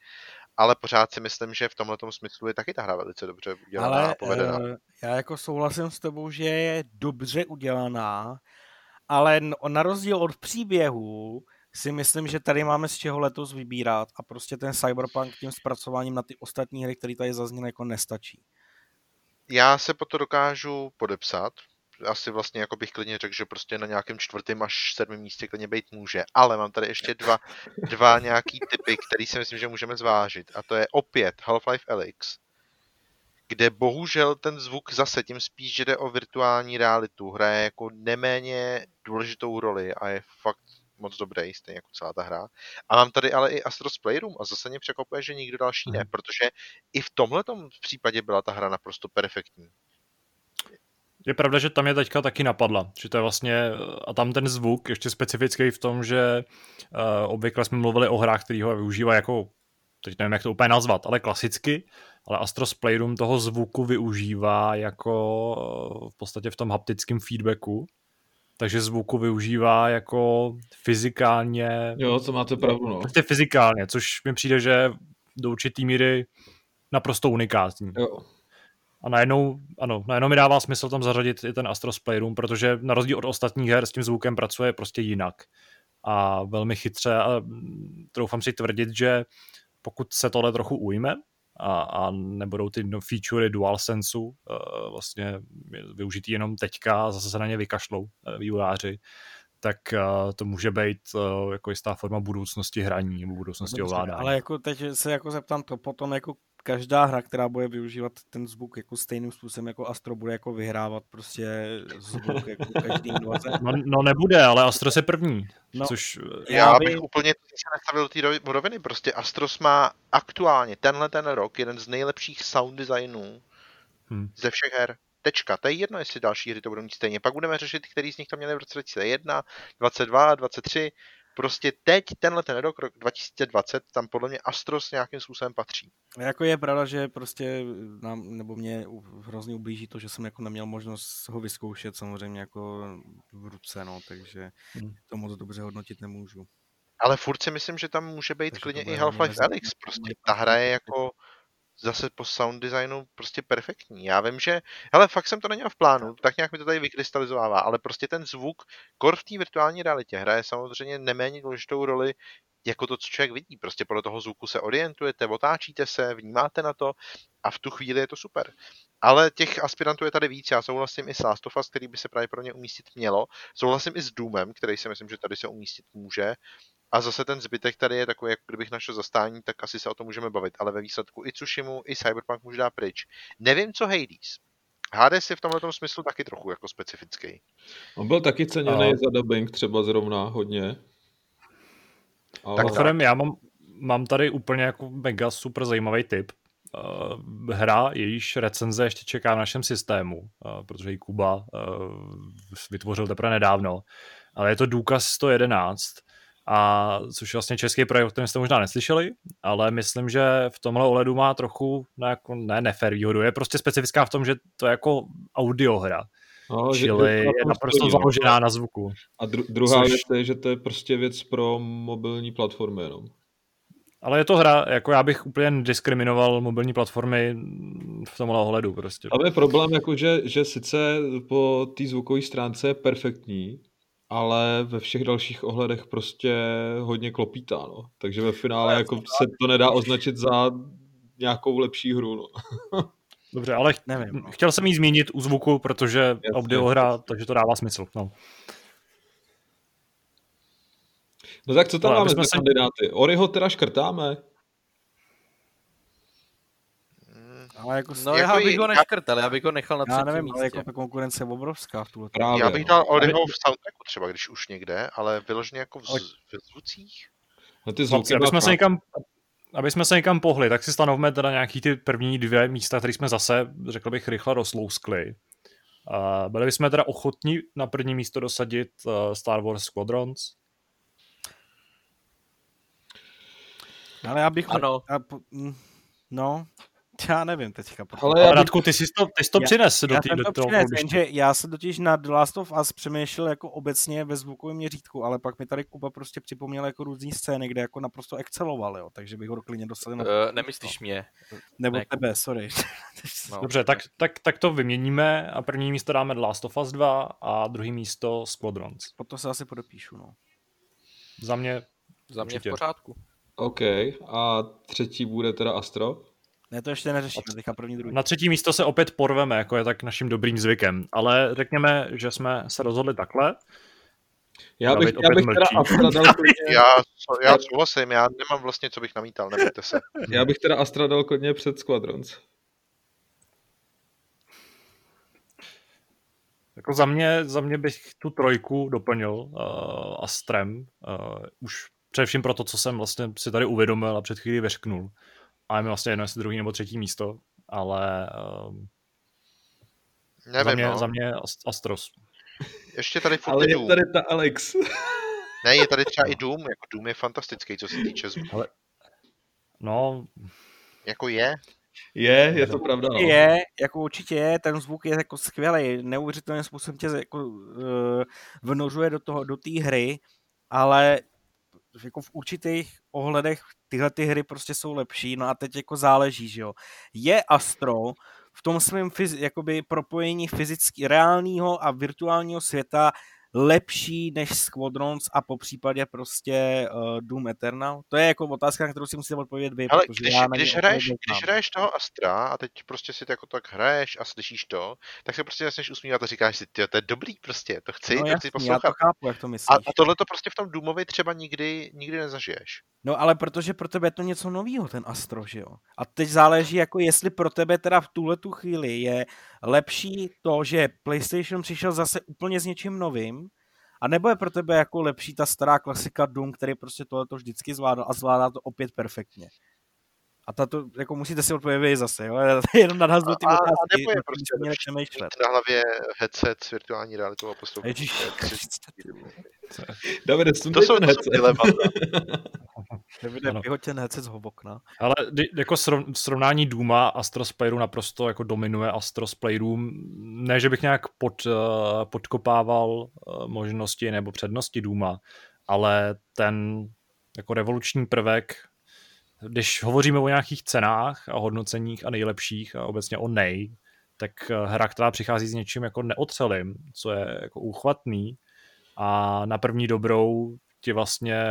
ale pořád si myslím, že v tomhle smyslu je taky ta hra velice dobře udělaná ale, a povedená. Uh, já jako souhlasím s tebou, že je dobře udělaná, ale na rozdíl od příběhu si myslím, že tady máme z čeho letos vybírat a prostě ten Cyberpunk tím zpracováním na ty ostatní hry, které tady zazněly, jako nestačí. Já se po to dokážu podepsat, asi vlastně jako bych klidně řekl, že prostě na nějakém čtvrtém až sedmém místě klidně být může. Ale mám tady ještě dva, dva *laughs* nějaký typy, který si myslím, že můžeme zvážit. A to je opět Half-Life Alyx, kde bohužel ten zvuk zase tím spíš, že jde o virtuální realitu, hraje jako neméně důležitou roli a je fakt moc dobrý, stejně jako celá ta hra. A mám tady ale i Astro's Playroom a zase mě překvapuje, že nikdo další ne, protože i v tomhle případě byla ta hra naprosto perfektní. Je pravda, že tam je teďka taky napadla, že to je vlastně, a tam ten zvuk ještě specifický v tom, že uh, obvykle jsme mluvili o hrách, který ho využívá jako, teď nevím, jak to úplně nazvat, ale klasicky, ale Astros Playroom toho zvuku využívá jako v podstatě v tom haptickém feedbacku, takže zvuku využívá jako fyzikálně. Jo, to máte pravdu, no. Prostě fyzikálně, což mi přijde, že do určitý míry naprosto unikátní. Jo. A najednou, ano, najednou mi dává smysl tam zařadit i ten Astros Playroom, protože na rozdíl od ostatních her s tím zvukem pracuje prostě jinak. A velmi chytře a troufám si tvrdit, že pokud se tohle trochu ujme a, a nebudou ty no, featurey DualSense uh, vlastně využitý jenom teďka a zase se na ně vykašlou uh, vývojáři, tak uh, to může být uh, jako jistá forma budoucnosti hraní nebo budoucnosti ovládání. Ale jako teď se jako zeptám to potom jako každá hra, která bude využívat ten zvuk jako stejným způsobem jako Astro, bude jako vyhrávat prostě zvuk jako každý No, no, nebude, ale Astros je první. No, což... Já, já bych by... úplně se nastavil do té roviny. Prostě Astros má aktuálně tenhle ten rok jeden z nejlepších sound designů hmm. ze všech her. Tečka. To je jedno, jestli další hry to budou mít stejně. Pak budeme řešit, který z nich to měli v roce 2001, 22, 23 prostě teď, tenhle ten rok, rok 2020, tam podle mě Astros nějakým způsobem patří. Jako je pravda, že prostě nám, nebo mě hrozně ublíží to, že jsem jako neměl možnost ho vyzkoušet samozřejmě jako v ruce, no, takže hmm. to moc dobře hodnotit nemůžu. Ale furt si myslím, že tam může být takže klidně i Half-Life Alyx, prostě ta hra je jako zase po sound designu prostě perfektní. Já vím, že, hele, fakt jsem to neměl v plánu, tak nějak mi to tady vykrystalizovává, ale prostě ten zvuk, kor v té virtuální realitě hraje samozřejmě neméně důležitou roli jako to, co člověk vidí. Prostě podle toho zvuku se orientujete, otáčíte se, vnímáte na to a v tu chvíli je to super. Ale těch aspirantů je tady víc. Já souhlasím i s Last of Us, který by se právě pro ně umístit mělo. Souhlasím i s Doomem, který si myslím, že tady se umístit může. A zase ten zbytek tady je takový, jak kdybych našel zastání, tak asi se o tom můžeme bavit. Ale ve výsledku i Tsushimu, i Cyberpunk může dát pryč. Nevím, co Hades. Hades je v tomhle smyslu taky trochu jako specifický. On byl taky ceněný a... za dubbing třeba zrovna hodně. Ale... Tak Frem, já mám, mám tady úplně jako mega super zajímavý tip. Uh, hra, jejíž recenze ještě čeká v našem systému, uh, protože ji Kuba uh, vytvořil teprve nedávno, ale je to důkaz 111, a což je vlastně český projekt, o kterém jste možná neslyšeli, ale myslím, že v tomhle ohledu má trochu, ne, no jako, ne nefer výhodu, je prostě specifická v tom, že to je jako audiohra. No, Čili je, je naprosto no. založená na zvuku. A dru- druhá což... věc je, že to je prostě věc pro mobilní platformy jenom. Ale je to hra, jako já bych úplně diskriminoval mobilní platformy v tomhle ohledu prostě. Ale je problém, jako že, že sice po té zvukové stránce je perfektní, ale ve všech dalších ohledech prostě hodně klopítá, no. Takže ve finále jako se to nedá označit za nějakou lepší hru, no. *laughs* Dobře, ale ch- Nevím, no. chtěl jsem jí zmínit u zvuku, protože audio hra, takže to dává smysl, no. No tak co tam ale máme za se... kandidáty? Oriho teda škrtáme? Ale jako, no jako já bych ho neškrtal, já bych ho nechal na třetím Já nevím, místě. ale jako ta konkurence je obrovská v tuhle. Právě, já bych dal Oriho v soundtracku třeba, když už někde, ale vyloženě jako v, ale... v zvucích. No ty zvuky aby jsme se někam, aby jsme se někam pohli, tak si stanovme teda nějaký ty první dvě místa, které jsme zase, řekl bych, rychle rozlouskli. Uh, byli bychom teda ochotní na první místo dosadit uh, Star Wars Squadrons? Ale já bych... Ano. Já, no, *laughs* já nevím teďka. Ale já Radku, ty jsi to, ty jsi to já, přines do, tý, do to toho přines, jenže já jsem totiž na The Last of Us přemýšlel jako obecně ve zvukovém měřítku, ale pak mi tady Kuba prostě připomněl jako různý scény, kde jako naprosto exceloval, jo, takže bych ho klidně dostal na... Uh, nemyslíš mě? Nebo ne. tebe, sorry. *laughs* no. Dobře, tak, tak, tak to vyměníme a první místo dáme The Last of Us 2 a druhý místo Squadrons. Potom se asi podepíšu, no. Za mě Za mě určitě. v pořádku. OK, a třetí bude teda Astro? Ne, to ještě neřešíme, teďka první, druhý. Na třetí místo se opět porveme, jako je tak naším dobrým zvykem, ale řekněme, že jsme se rozhodli takhle. Já bych, já bych teda Astra dal klidně... já, já souhlasím, já nemám vlastně, co bych namítal, nebojte se. *laughs* Já bych teda Astra dal klidně před Squadrons. Jako za mě, za mě bych tu trojku doplnil uh, Astrem, uh, už především pro to, co jsem vlastně si tady uvědomil a před chvílí vyřknul a je mi vlastně jedno, jestli druhý nebo třetí místo, ale um, Nevím, za, mě, no. za mě Astros. Ještě tady furt Ale je Doom. tady ta Alex. *laughs* ne, je tady třeba i Doom, jako Doom je fantastický, co se týče zvuku. Ale... No... Jako je. Je, je to pravda. No. Je, jako určitě je, ten zvuk je jako skvělý, neuvěřitelným způsobem tě jako, uh, vnořuje do toho, do té hry, ale jako v určitých ohledech tyhle ty hry prostě jsou lepší, no a teď jako záleží, že jo. Je Astro v tom svém fyz- jakoby propojení fyzicky reálního a virtuálního světa lepší než Squadrons a po případě prostě uh, Doom Eternal? To je jako otázka, na kterou si musíte odpovědět vy. Ale když, já když, hraješ, když hraješ toho Astra a teď prostě si to jako tak hraješ a slyšíš to, tak se prostě začneš usmívat a říkáš si, to je dobrý prostě, to chci, no, to jasný, chci poslouchat. Já to chápu, jak to myslíš. A, a tohle to prostě v tom Doomovi třeba nikdy, nikdy nezažiješ. No ale protože pro tebe je to něco nového, ten Astro, že jo? A teď záleží, jako jestli pro tebe teda v tuhle tu chvíli je lepší to, že PlayStation přišel zase úplně s něčím novým, a nebo je pro tebe jako lepší ta stará klasika Doom, který prostě tohle vždycky zvládal a zvládá to opět perfektně. A tato, jako musíte si odpovědět zase, jo? *laughs* Jenom nadhazu ty otázky. A nebo je prostě měli přemýšlet. na hlavě headset s virtuální realitou a poslouchat. Davide, to jsou headset. *laughs* Davide, vyhoď ten headset z okna. Ale jako srovnání Duma a Astro Playroom naprosto jako dominuje Astro Playroom. Ne, že bych nějak pod, uh, podkopával uh, možnosti nebo přednosti Duma, ale ten jako revoluční prvek když hovoříme o nějakých cenách a hodnoceních a nejlepších a obecně o nej, tak hra, která přichází s něčím jako neotřelým, co je jako úchvatný a na první dobrou ti vlastně,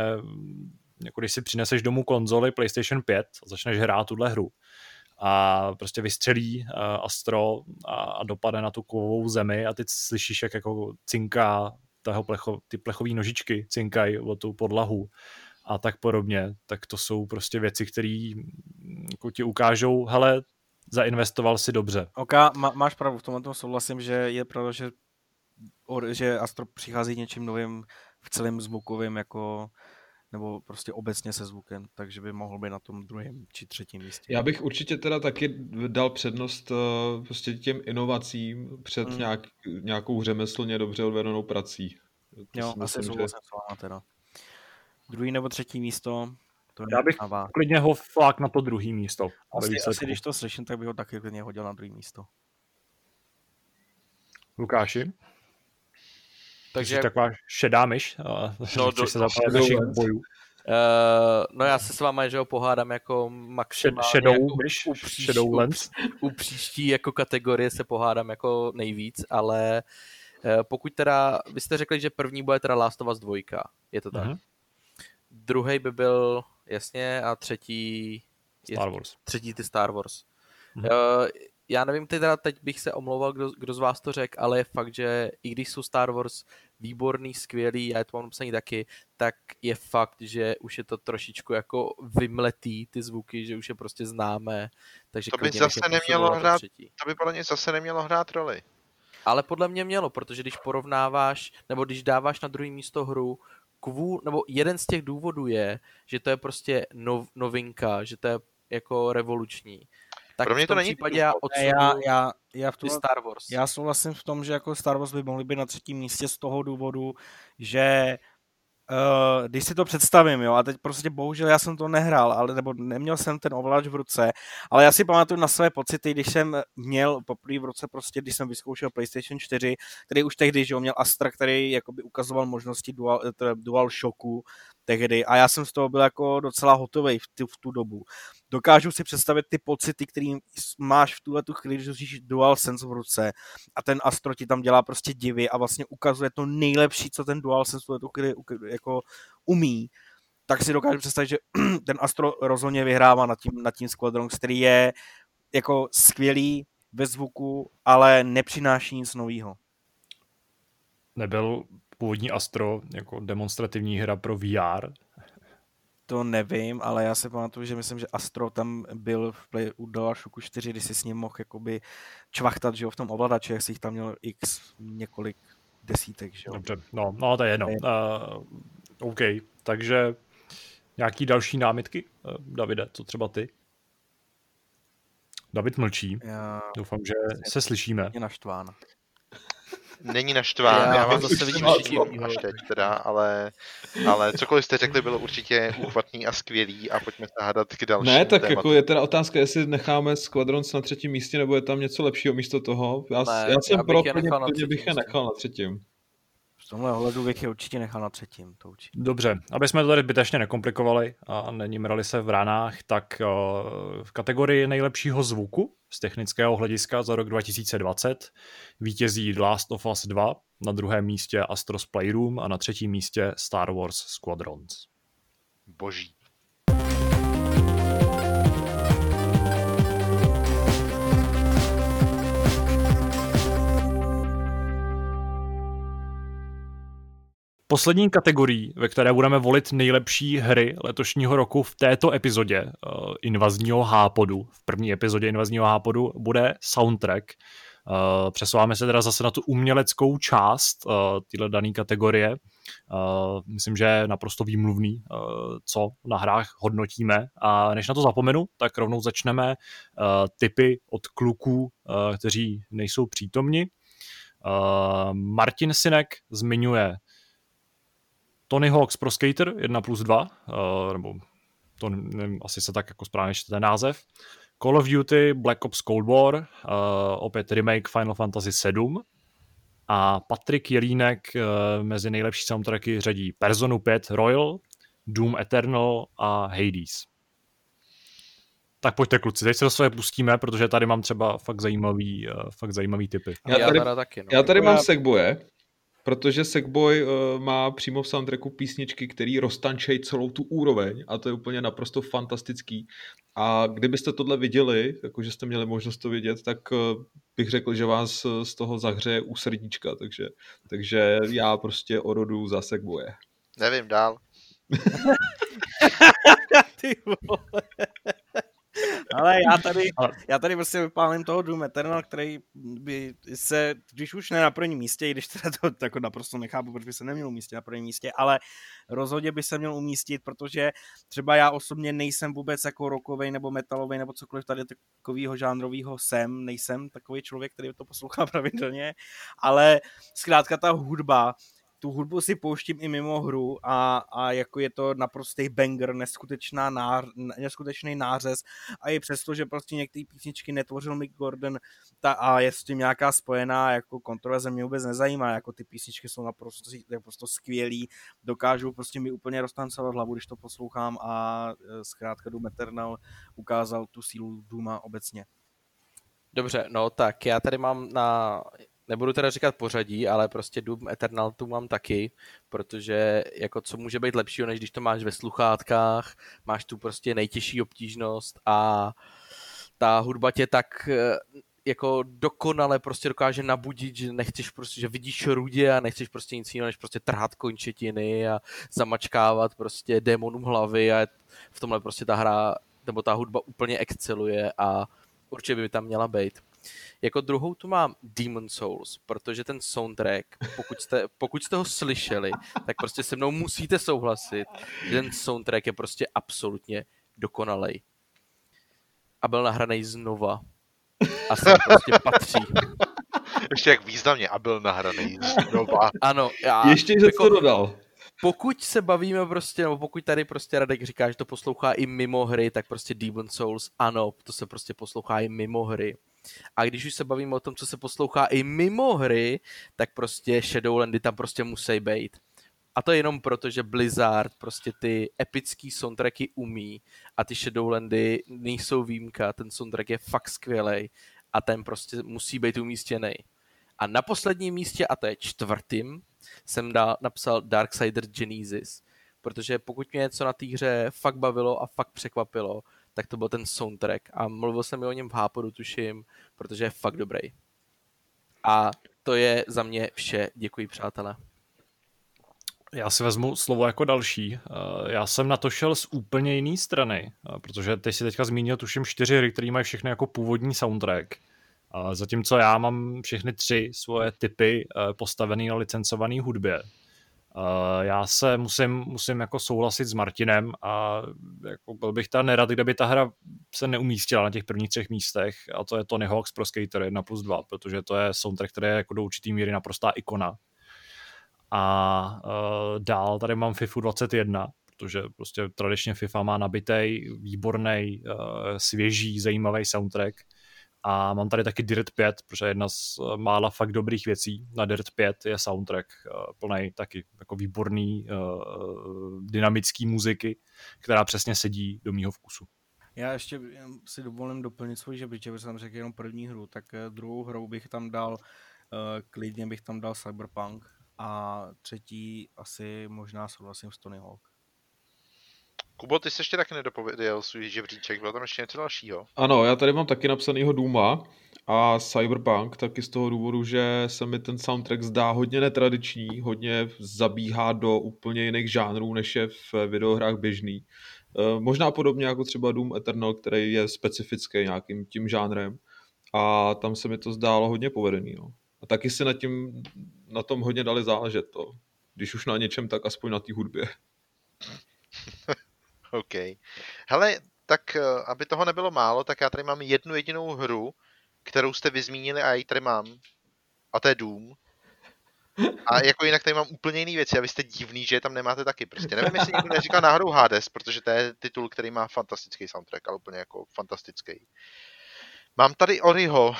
jako když si přineseš domů konzoli PlayStation 5 a začneš hrát tuhle hru a prostě vystřelí uh, Astro a, a dopadne na tu kovovou zemi a ty slyšíš, jak jako cinká toho plecho, ty plechové nožičky cinkají o tu podlahu a tak podobně, tak to jsou prostě věci, které jako ti ukážou, hele, zainvestoval si dobře. Ok, má, máš pravdu, v tomhle tom souhlasím, že je pravda, že, že Astro přichází něčím novým v celém zvukovém jako nebo prostě obecně se zvukem, takže by mohl být na tom druhém či třetím místě. Já bych určitě teda taky dal přednost uh, prostě těm inovacím před mm. nějak, nějakou řemeslně dobře odvedenou prací. To jo, asi souhlasím s váma teda. Druhý nebo třetí místo, to Já bych klidně ho flák na to druhý místo. Asi, asi když to slyším, tak bych ho taky klidně hodil na druhý místo. Lukáši? Takže Jsi taková šedá myš, no, *laughs* do, se zapálit našich bojů. Uh, no já se s váma, že ho pohádám jako maximálně shadow, jako myš, u, příští, shadow lens. U, u příští jako kategorie se pohádám jako nejvíc, ale uh, pokud teda, vy jste řekli, že první bude teda Last of Us 2, je to tak? Uh-huh. Druhý by byl, jasně, a třetí... Star Wars. Třetí ty Star Wars. Uh-huh. Uh, já nevím, teda teď bych se omlouval, kdo, kdo z vás to řekl, ale je fakt, že i když jsou Star Wars výborný, skvělý, já to mám napsaný taky, tak je fakt, že už je to trošičku jako vymletý ty zvuky, že už je prostě známe. Takže to by zase nemělo hrát, to by podle mě zase nemělo hrát roli. Ale podle mě mělo, protože když porovnáváš, nebo když dáváš na druhé místo hru, kvů, nebo jeden z těch důvodů je, že to je prostě nov, novinka, že to je jako revoluční tak Pro mě to není případě já já, já, já, v tom, Star Wars. Já souhlasím v tom, že jako Star Wars by mohly být na třetím místě z toho důvodu, že uh, když si to představím, jo, a teď prostě bohužel já jsem to nehrál, ale nebo neměl jsem ten ovladač v ruce, ale já si pamatuju na své pocity, když jsem měl poprvé v ruce prostě, když jsem vyzkoušel PlayStation 4, který už tehdy, že jo, měl Astra, který jakoby ukazoval možnosti dual, eh, dual shocku tehdy a já jsem z toho byl jako docela hotový v, tu, v tu dobu dokážu si představit ty pocity, které máš v tuhle tu chvíli, když nosíš dual sense v ruce a ten Astro ti tam dělá prostě divy a vlastně ukazuje to nejlepší, co ten dual sense v tuhle tu chvíli jako umí, tak si dokážu představit, že *clears throat* ten Astro rozhodně vyhrává nad tím, nad tím Squadron, který je jako skvělý ve zvuku, ale nepřináší nic nového. Nebyl původní Astro jako demonstrativní hra pro VR, to nevím, ale já se pamatuju, že myslím, že Astro tam byl v play, u DualShocku 4, kdy si s ním mohl jakoby čvachtat, že jo, v tom ovladači, jak si jich tam měl x několik desítek, že jo. Dobře, no, no to je jedno. Uh, OK, takže nějaký další námitky, uh, Davide, co třeba ty? David mlčí. Já... Doufám, že se slyšíme. Je naštván není naštván. Já, já vám zase vidím všichni až teď teda, ale, ale cokoliv jste řekli, bylo určitě úchvatný a skvělý a pojďme se hádat k dalším Ne, tak tématu. jako je teda otázka, jestli necháme Squadrons na třetím místě, nebo je tam něco lepšího místo toho. Já, ne, já jsem já pro, plně bych je nechal na třetím tomhle ohledu bych je určitě nechal na třetím. To určitě. Dobře, aby jsme to tady zbytečně nekomplikovali a nenimrali se v ranách, tak uh, v kategorii nejlepšího zvuku z technického hlediska za rok 2020 vítězí Last of Us 2, na druhém místě Astros Playroom a na třetím místě Star Wars Squadrons. Boží. Poslední kategorii, ve které budeme volit nejlepší hry letošního roku v této epizodě uh, Invazního hápodu, v první epizodě Invazního hápodu, bude soundtrack. Uh, přesouváme se teda zase na tu uměleckou část uh, téhle dané kategorie. Uh, myslím, že je naprosto výmluvný, uh, co na hrách hodnotíme. A než na to zapomenu, tak rovnou začneme uh, typy od kluků, uh, kteří nejsou přítomni. Uh, Martin Sinek zmiňuje Tony Hawk's Pro Skater 1 plus 2, uh, eh, nebo to nevím, asi se tak jako správně čte název. Call of Duty Black Ops Cold War, uh, opět remake Final Fantasy 7 a Patrik Jelínek uh, mezi nejlepší soundtracky řadí Personu 5 Royal, Doom Eternal a Hades. Tak pojďte kluci, teď se do své pustíme, protože tady mám třeba fakt zajímavý, uh, fakt zajímavý typy. Já tady, já taky, no. já tady mám Segboje, protože Sackboy uh, má přímo v soundtracku písničky, který roztančejí celou tu úroveň a to je úplně naprosto fantastický. A kdybyste tohle viděli, jakože jste měli možnost to vidět, tak uh, bych řekl, že vás z toho zahřeje u srdíčka, takže, takže já prostě orodu za Sackboye. Nevím, dál. *laughs* Ty vole. Ale já tady, *laughs* já tady prostě vypálím toho Doom Eternal, který by se, když už ne na prvním místě, i když teda to jako naprosto nechápu, proč by se neměl umístit na prvním místě, ale rozhodně by se měl umístit, protože třeba já osobně nejsem vůbec jako rokový nebo metalový nebo cokoliv tady takového žánrového jsem, nejsem takový člověk, který to poslouchá *laughs* pravidelně, ale zkrátka ta hudba tu hudbu si pouštím i mimo hru a, a jako je to naprostý banger, neskutečná ná, neskutečný nářez a i přesto, že prostě některé písničky netvořil Mick Gordon ta, a je s tím nějaká spojená jako kontroverze mě vůbec nezajímá, jako ty písničky jsou naprosto, naprosto skvělý, dokážou prostě mi úplně roztancovat hlavu, když to poslouchám a e, zkrátka Doom Eternal ukázal tu sílu Duma obecně. Dobře, no tak já tady mám na nebudu teda říkat pořadí, ale prostě Doom Eternal tu mám taky, protože jako co může být lepšího, než když to máš ve sluchátkách, máš tu prostě nejtěžší obtížnost a ta hudba tě tak eh, jako dokonale prostě dokáže nabudit, že nechceš prostě, že vidíš rudě a nechceš prostě nic jiného, než prostě trhat končetiny a zamačkávat prostě démonům hlavy a v tomhle prostě ta hra nebo ta hudba úplně exceluje a určitě by tam měla být. Jako druhou tu mám Demon Souls, protože ten soundtrack, pokud jste, pokud jste ho slyšeli, tak prostě se mnou musíte souhlasit, že ten soundtrack je prostě absolutně dokonalej. A byl nahraný znova. A sem prostě patří. Ještě jak významně a byl nahraný znova. Ano. Já, Ještě, že jako, to dodal pokud se bavíme prostě, nebo pokud tady prostě Radek říká, že to poslouchá i mimo hry, tak prostě Demon Souls, ano, to se prostě poslouchá i mimo hry. A když už se bavíme o tom, co se poslouchá i mimo hry, tak prostě Shadowlandy tam prostě musí být. A to jenom proto, že Blizzard prostě ty epický soundtracky umí a ty Shadowlandy nejsou výjimka, ten soundtrack je fakt skvělý a ten prostě musí být umístěný. A na posledním místě, a to je čtvrtým, jsem dal, napsal Darksider Genesis, protože pokud mě něco na té hře fakt bavilo a fakt překvapilo, tak to byl ten soundtrack a mluvil jsem i o něm v Hápodu, tuším, protože je fakt dobrý. A to je za mě vše. Děkuji, přátelé. Já si vezmu slovo jako další. Eh, já jsem na to šel z úplně jiné strany, eh, protože ty si teďka zmínil tuším čtyři hry, které mají všechny jako původní soundtrack. Zatímco já mám všechny tři svoje typy eh, postavené na licencované hudbě. Uh, já se musím, musím jako souhlasit s Martinem a jako byl bych ta nerad, kdyby ta hra se neumístila na těch prvních třech místech a to je Tony Hawk's Pro Skater 1 plus 2, protože to je soundtrack, který je jako do určitý míry naprostá ikona. A uh, dál tady mám FIFA 21, protože prostě tradičně FIFA má nabitej, výborný, uh, svěží, zajímavý soundtrack a mám tady taky Dirt 5, protože jedna z eh, mála fakt dobrých věcí na Dirt 5 je soundtrack eh, plný taky jako výborný uh, dynamický muziky, která přesně sedí do mýho vkusu. Já ještě si dovolím doplnit svůj žebříček, protože jsem řekl jenom první hru, tak druhou hrou bych tam dal, klidně bych tam dal Cyberpunk a třetí asi možná souhlasím s Tony Hawk. Kubo, ty jsi ještě taky nedopověděl svůj žebříček, bylo tam ještě něco dalšího? Ano, já tady mám taky napsanýho Duma a Cyberpunk, taky z toho důvodu, že se mi ten soundtrack zdá hodně netradiční, hodně zabíhá do úplně jiných žánrů, než je v videohrách běžný. E, možná podobně jako třeba Doom Eternal, který je specifický nějakým tím žánrem a tam se mi to zdálo hodně povedený. No. A taky si na, tím, na tom hodně dali záležet to. Když už na něčem, tak aspoň na té hudbě. *laughs* OK. Hele, tak eh, aby toho nebylo málo, tak já tady mám jednu jedinou hru, kterou jste vyzmínili a já ji tady mám. A to je Doom. A jako jinak tady mám úplně jiný věci a vy jste divný, že je tam nemáte taky. Prostě nevím, jestli někdo neříká náhodou Hades, protože to je titul, který má fantastický soundtrack, ale úplně jako fantastický. Mám tady Oriho.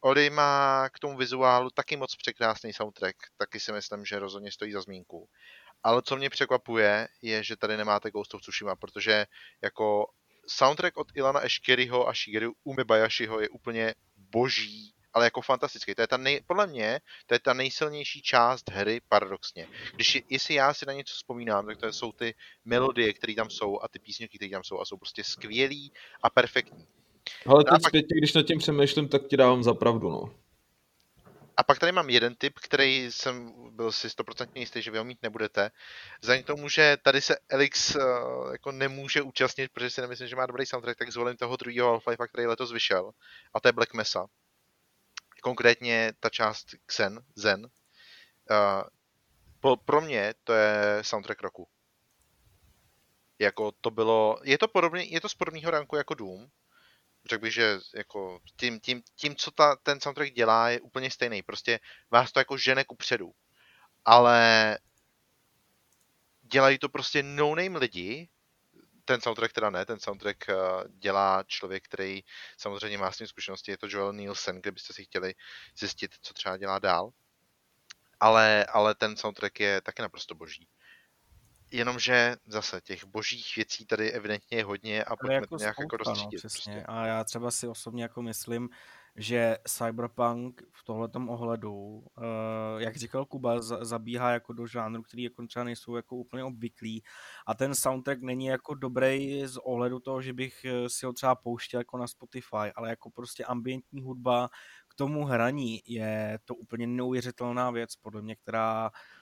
Ori má k tomu vizuálu taky moc překrásný soundtrack, taky si myslím, že rozhodně stojí za zmínku. Ale co mě překvapuje, je, že tady nemáte Ghost of Tsushima, protože jako soundtrack od Ilana Eškeryho a Shigeru Umebayashiho je úplně boží, ale jako fantastický. To je ta nej, podle mě, to je ta nejsilnější část hry, paradoxně. Když, jestli já si na něco vzpomínám, tak to jsou ty melodie, které tam jsou a ty písničky, které tam jsou a jsou prostě skvělý a perfektní. Ale teď zpětně, když nad tím přemýšlím, tak ti dávám za pravdu, no. A pak tady mám jeden tip, který jsem byl si 100% jistý, že vy ho mít nebudete. Vzhledem k tomu, že tady se Elix uh, jako nemůže účastnit, protože si nemyslím, že má dobrý soundtrack, tak zvolím toho druhého Half-Life, který letos vyšel. A to je Black Mesa. Konkrétně ta část Xen, Zen. Uh, po, pro mě to je soundtrack roku. Jako to bylo, je to podobně, je to z podobného ranku jako Doom, řekl bych, že jako tím, tím, tím co ta, ten soundtrack dělá, je úplně stejný. Prostě vás to jako žene ku předu. Ale dělají to prostě no-name lidi, ten soundtrack teda ne, ten soundtrack uh, dělá člověk, který samozřejmě má s tím zkušenosti, je to Joel Nielsen, kde byste si chtěli zjistit, co třeba dělá dál. Ale, ale ten soundtrack je taky naprosto boží. Jenomže zase těch božích věcí tady evidentně je hodně a pojďme jako nějak jako rozstřídit. No, přesně. Prostě. A já třeba si osobně jako myslím, že Cyberpunk v tomhletom ohledu, uh, jak říkal Kuba, zabíhá jako do žánru, který jako třeba nejsou jako úplně obvyklý a ten soundtrack není jako dobrý z ohledu toho, že bych eh, si ho třeba pouštěl jako na Spotify, ale jako prostě ambientní hudba k tomu hraní je to úplně neuvěřitelná věc, podle mě, která Eh,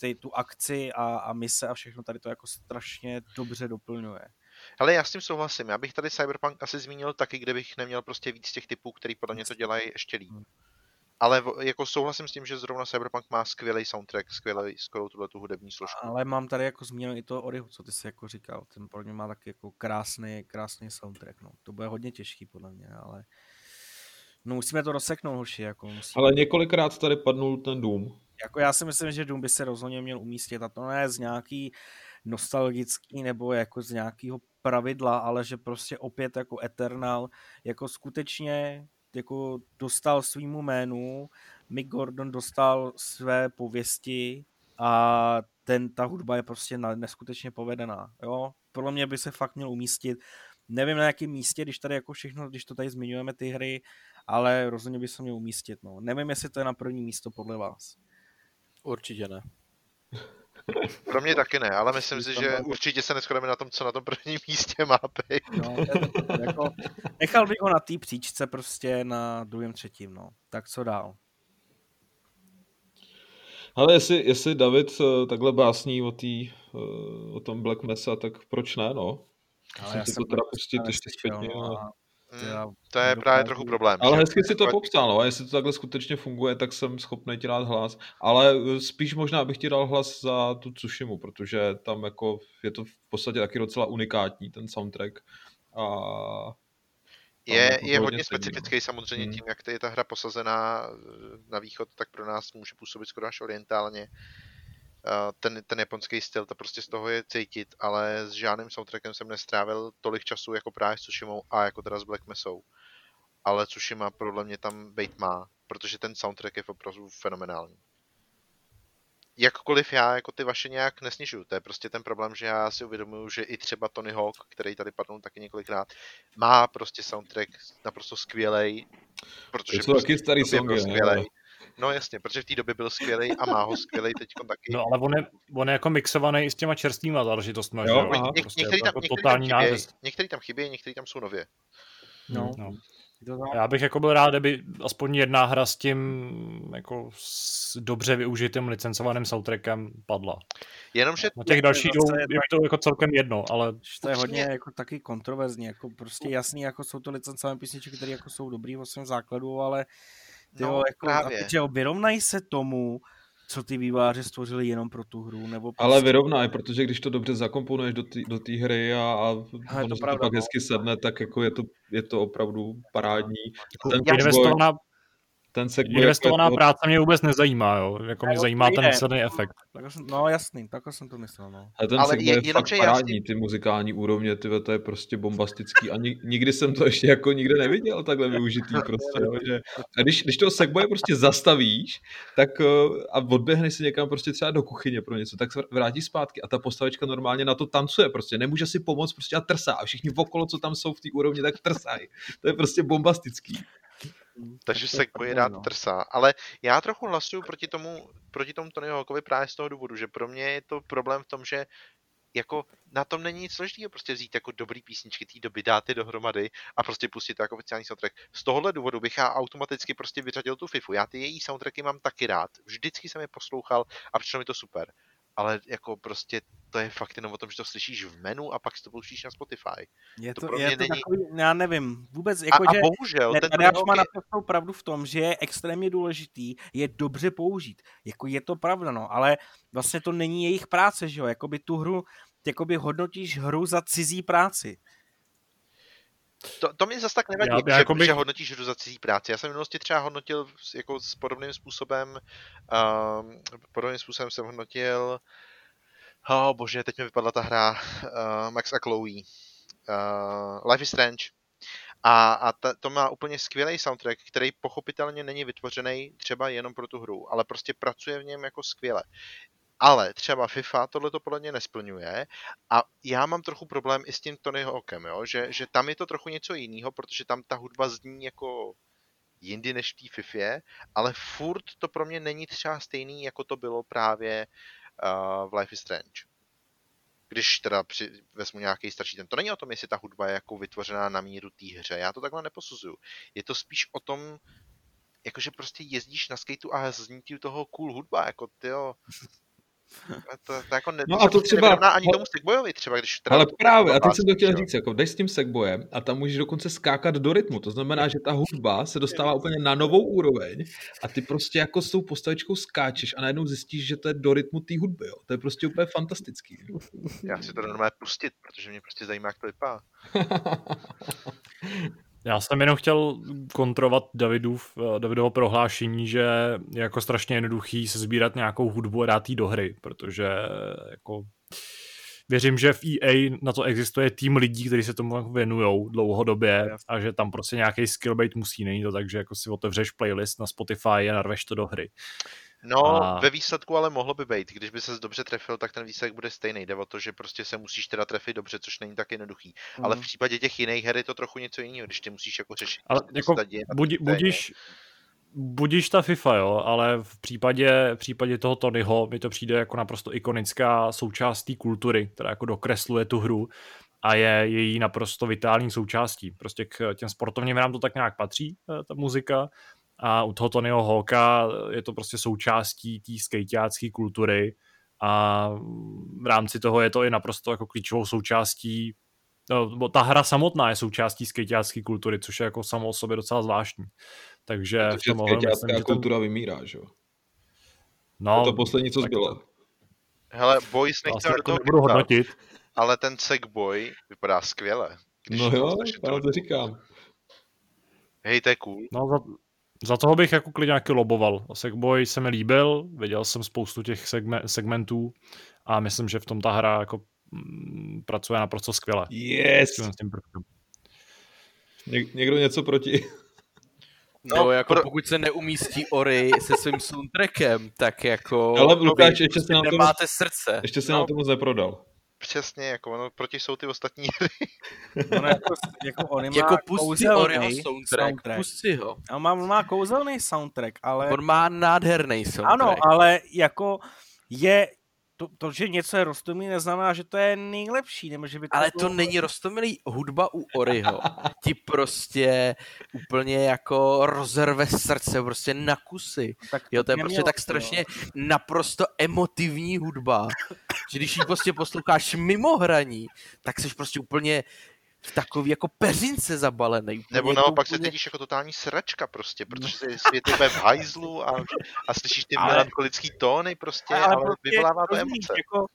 ty, tu akci a, a mise a všechno tady to jako strašně dobře doplňuje. Ale já s tím souhlasím. Já bych tady Cyberpunk asi zmínil taky, kde bych neměl prostě víc těch typů, který podle mě to dělají ještě líp. Hmm. Ale jako souhlasím s tím, že zrovna Cyberpunk má skvělý soundtrack, skvělý, skvělou tuhle tu hudební složku. Ale mám tady jako zmíněno i to Orihu, co ty jsi jako říkal. Ten pro mě má taky jako krásný, krásný soundtrack. No. To bude hodně těžký podle mě, ale no musíme to rozseknout, hoši. Jako musíme... Ale několikrát tady padnul ten Doom. Jako já si myslím, že Doom by se rozhodně měl umístit a to ne z nějaký nostalgický nebo jako z nějakého pravidla, ale že prostě opět jako Eternal jako skutečně jako dostal svýmu jménu, Mick Gordon dostal své pověsti a ten, ta hudba je prostě neskutečně povedená. Jo? Podle mě by se fakt měl umístit. Nevím na jakém místě, když tady jako všechno, když to tady zmiňujeme ty hry, ale rozhodně by se měl umístit. No. Nevím, jestli to je na první místo podle vás. Určitě ne. Pro mě taky ne, ale myslím si, že určitě se neschodeme na tom, co na tom prvním *laughs* místě má být. No, jako, nechal bych ho na té příčce prostě na druhém, třetím, no. Tak co dál? Ale jestli, jestli David eh, takhle básní o, tý, eh, o tom Black Mesa, tak proč ne, no? Ale já jsem to teda pustit ještě zpětně. No. A Hmm, to je právě trochu problém. Ale hezky si to popsal, no, a jestli to takhle skutečně funguje, tak jsem schopný ti dát hlas. Ale eh, spíš možná bych ti dal hlas za tu Tsushimu, protože tam jako je to v podstatě taky docela unikátní, ten soundtrack. A je, jako je hodně specifický samozřejmě hmm. tím, jak je ta hra posazená eh, na východ, tak pro nás může působit skoro až orientálně ten, ten japonský styl, to prostě z toho je cítit, ale s žádným soundtrackem jsem nestrávil tolik času jako právě s Tsushimou a jako teda s Black Mesou. Ale Tsushima podle mě tam být má, protože ten soundtrack je opravdu fenomenální. Jakkoliv já jako ty vaše nějak nesnižuju, to je prostě ten problém, že já si uvědomuju, že i třeba Tony Hawk, který tady padl taky několikrát, má prostě soundtrack naprosto skvělej, protože to jsou prostě taky starý songy, skvělej. No jasně, protože v té době byl skvělý a má ho skvělý teď taky. No ale on je, on je jako mixovaný i s těma čerstvýma záležitostmi. Jo, jo? Aha. prostě některý, tam, jako některý, tam chyběj, některý tam chybí, některý tam jsou nově. No. no. Já bych jako byl rád, kdyby aspoň jedna hra s tím jako s dobře využitým licencovaným soundtrackem padla. Jenomže na těch dalších dvou je to jako celkem jedno, ale... To je hodně jako taky kontroverzní, jako prostě jasný, jako jsou to licencované písničky, které jako jsou dobrý v svém základu, ale No, jo, jako, právě. A vyrovnají se tomu, co ty výváři stvořili jenom pro tu hru. Nebo prostě... Ale vyrovnají, protože když to dobře zakomponuješ do té do hry a, a ono to, to pak no. hezky sedne, tak jako je to, je to opravdu parádní. Jako, Ten vývoj... ten segway... Investovaná jako- práce mě vůbec nezajímá, jo. Jako mě zajímá ten výsledný efekt. Tak jsem, no jasný, takhle jsem to myslel, no. Ale ten Ale je- je, fakt parádní, ty muzikální úrovně, ty to je prostě bombastický a ni, nikdy jsem to ještě jako nikde neviděl takhle využitý prostě, jo, že a když, když toho segwaye prostě zastavíš, tak eh, a odběhneš si někam prostě třeba do kuchyně pro něco, tak se vrátí zpátky a ta postavička normálně na to tancuje prostě, nemůže si pomoct prostě a trsá a všichni okolo, co tam jsou v té úrovni, tak trsají. To je prostě bombastický. Takže Tak to se je pravda, rád no. trsá. Ale já trochu hlasuju proti tomu, proti tomu Tonyho Hawkovi právě z toho důvodu, že pro mě je to problém v tom, že jako na tom není nic složitého prostě vzít jako dobrý písničky té doby, dát je dohromady a prostě pustit to jako oficiální soundtrack. Z tohohle důvodu bych já automaticky prostě vyřadil tu FIFU. Já ty její soundtracky mám taky rád. Vždycky jsem je poslouchal a přišlo mi to super. Ale jako prostě to je fakt jenom o tom, že to slyšíš v menu a pak si to pouštíš na Spotify. Je To to, pro je mě to není- takový, já nevím, vůbec A, jako, a že bohužel, ne, ten Hawk má je, naprostou pravdu v tom, že je extrémně důležitý je dobře použít. Jako je to pravda, no, ale vlastně to není jejich práce, že jo, jakoby tu hru, jakoby hodnotíš hru za cizí práci. To, to mě zase tak nevadí, Já- že, jako bych- že hodnotíš hru za cizí práci. Já jsem v minulosti třeba hodnotil s- jako s podobným způsobem, um, podobným způsobem jsem hodnotil, oh bože, teď mi vypadla ta hra, uh, Max a Chloe, uh, Life is Strange. A, a ta, to má úplně skvělý soundtrack, který pochopitelně není vytvořený třeba jenom pro tu hru, ale prostě pracuje v něm jako skvěle. Ale třeba FIFA tohle to podle mě nesplňuje a já mám trochu problém i s tím Tony Hawkem, jo? Že, že tam je to trochu něco jiného, protože tam ta hudba zní jako jindy než v té Fifě, ale furt to pro mě není třeba stejný, jako to bylo právě uh, v Life is Strange. Když teda při, vezmu nějaký starší ten. To není o tom, jestli ta hudba je jako vytvořená na míru té hře. Já to takhle neposuzuju. Je to spíš o tom, jakože prostě jezdíš na skateu a zní ti toho cool hudba, jako tyjo. To, to, jako ne, No a to prostě třeba- ani tomu Segwayovi třeba, když teda Ale právě, a teď jsem to chtěl říct, jako jdeš s tím segbojem a tam můžeš dokonce skákat do rytmu, to znamená, že ta hudba se dostává úplně na novou úroveň a ty prostě jako s tou postavičkou skáčeš a najednou zjistíš, že to je do rytmu té hudby, jo. To je prostě úplně fantastický. Já si to normálně pustit, protože mě prostě zajímá, jak to vypadá. *laughs* Já jsem jenom chtěl kontrovat Davidův, eh, Davidovo prohlášení, že je jako strašně jednoduchý se sbírat nějakou hudbu a dát jí do hry, protože eh, jako věřím, že v EA na to existuje tým lidí, kteří se tomu věnují dlouhodobě a že tam prostě nějaký skill bait musí, není to tak, že jako si otevřeš playlist na Spotify a narveš to do hry. No, A- ve výsledku ale mohlo by být. Když by se dobře trefil, tak ten výsledek bude stejný. Jde o to, že prostě se musíš teda trefit dobře, což není tak jednoduchý. Ale v případě těch jiných her je to trochu něco jiného, když ty musíš jako řešit. Ale jako budi, budíš, budíš ta FIFA, jo, ale v případě, v případě toho Tonyho mi to přijde jako naprosto ikonická součást té kultury, která jako dokresluje tu hru a je její naprosto vitální součástí. Prostě k těm sportovním hrám to tak nějak patří, eh, ta muzika, a u toho Tonyho Hawka je to prostě součástí té skejťácké kultury a v rámci toho je to i naprosto jako klíčovou součástí No, bo ta hra samotná je součástí skejťácké kultury, což je jako samo o sobě docela zvláštní. Takže v tom ohledu myslím, že ten, kultura vymírá, že jo. no, To to poslední, co tak zbylo. Hele, Boys to asi nechtěl do toho nebudu hodnotit. ale ten Sackboy vypadá skvěle. Když No jo, já to říkám. Hej, to je cool. No, za, za toho bych jako klidně nějaký loboval. Sackboy se mi líbil, viděl jsem spoustu těch segme, segmentů a myslím, že v tom ta hra jako mm, pracuje naprosto skvěle. Yes! S tím prvkem. Ně- někdo něco proti? *laughs* No, No, jako pro- pokud se neumístí Ori se svým soundtrackem, tak jako... Ale Lukáš, vy ještě se nám to nemáte srdce. Ještě se No. nám to moc neprodal. Přesně, jako ono, proti jsou ty ostatní hry. On jako, jako on má Jako pust si Oriho kouzelný soundtrack, soundtrack. pust si ho. On má, on má kouzelný soundtrack, ale... On má nádherný soundtrack. Ano, ale jako je... To, to, že něco je rostomilý, neznamená, že to je nejlepší, nebo že by to Ale bylo- to není rostomilý hudba u Oriho. *laughs* Ti prostě úplně jako rozerve srdce, prostě na kusy. tak Jo, to je prostě tak to, strašně naprosto emotivní hudba, že když ji prostě posloucháš mimo hraní, tak jsi prostě úplně v takový jako peřince zabalený. Nebo je to naopak se úplně- cítíš jako totální sračka prostě, protože se svět je v hajzlu a, a slyšíš ty Ale- melancholický tóny prostě, Ale ale, prostě vyvolává to emoce. Jako,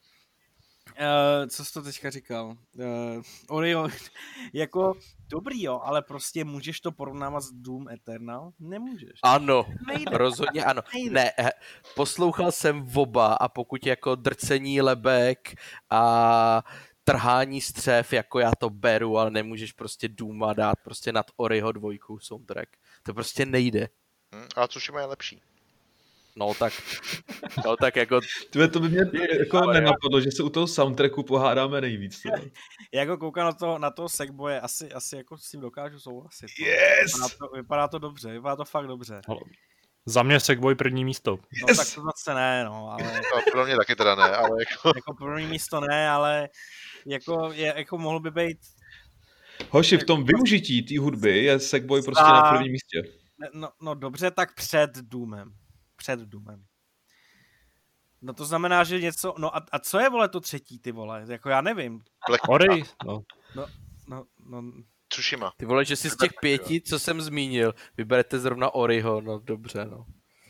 Uh, co jsi to teďka říkal? Uh, Oreo, *laughs* jako dobrý jo, ale prostě můžeš to porovnávat s Doom Eternal? Nemůžeš. Ano, Nejde. rozhodně ano. *laughs* Nejde. Ne, eh, poslouchal jsem oba a pokud jako drcení lebek a trhání střev, jako já to beru, ale nemůžeš prostě Duma dát prostě nad Oriho dvojkou soundtrack. To prostě nejde. Hm? A Tsushima je lepší. No tak, no tak jako, Tvé, to by mě jako nenapadlo, že se u toho soundtracku pohádáme nejvíc. teda. *laughs* Jako koukám na to, na to Segboje, asi, asi jako s tím dokážu souhlasit. no. Yes! Vypadá to, vypadá to dobře, vypadá to fakt dobře. Za mě Segway první místo. No Yes! tak to zase ne, no, ale No, pro mě taky teda ne, ale jako... jako první místo ne, ale jako, je, jako mohl by být, Hoši, v tom využití té hudby je Sackboy prostě na prvním místě. no, no dobře, tak před Doomem. Před Doomem. No to znamená, že něco, no a, a co je vole to třetí, ty vole, jako já nevím. Black Ori, no. No, no, Tsushima. ty vole, že si z těch pěti, co jsem zmínil, vyberete zrovna Oriho, no dobře, no.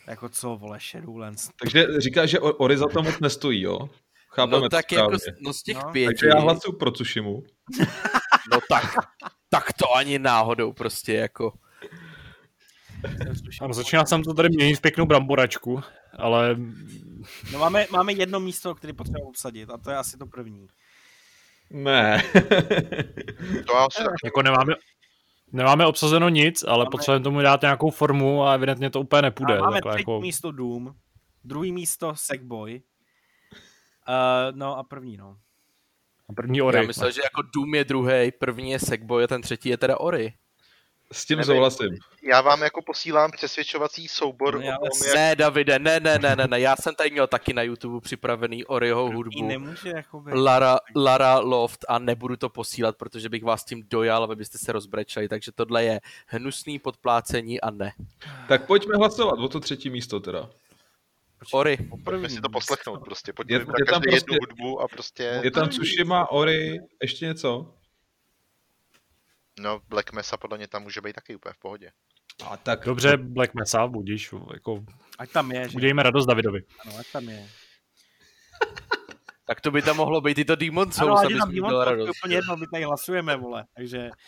jako co, vole, Shadowlands. Takže říkáš, že Ori za to moc nestojí, jo? Chápeme No to tak jako, správně. no z těch No. pěti, Takže já hlasuju pro Tsushimu. no tak, tak to ani náhodou prostě jako. Ano, začínal jsem to tady měnit v pěknou bramboračku, ale No máme, máme jedno místo, které potřebujeme obsadit a to je asi to první. Ne. *laughs* To asi tak jako nemáme, nemáme obsazeno nic, ale Máme- potřebujeme tomu dát nějakou formu a evidentně to úplně nepůjde. A máme třetí jako, místo Doom, druhý místo Sackboy, uh, no a první, no. první Ori. Já myslel, že jako Doom je druhý, první je Sackboy a ten třetí je teda Ori. S tím Nevím. souhlasím. Já vám jako posílám přesvědčovací soubor No, o tom, jak... Ne, Davide, ne, ne, ne, ne, ne, já jsem tady měl taky na YouTube připravený Oriho I hudbu. nemůže jakoby... Lara, Lara Loft a nebudu to posílat, protože bych vás tím dojal a vy byste se rozbrečeli, takže tohle je hnusný podplácení a ne. Tak pojďme hlasovat o to třetí místo teda. Ori, Pojďme si to poslechnout prostě. Je- Pojďme je je, tam každý jednu prostě- hudbu a prostě... Je tam Tsushima, Ori, ještě něco? No, Black Mesa podle mě tam může být taky úplně v pohodě. A tak Dobře, Black Mesa, budíš, jako, Ať tam je, že? udějme radost Davidovi. Ano, ať tam je. tak to by tam mohlo být i to Demon Souls, aby jsme Demon to radost. úplně jedno, my tady hlasujeme, vole, takže... *laughs*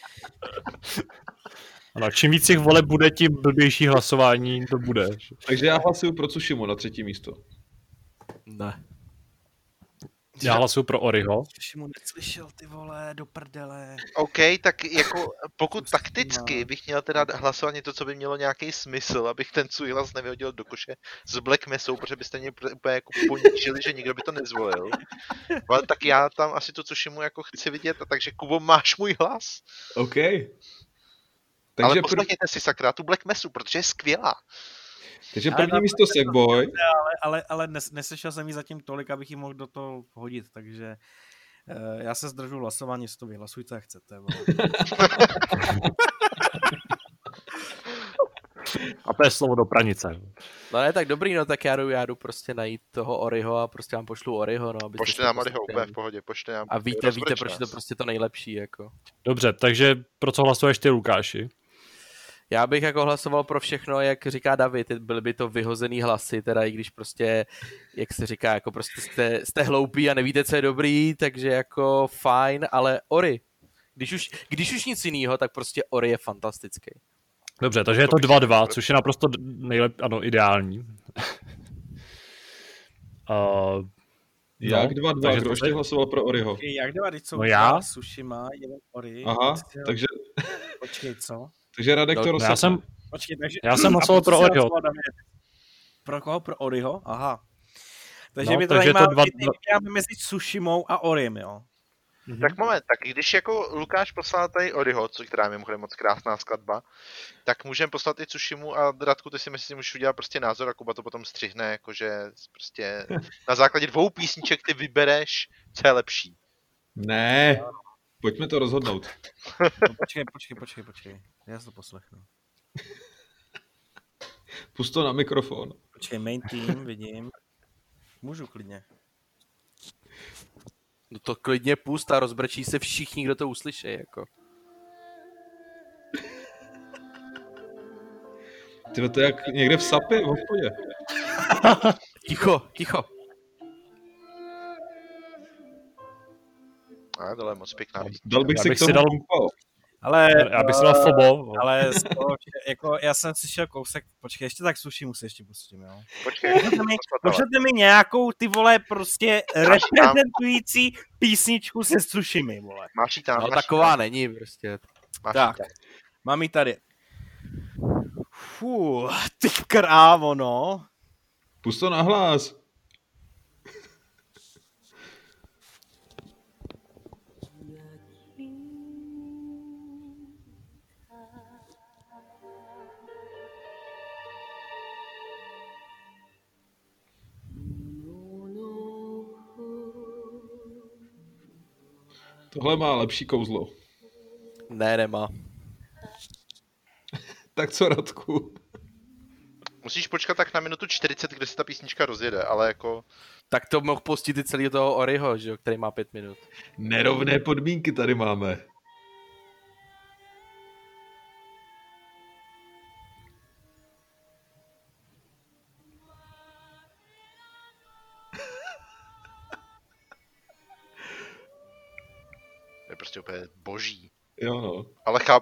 Ano, čím víc těch voleb bude, tím blbější hlasování to bude. Takže já hlasuju pro Tsushimu na třetí místo. Ne. Já hlasuju pro Oriho. Už mu neslyšel, ty vole, do prdele. OK, tak jako pokud takticky bych měl teda hlasovat něco, co by mělo nějaký smysl, abych ten svůj hlas nevyhodil do koše s Black Mesou, protože byste mě úplně jako poničili, že nikdo by to nezvolil. Ale tak já tam asi to, což mu jako chci vidět, a takže Kubo, máš můj hlas. OK. Takže Ale pr- poslechněte si sakra tu Black Mesu, protože je skvělá. takže Ale první na- místo Sackboy, Ale, ale, ale nes, neslyšel jsem ji zatím tolik, abych ji mohl do toho hodit, takže uh, já se zdržu hlasování, jestli to vyhlasujte, jak chcete. A to je slovo do pranice. No ne, tak dobrý, no tak já jdu, já jdu prostě najít toho Oriho a prostě vám pošlu Oriho, no. abyste Pošli nám Oriho poslechli. úplně v pohodě, pošli nám. A víte, víte, proč je to prostě to nejlepší, jako. Dobře, takže pro co hlasuješ ty, Lukáši? Já bych jako hlasoval pro všechno, jak říká David, byly by to vyhozený hlasy, teda i když prostě, jak se říká, jako prostě jste, jste hloupí a nevíte, co je dobrý, takže jako fajn, ale Ori. Když už, když už nic jiného, tak prostě Ori je fantastický. Dobře, takže je to bych 2-2, si což je naprosto nejlep, ano, ideální. *laughs* uh, jak 2-2, takže kdo to ještě se- hlasoval pro Oriho? Jak dva, teď jsou No já? dva, Sushima, jeden Ori. Aha, takže, Počkej, co? Takže Radek No, to no, no já jsem, Počkej, takže... Já jsem hlasoval pro Oriho. Pro koho? Pro Oriho? Aha. Takže No, mě to takže zajímá, to dva- vybíráme mezi Sushimou a Orim, jo? Tak moment, tak když jako Lukáš poslal tady Oriho, co, která je mimochodem moc krásná skladba, tak můžeme poslat i Tsushimu a Radku, ty si myslíš, že můžeš udělat prostě názor a Kuba to potom střihne, jakože prostě *laughs* na základě dvou písniček ty vybereš, co je lepší. Ne, pojďme to rozhodnout. *laughs* No, počkej, počkej, počkej, počkej. Já si to poslechnu. *laughs* Pust to na mikrofon. Počkej, main team, vidím. Můžu klidně. No to klidně pust a rozbrečí se všichni, kdo to uslyší, jako. Tyhle to je jak někde v sapě, v hospodě. *laughs* Ticho, ticho. A tohle je moc pěkná. Dal bych Já si k tomu si dal- dal... Ale, Já bych si dal Fobo. ale z toho, že- jako, já jsem slyšel kousek, počkej, ještě tak suši musí ještě pustím, jo. Počkej, Pošlete mi, pošlete mi nějakou, ty vole, prostě reprezentující písničku se sušimi, vole. máš tam, No, taková tam, není prostě. máš Tak, tam. mám ji tady. Fú, ty krávo, no. Pust to na hlas. Tohle má lepší kouzlo. Ne, nemá. *laughs* Tak co, Radku? Musíš počkat tak na minutu 40, kde se ta písnička rozjede, ale jako... Tak to mohl pustit i celý toho Oriho, že jo, který má pět minut. Nerovné podmínky tady máme.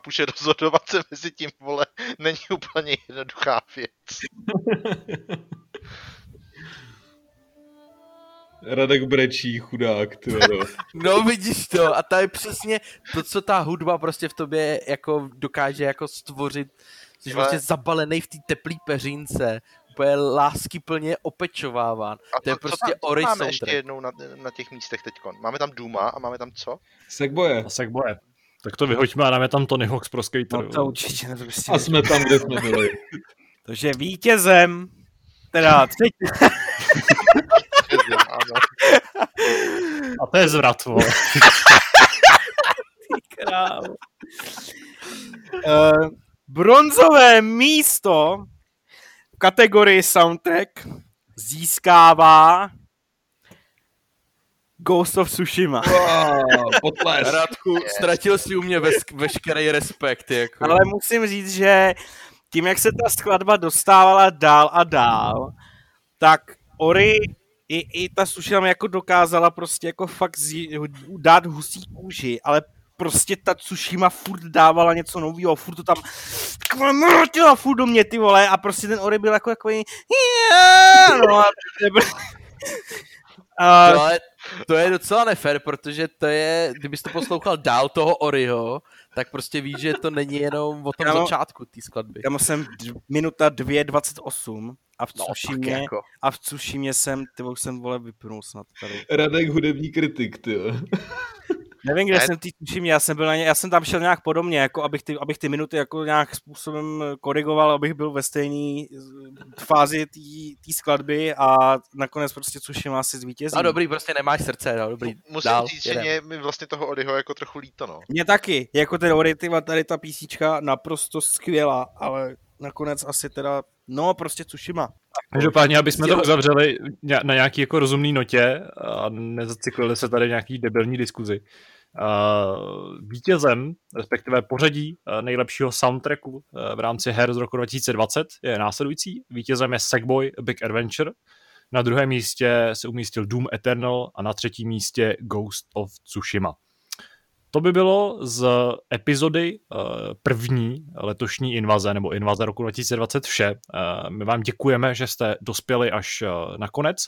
Chápu, že rozhodovat se mezi tím, vole, *laughs* není úplně jednoduchá věc. *laughs* Radek brečí, chudák, ty. *laughs* No vidíš to a to je přesně to, co ta hudba prostě v tobě jako dokáže jako stvořit. Jsi Ale- vlastně zabalený v té teplý peřínce, úplně lásky plně opečováván. A To je co prostě tam, Ori máme soundtrack. ještě jednou na, na těch místech teďkon? Máme tam Duma a máme tam co? Segboje. A Sackboye. Tak to vyhoďme a dáme tam Tony Hawk's pro skater. No to určitě nepustím. A jsme tam, kde jsme byli. *laughs* Takže vítězem, teda třetí. *laughs* A to je zvrat, vole. krávo. Uh, bronzové místo v kategorii soundtrack získává Ghost of Tsushima. Wow. Radku, ztratil si u mě vesk- veškerý respekt, jako. Ale musím říct, že tím, jak se ta skladba dostávala dál a dál, tak Ori i, i ta Tsushima jako dokázala prostě jako fakt zí, dát husí kůži, ale prostě ta Tsushima furt dávala něco nového, furt to tam mrtila furt do mě ty vole a prostě ten Ori byl jako takový no a, a To, ale to je docela nefér, protože to je, kdybys to poslouchal dál toho Oriho, tak prostě víš, že to není jenom o tom Kámo, začátku té skladby. já jsem d- minuta 2.28 a v No, tak Tsushimě, jako. a v Tsushimě jsem, ty jsem vole vypnul snad tady. Radek hudební kritik, ty. Nevím, kde Ne. jsem ty Tsushima, já jsem byl na ně, já jsem tam šel nějak podobně, jako abych ty, abych ty minuty jako nějak způsobem korigoval, abych byl ve stejné fázi té skladby a nakonec prostě Tsushima asi zvítězí. No dobrý, prostě nemáš srdce, no dobrý, Musím dál, říct, že jedem. mě, mi vlastně toho Odyho jako trochu líto, no. Mně taky, jako ten Oritiva, tady ta písnička naprosto skvělá, ale nakonec asi teda, no prostě Tsushima. Každopádně, aby jsme to uzavřeli na nějaký jako rozumný notě a nezacyklili se tady nějaký debilní diskuzi. Uh, vítězem, respektive pořadí uh, nejlepšího soundtracku uh, v rámci her z roku 2020 je následující. Vítězem je Sackboy Big Adventure, na druhém místě se umístil Doom Eternal a na třetím místě Ghost of Tsushima. To by bylo z epizody uh, první letošní invaze, nebo invaze roku 2020 vše. Uh, my vám děkujeme, že jste dospěli až uh, na konec.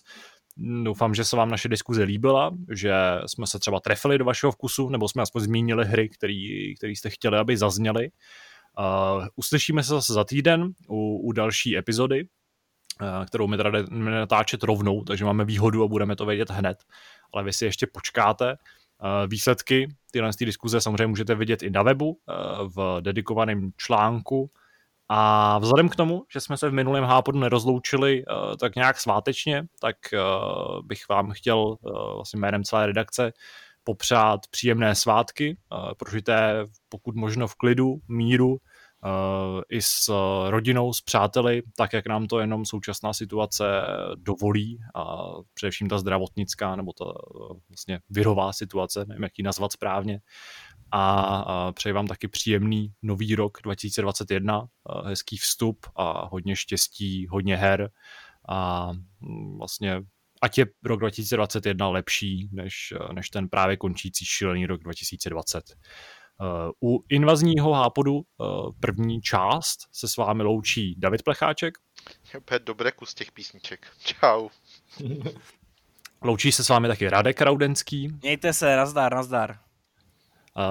Doufám, že se vám naše diskuze líbila, že jsme se třeba trefili do vašeho vkusu, nebo jsme aspoň zmínili hry, který, který jste chtěli, aby zazněly. Uh, uslyšíme se zase za týden u, u další epizody, uh, kterou my jdeme natáčet rovnou, takže máme výhodu a budeme to vědět hned. Ale vy si ještě počkáte. Uh, výsledky tyhle té diskuze samozřejmě můžete vidět i na webu uh, v dedikovaném článku. A vzhledem k tomu, že jsme se v minulém hápodu nerozloučili uh, tak nějak svátečně, tak bych vám chtěl vlastně jménem celé redakce popřát příjemné svátky, prožité pokud možno v klidu, míru, i s uh, rodinou, s přáteli, tak jak nám to jenom současná situace dovolí a především ta zdravotnická nebo ta uh, vlastně virová situace, nevím, jak ji nazvat správně. A, přeji vám taky příjemný nový rok 2021, uh, hezký vstup a hodně štěstí, hodně her a mm, vlastně ať je rok 2021 lepší než, než ten právě končící šílený rok 2020. U invazního hápodu první část se s vámi loučí David Plecháček. Dobré kus těch písniček. Čau. *laughs* Loučí se s vámi taky Radek Raudenský. Mějte se, nazdar, nazdar.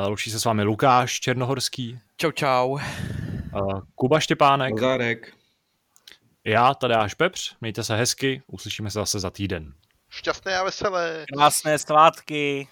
Loučí se s vámi Lukáš Černohorský. Čau, čau. Kuba Štěpánek. Nazárek. Já, Tadeáš Pepř. Mějte se hezky, uslyšíme se zase za týden. Šťastné a veselé. Krásné svátky.